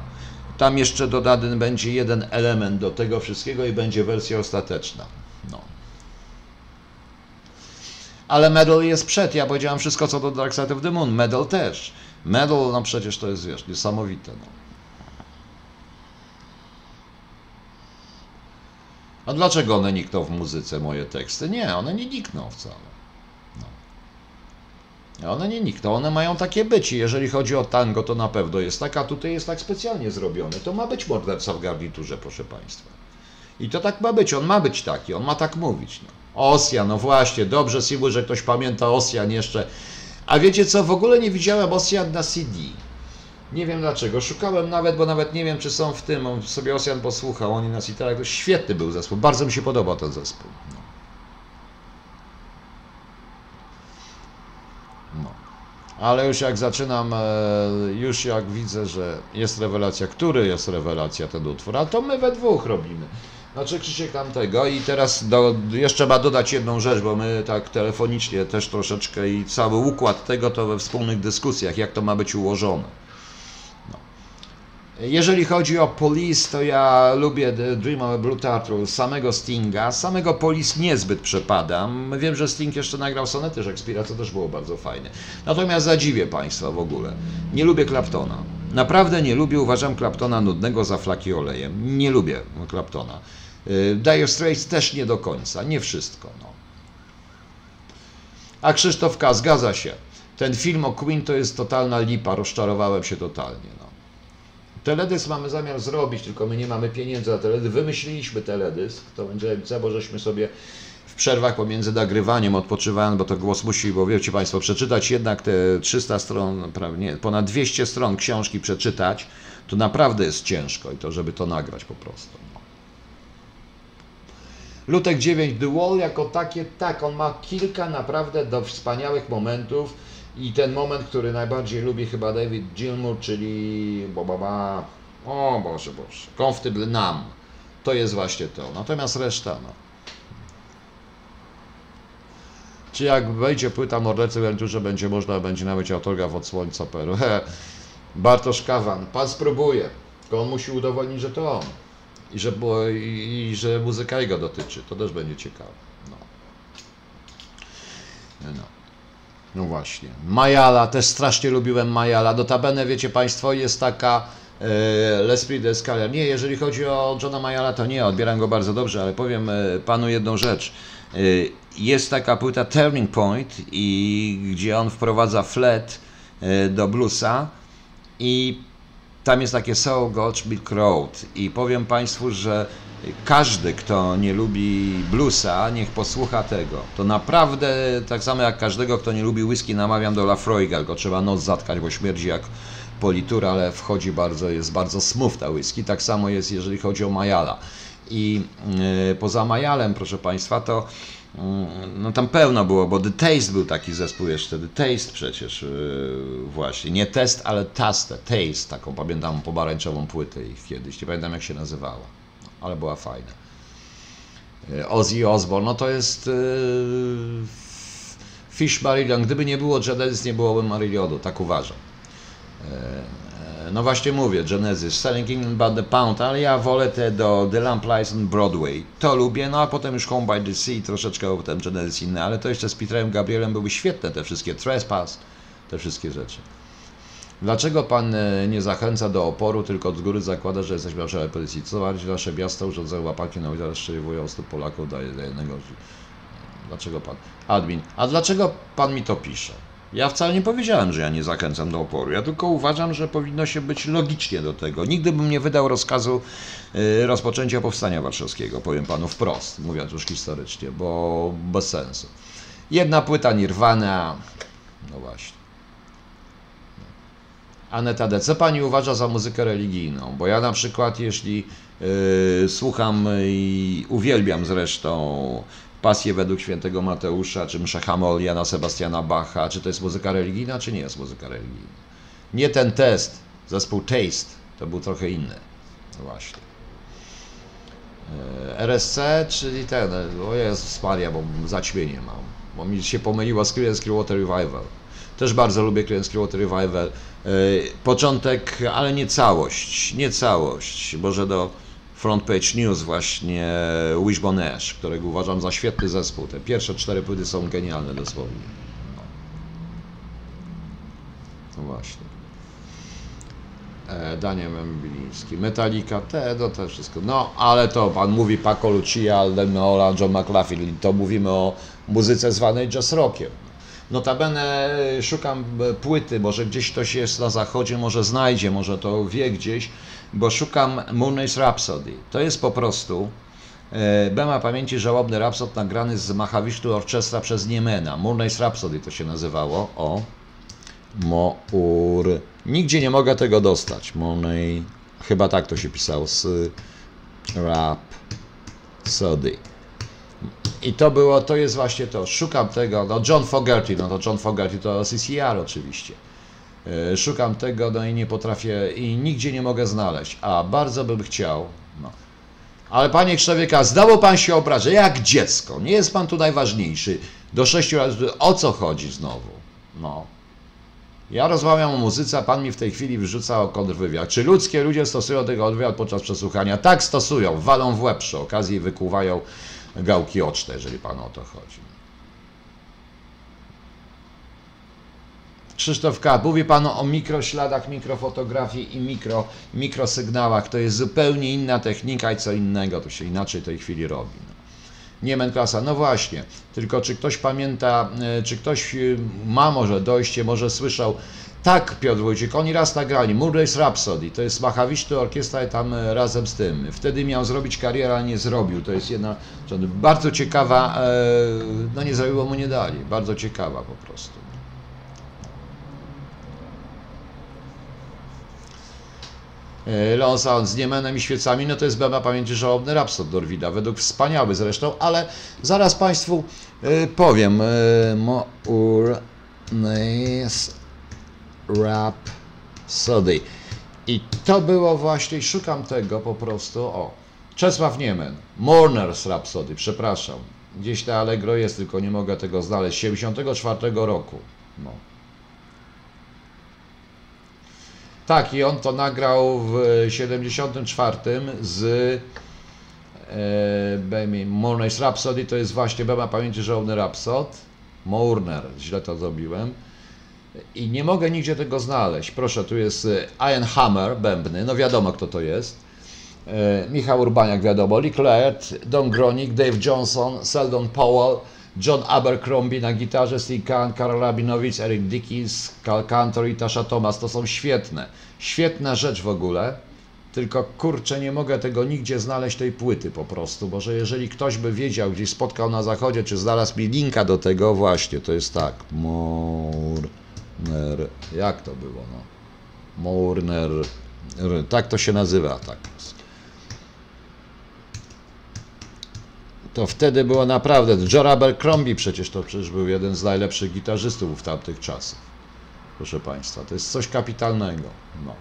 Tam jeszcze dodany będzie jeden element do tego wszystkiego i będzie wersja ostateczna. No. Ale medal jest przed. Ja powiedziałem wszystko co do Dark Side of the Moon. Medal też. Medal, no przecież to jest, wiesz, niesamowite. No. A dlaczego one nikną w muzyce, moje teksty? Nie, one nie nikną wcale. No. One nie nikną, one mają takie być i jeżeli chodzi o tango, to na pewno jest tak, a tutaj jest tak specjalnie zrobione. To ma być morderca w garniturze, proszę Państwa. I to tak ma być, on ma być taki, on ma tak mówić. No. Osjan, no właśnie, dobrze Sibu, że ktoś pamięta Osjan jeszcze. A wiecie co, w ogóle nie widziałem Osjan na CD. Nie wiem dlaczego. Szukałem nawet, bo nawet nie wiem, czy są w tym. On sobie Osjan posłuchał, oni na CD. To świetny był zespół. Bardzo mi się podobał ten zespół. No. No. Ale już jak zaczynam, e, już jak widzę, że jest rewelacja, który jest rewelacja ten utwór, a to my we dwóch robimy. Znaczy Krzysiek tamtego i teraz do, jeszcze ma dodać jedną rzecz, bo my tak telefonicznie też troszeczkę i cały układ tego to we wspólnych dyskusjach, jak to ma być ułożone. No. Jeżeli chodzi o Police, to ja lubię The Dream of Blue Turtle, samego Stinga, samego Police niezbyt przepadam. Wiem, że Sting jeszcze nagrał sonety Shakespeare'a, co też było bardzo fajne. Natomiast zadziwię Państwa w ogóle. Nie lubię Claptona. Naprawdę nie lubię, uważam Claptona nudnego za flaki olejem. Nie lubię Claptona. Y, Dire Straits też nie do końca, nie wszystko. No. A Krzysztof K. zgadza się. Ten film o Queen to jest totalna lipa, rozczarowałem się totalnie. No. Teledysk mamy zamiar zrobić, tylko my nie mamy pieniędzy na teledysk. Wymyśliliśmy teledysk, to będzie MC, bo żeśmy sobie w przerwach pomiędzy nagrywaniem odpoczywałem, bo to głos musi, bo wiecie Państwo, przeczytać jednak te 300 stron, nie, ponad 200 stron książki przeczytać, to naprawdę jest ciężko i to, żeby to nagrać po prostu. Lutek 9, The Wall jako takie, tak, on ma kilka naprawdę do wspaniałych momentów i ten moment, który najbardziej lubi chyba David Gilmour, czyli bo, bo, bo, o Boże, Boże, Comfortable Nam, to jest właśnie to, natomiast reszta, no. Czy jak wejdzie płyta Morlecy Venturze, będzie można, będzie nawet autograf od Słońca Peru. Bartosz Kawan, pan spróbuje, tylko on musi udowodnić, że to on i że, było, i, i że muzyka jego dotyczy. To też będzie ciekawe. No. No. no właśnie. Majala, też strasznie lubiłem Majala. Notabene, wiecie Państwo, jest taka e, L'Esprit d'Escalier. Nie, jeżeli chodzi o Johna Majala, to nie, odbieram go bardzo dobrze, ale powiem e, Panu jedną rzecz. E, jest taka płyta Turning Point, i gdzie on wprowadza flat e, do bluesa i tam jest takie Soul Gotch Milk Road i powiem Państwu, że każdy, kto nie lubi bluesa, niech posłucha tego. To naprawdę tak samo jak każdego, kto nie lubi whisky, namawiam do Lafroiga, go trzeba noc zatkać, bo śmierdzi jak politura, ale wchodzi bardzo, jest bardzo smooth ta whisky. Tak samo jest, jeżeli chodzi o Majala. I yy, poza Majalem, proszę Państwa, to no tam pełno było, bo The Taste był taki zespół jeszcze, The Taste przecież yy, właśnie, nie Test, ale Taste, Taste, taką pamiętam pomarańczową płytę ich kiedyś, nie pamiętam jak się nazywała, ale była fajna. Yy, Ozzy Osbourne, no to jest yy, Fish Marillion, gdyby nie było Genesis, nie byłoby Marillionu, tak uważam. No właśnie mówię, Genesis, Selling England by the Pound, ale ja wolę te do The Lamp on Broadway. To lubię, no a potem już Home by the Sea, troszeczkę potem Genesis inne, ale to jeszcze z Peterem Gabrielem były świetne te wszystkie Trespass, te wszystkie rzeczy. Dlaczego pan e, nie zachęca do oporu, tylko od góry zakłada, że jesteśmy na czele pozycji? Co bardziej nasze miasta urządzają łapaki na udział, rozstrzeliwują stóp Polaków daje jednego. Dlaczego pan? Admin. A dlaczego pan mi to pisze? Ja wcale nie powiedziałem, że ja nie zachęcam do oporu. Ja tylko uważam, że powinno się być logicznie do tego. Nigdy bym nie wydał rozkazu y, rozpoczęcia powstania warszawskiego, powiem panu wprost, mówiąc już historycznie, bo bez sensu. Jedna płyta Nirvana, no właśnie. Aneta D. Co pani uważa za muzykę religijną? Bo ja na przykład, jeśli yy, słucham i uwielbiam zresztą pasję według świętego Mateusza, czy mszę Hamol Jana Sebastiana Bacha, czy to jest muzyka religijna, czy nie jest muzyka religijna. Nie ten test, zespół Taste, to był trochę inny. No właśnie. E, RSC, czyli ten, o Jezus Maria, bo zaćmienie mam, bo mi się pomyliło z Creedence Clearwater Revival. Też bardzo lubię Creedence Clearwater Revival. E, początek, ale nie całość, nie całość, może do Front Page News właśnie Wishbone Ash, którego uważam za świetny zespół. Te pierwsze cztery płyty są genialne dosłownie. No właśnie. E, Daniel Membiliński, Metallica, te, no to wszystko. No, ale to pan mówi Paco Lucia, Alden Meola, John McLaughlin, to mówimy o muzyce zwanej jazz rockiem. Notabene szukam płyty, może gdzieś ktoś jest na zachodzie, może znajdzie, może to wie gdzieś, bo szukam Moonrise Rhapsody. To jest po prostu E, Bema Pamięci Żałobny Rhapsod nagrany z Mahavishnu Orchestra przez Niemena. Moonlight Rhapsody to się nazywało. O. Mour. Nigdzie nie mogę tego dostać. Monej. Chyba tak to się pisało. Z Rap. Sody. I to było, to jest właśnie to. Szukam tego. No John Fogerty, no to John Fogerty to CCR oczywiście. E, Szukam tego, no i nie potrafię, i nigdzie nie mogę znaleźć. A bardzo bym chciał. No. Ale panie człowieka, zdało pan się obrażać, jak dziecko. Nie jest pan tu najważniejszy. Do sześciu lat, o co chodzi znowu? No. Ja rozmawiam o muzyce, a pan mi w tej chwili wyrzuca o kontrwywiad. Czy ludzkie ludzie stosują tego kontrwywiad podczas przesłuchania? Tak stosują, walą w łeb przy okazji wykuwają gałki oczne, jeżeli pan o to chodzi. Krzysztof K. Mówi Pan o mikrośladach, mikrofotografii i mikro, mikrosygnałach. To jest zupełnie inna technika i co innego. To się inaczej w tej chwili robi. No. Niemen klasa, no właśnie. Tylko czy ktoś pamięta, e, czy ktoś e, ma może dojście, może słyszał. Tak, Piotr Wójcik, oni raz nagrali Murray's Rhapsody, to jest Machawiszty Orkiestra tam e, razem z tym. Wtedy miał zrobić karierę, ale nie zrobił. To jest jedna, bardzo ciekawa, e, no nie zrobiło mu nie dali. Bardzo ciekawa po prostu. E, Leon z Niemenem i świecami, no to jest Bema Pamięci Żałobny Rhapsod Dorwida, według wspaniały zresztą, ale zaraz Państwu powiem. Mournes Rhapsody. I to było właśnie, szukam tego po prostu, o, Czesław Niemen, Mourners Rhapsody, przepraszam. Gdzieś te Allegro jest, tylko nie mogę tego znaleźć, 74 roku. No. Tak, i on to nagrał w 74 z e, Mourners Rhapsody, to jest właśnie Bema Pamięci Żołny Rhapsod. Mourner, źle to zrobiłem. I nie mogę nigdzie tego znaleźć. Proszę, tu jest e, Ian Hammer, bębny, no wiadomo kto to jest. E, Michał Urbaniak, wiadomo, Lee Laird, Don Gronik, Dave Johnson, Seldon Powell, John Abercrombie na gitarze, Steve Kahn, Karol Rabinowicz, Eric Dickens, Cal Cantor i Tasha Thomas. To są świetne. Świetna rzecz w ogóle. Tylko kurczę, nie mogę tego nigdzie znaleźć, tej płyty po prostu, bo że jeżeli ktoś by wiedział, gdzieś spotkał na zachodzie, czy znalazł mi linka do tego, właśnie, to jest tak. Mourner. Jak to było, no? Mourner. Tak to się nazywa, tak. To wtedy było naprawdę. Joe Abercrombie przecież to przecież był jeden z najlepszych gitarzystów w tamtych czasach. Proszę Państwa, to jest coś kapitalnego. No.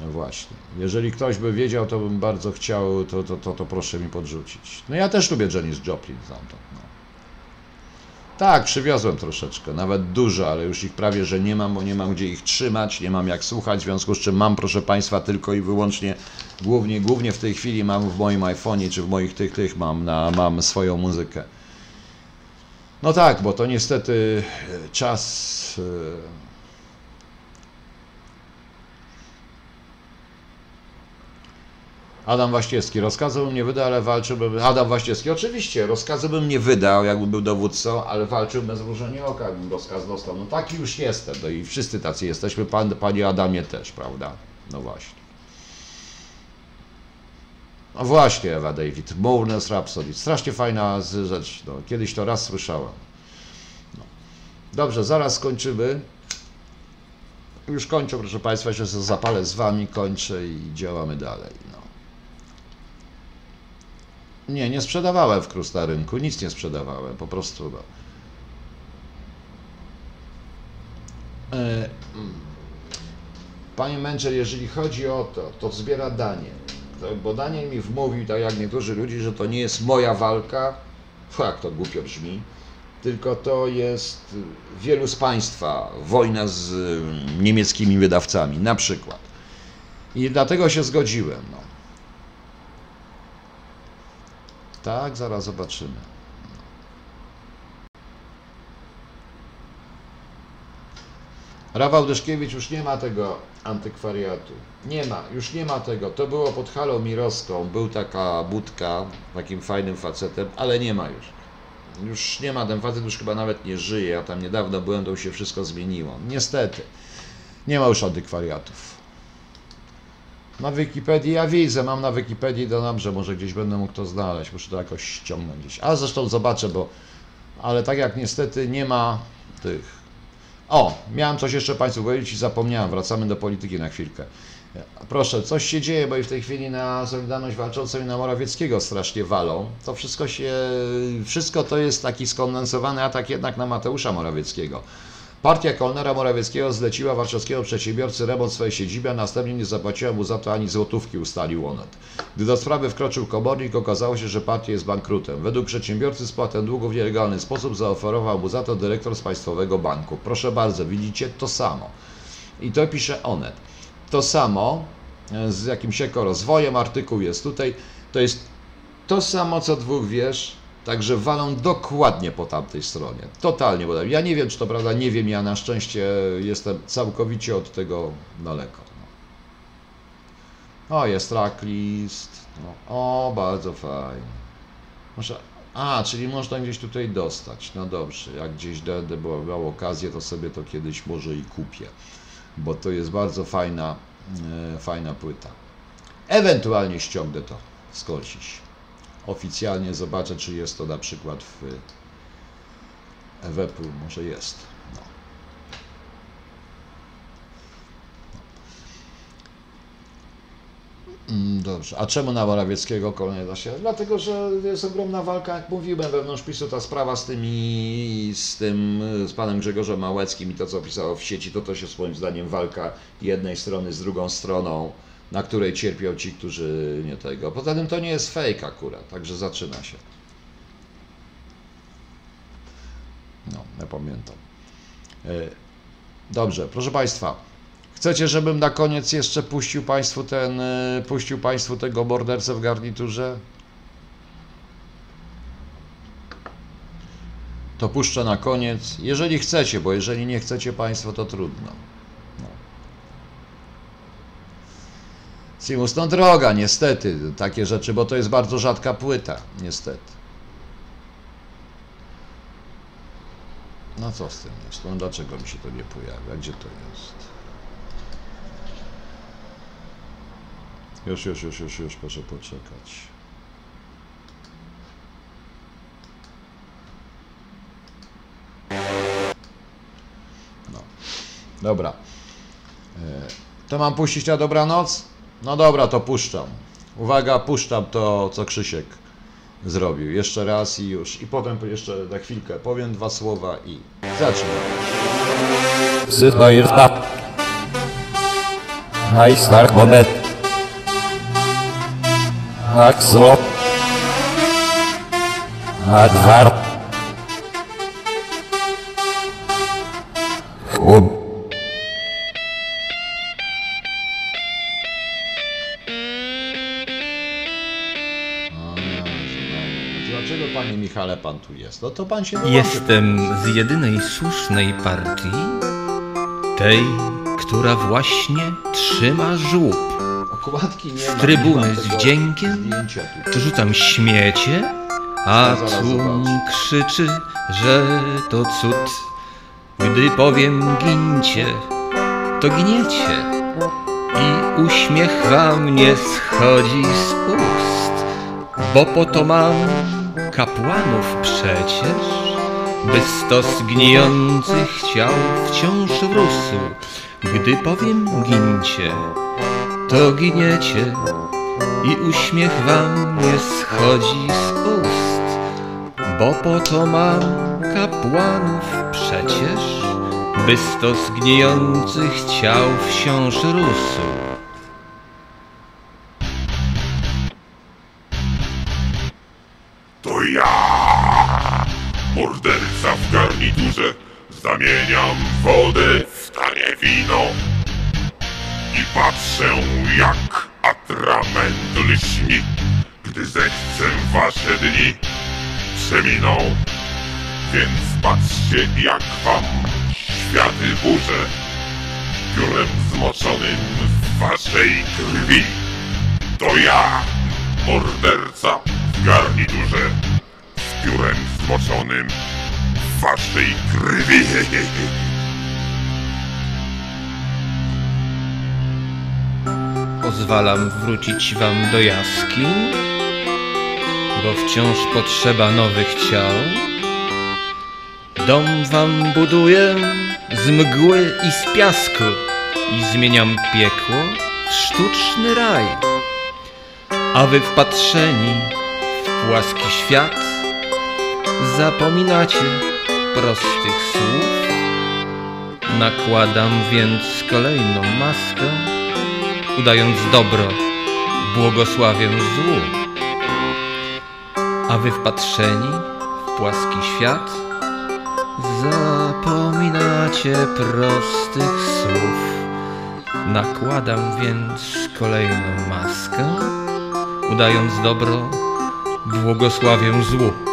No właśnie. Jeżeli ktoś by wiedział, to bym bardzo chciał, to, to, to, to proszę mi podrzucić. No ja też lubię Janis Joplin tamtą. No. Tak, przywiozłem troszeczkę, nawet dużo, ale już ich prawie, że nie mam, bo nie mam gdzie ich trzymać, nie mam jak słuchać, w związku z czym mam, proszę Państwa, tylko i wyłącznie, głównie, głównie w tej chwili mam w moim iPhone'ie, czy w moich tych, tych mam, na, mam swoją muzykę. No tak, bo to niestety e, czas... Adam Waściewski, rozkazu bym nie wydał, ale walczyłbym. Adam Waściewski, oczywiście, rozkazu bym nie wydał, jakby był dowódcą, ale walczył bez mrużenia oka, jakbym rozkaz dostał. No taki już jestem, no i wszyscy tacy jesteśmy, pan, panie Adamie też, prawda? No właśnie. No właśnie, Ewa David, Mourners Rhapsody, strasznie fajna z- rzecz, no, kiedyś to raz słyszałem. No. Dobrze, zaraz skończymy. Już kończę, proszę Państwa, jeszcze zapalę z Wami, kończę i działamy dalej. No. Nie, nie sprzedawałem w Krusta rynku, nic nie sprzedawałem, po prostu. No. E, mm. Panie Męczer, jeżeli chodzi o to, to zbiera Daniel. Bo Daniel mi wmówił, tak jak niektórzy ludzie, że to nie jest moja walka. Jak to głupio brzmi. Tylko to jest wielu z Państwa wojna z y, niemieckimi wydawcami, na przykład. I dlatego się zgodziłem. No. Tak, zaraz zobaczymy. Rafał Deszkiewicz już nie ma tego antykwariatu. Nie ma, już nie ma tego. To było pod halą Mirowską. Był taka budka, takim fajnym facetem, ale nie ma już. Już nie ma, ten facet już chyba nawet nie żyje. Ja tam niedawno byłem, to już się wszystko zmieniło. Niestety. Nie ma już antykwariatów. Na Wikipedii ja widzę, mam na Wikipedii, to dobrze, może gdzieś będę mógł to znaleźć, muszę to jakoś ściągnąć gdzieś. A zresztą zobaczę, bo, ale tak jak niestety nie ma tych... O, miałem coś jeszcze Państwu powiedzieć i zapomniałem, wracamy do polityki na chwilkę. Proszę, coś się dzieje, bo i w tej chwili na Solidarność Walczącą i na Morawieckiego strasznie walą. To wszystko się, wszystko to jest taki skondensowany atak jednak na Mateusza Morawieckiego. Partia Kolnera Morawieckiego zleciła warszawskiego przedsiębiorcy remont swojej siedziby, a następnie nie zapłaciła mu za to ani złotówki, ustalił Onet. Gdy do sprawy wkroczył komornik, okazało się, że partia jest bankrutem. Według przedsiębiorcy spłatę długu w nielegalny sposób zaoferował mu za to dyrektor z Państwowego Banku. Proszę bardzo, widzicie to samo. I to pisze Onet. To samo e, z jakimś ekorozwojem, artykuł jest tutaj, to jest to samo co dwóch wież, także walą dokładnie po tamtej stronie. Totalnie, bo ja nie wiem, czy to prawda, nie wiem, ja na szczęście jestem całkowicie od tego daleko. No. O, jest tracklist. No. O, bardzo fajnie. A, czyli można gdzieś tutaj dostać. No dobrze, jak gdzieś będę miał okazję, to sobie to kiedyś może i kupię, bo to jest bardzo fajna, e, fajna płyta. Ewentualnie ściągnę to skądś oficjalnie zobaczę, czy jest to na przykład w EWP, może jest. No. Mm, Dobrze, a czemu na Morawieckiego kolejny da się? Dlatego, że jest ogromna walka, jak mówiłem, wewnątrz PiSu ta sprawa z tymi, z tym, z panem Grzegorzem Małeckim i to, co pisało w sieci, to też jest moim zdaniem walka jednej strony z drugą stroną na której cierpią ci, którzy nie tego. Poza tym to nie jest fake akurat, także zaczyna się. No, ja pamiętam. E, Dobrze, proszę Państwa. Chcecie, żebym na koniec jeszcze puścił Państwu ten, e, puścił Państwu tego mordercę w garniturze? To puszczę na koniec, jeżeli chcecie, bo jeżeli nie chcecie Państwo, to trudno. Simus, no droga, niestety, takie rzeczy, bo to jest bardzo rzadka płyta, niestety. No co z tym jest? No dlaczego mi się to nie pojawia? Gdzie to jest? Już, już, już, już, już, proszę poczekać. No, dobra. E, To mam puścić na dobranoc? No dobra, to puszczam. Uwaga, puszczam to, co Krzysiek zrobił. Jeszcze raz i już. I potem jeszcze na chwilkę powiem dwa słowa i zaczynam. Sytuacja. Najstark moment. Axlo. Advar. Michale, pan tu jest? No to pan się wyłączy. Jestem z jedynej słusznej partii, tej, która właśnie trzyma. Okładki nie ma. trybuny z wdziękiem? Rzucam śmiecie, a tłum krzyczy, że to cud. Gdy powiem gincie, to gniecie i uśmiech wam nie schodzi z ust, bo po to mam kapłanów przecież, by stos gnijących ciał wciąż rósł. Gdy powiem gincie, to giniecie i uśmiech wam nie schodzi z ust, bo po to mam kapłanów przecież, by stos gnijących ciał wciąż rósł. Garniturze, zamieniam wodę w tanie wino i patrzę jak atrament lśni, gdy zechcę wasze dni przeminą. Więc patrzcie jak wam światy burzę, piórem zmoczonym w waszej krwi. To ja, morderca w garniturze, z piórem zmoczonym waszej krwi. pozwalam wrócić wam do jaskiń, bo wciąż potrzeba nowych ciał. Dom wam buduję z mgły i z piasku i zmieniam piekło w sztuczny raj. A wy wpatrzeni w płaski świat zapominacie prostych słów. Nakładam więc kolejną maskę, udając dobro, błogosławię złu. A wy wpatrzeni w płaski świat zapominacie prostych słów. Nakładam więc kolejną maskę, udając dobro, błogosławię złu.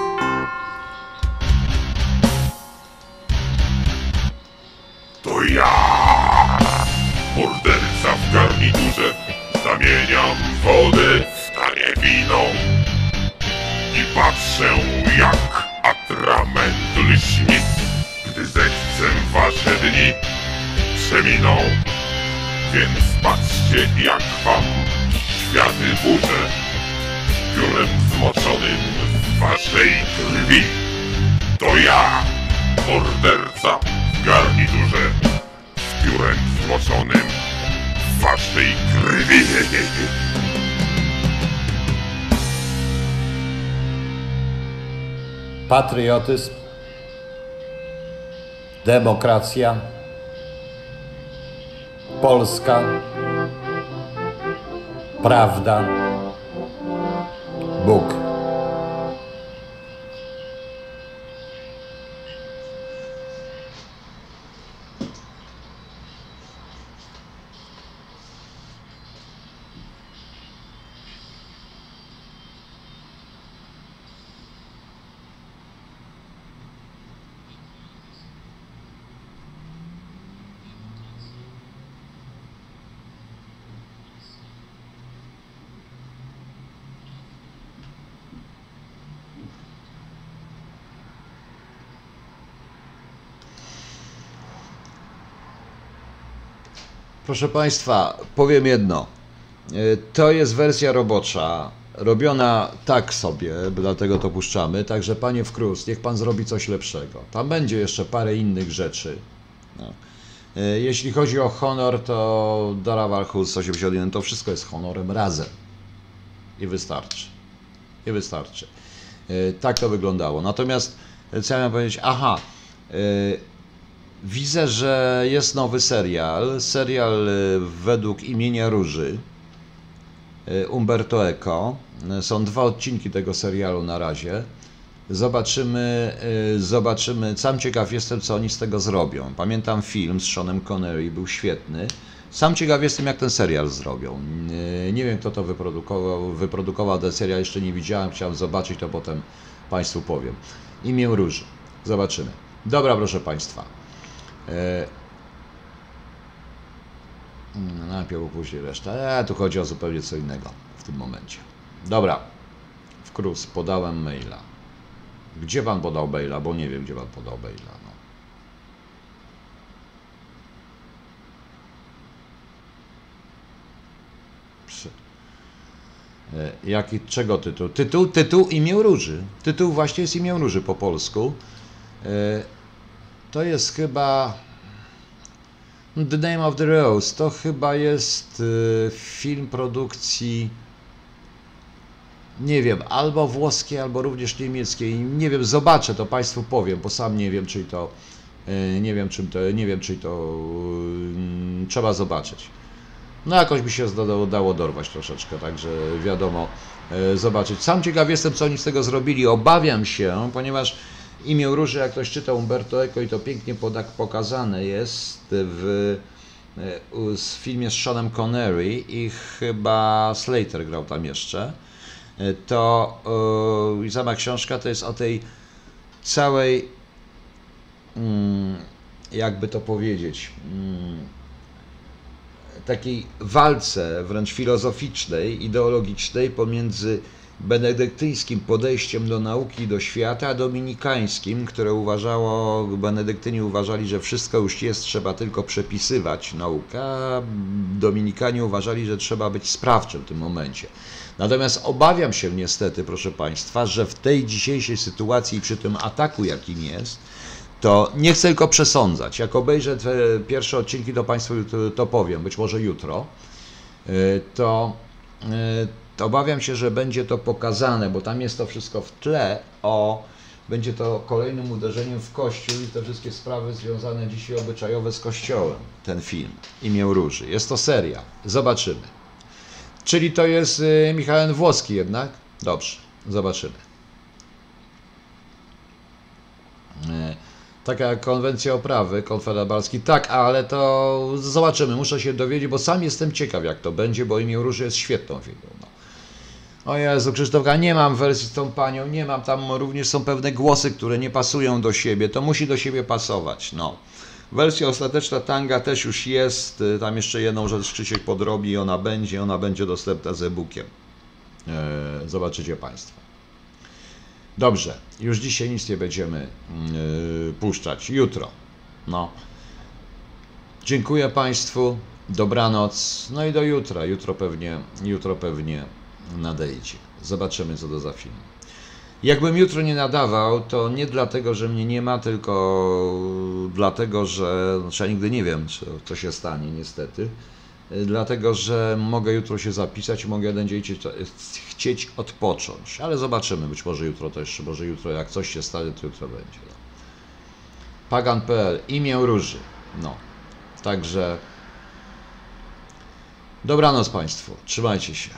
Zamieniam wodę w tanie wino i patrzę jak atrament lśni, gdy zechcę wasze dni przeminą. Więc patrzcie jak wam światy burzę, piórem zmoczonym w waszej krwi. To ja, morderca w garniturze, z piórem zmoczonym waszej krwi. Patriotyzm, demokracja, Polska, prawda, Bóg. Proszę Państwa, powiem jedno. E, To jest wersja robocza, robiona tak sobie, dlatego to puszczamy. Także Panie Wkrus, niech Pan zrobi coś lepszego. Tam będzie jeszcze parę innych rzeczy. No. E, Jeśli chodzi o honor, to Dara Warchus 81 to wszystko jest honorem razem. I wystarczy. I wystarczy. E, Tak to wyglądało. Natomiast, co ja miałem powiedzieć? Aha. Widzę, że jest nowy serial. Serial y, według imienia Róży. y, Umberto Eco. Y, Są dwa odcinki tego serialu na razie. Zobaczymy, zobaczymy. Sam ciekaw jestem, co oni z tego zrobią. Pamiętam film z Seanem Connery, był świetny. Sam ciekaw jestem, jak ten serial zrobią. Nie wiem, kto to wyprodukował, wyprodukował ten serial, jeszcze nie widziałem. Chciałem zobaczyć, to potem Państwu powiem. Imię Róży. Zobaczymy. Dobra, proszę Państwa. E, mm, Najpierw, później reszta. E, tu chodzi o zupełnie co innego w tym momencie. Dobra. W Krus podałem maila. Gdzie pan podał maila? Bo nie wiem, gdzie pan podał maila. No. E, Jaki, czego tytuł? Tytuł, tytuł imię Róży. Tytuł właśnie jest imię Róży po polsku. E, to jest chyba. The Name of the Rose. To chyba jest y, film produkcji. Nie wiem, albo włoskiej, albo również niemieckiej. Nie wiem, zobaczę, to Państwu powiem, bo sam nie wiem, czy to. y, Nie wiem, czym to. Nie wiem, czy to. y, Trzeba zobaczyć. No jakoś mi się zdało, dało dorwać troszeczkę, także wiadomo, zobaczyć. Sam ciekaw jestem, co oni z tego zrobili. Obawiam się, ponieważ imię Róży, jak ktoś czyta Umberto Eco i to pięknie podak pokazane jest w, e, u- z filmie z Seanem Connery i chyba Slater grał tam jeszcze, e, to e, i sama książka to jest o tej całej, mm, jakby to powiedzieć, mm, takiej walce wręcz filozoficznej, ideologicznej pomiędzy benedyktyńskim podejściem do nauki i do świata, dominikańskim, które uważało, benedyktyni uważali, że wszystko już jest, trzeba tylko przepisywać naukę, a dominikanie uważali, że trzeba być sprawczym w tym momencie. Natomiast obawiam się niestety, proszę Państwa, że w tej dzisiejszej sytuacji i przy tym ataku, jakim jest, to nie chcę tylko przesądzać. Jak obejrzę te pierwsze odcinki, to Państwu to, to powiem, być może jutro, y, to, y, obawiam się, że będzie to pokazane, bo tam jest to wszystko w tle, o będzie to kolejnym uderzeniem w Kościół i te wszystkie sprawy związane dzisiaj obyczajowe z Kościołem, ten film, Imię Róży. Jest to seria, zobaczymy. Czyli to jest y, Michałem Włoski jednak? Dobrze, zobaczymy. E, Taka konwencja oprawy, konfederabalski, tak, ale to zobaczymy, muszę się dowiedzieć, bo sam jestem ciekaw jak to będzie, bo imię Róży jest świetną filmą. O Jezu, Krzysztofka, nie mam wersji z tą panią, nie mam, tam również są pewne głosy, które nie pasują do siebie, to musi do siebie pasować, no. Wersja ostateczna tanga też już jest, y, tam jeszcze jedną rzecz Krzysiek podrobi, ona będzie, ona będzie dostępna z e-bookiem. E, Zobaczycie Państwo. Dobrze, już dzisiaj nic nie będziemy yy, puszczać. Jutro. No. Dziękuję Państwu. Dobranoc. No i do jutra. Jutro pewnie, jutro pewnie nadejdzie. Zobaczymy, co to za film. Jakbym jutro nie nadawał, to nie dlatego, że mnie nie ma, tylko dlatego, że znaczy ja nigdy nie wiem, to się stanie, niestety. Dlatego, że mogę jutro się zapisać mogę będzie chcieć odpocząć. Ale zobaczymy, być może jutro też, może jutro jak coś się stanie, to jutro będzie. Pagan.pl, imię Róży. No, także dobranoc Państwu, trzymajcie się.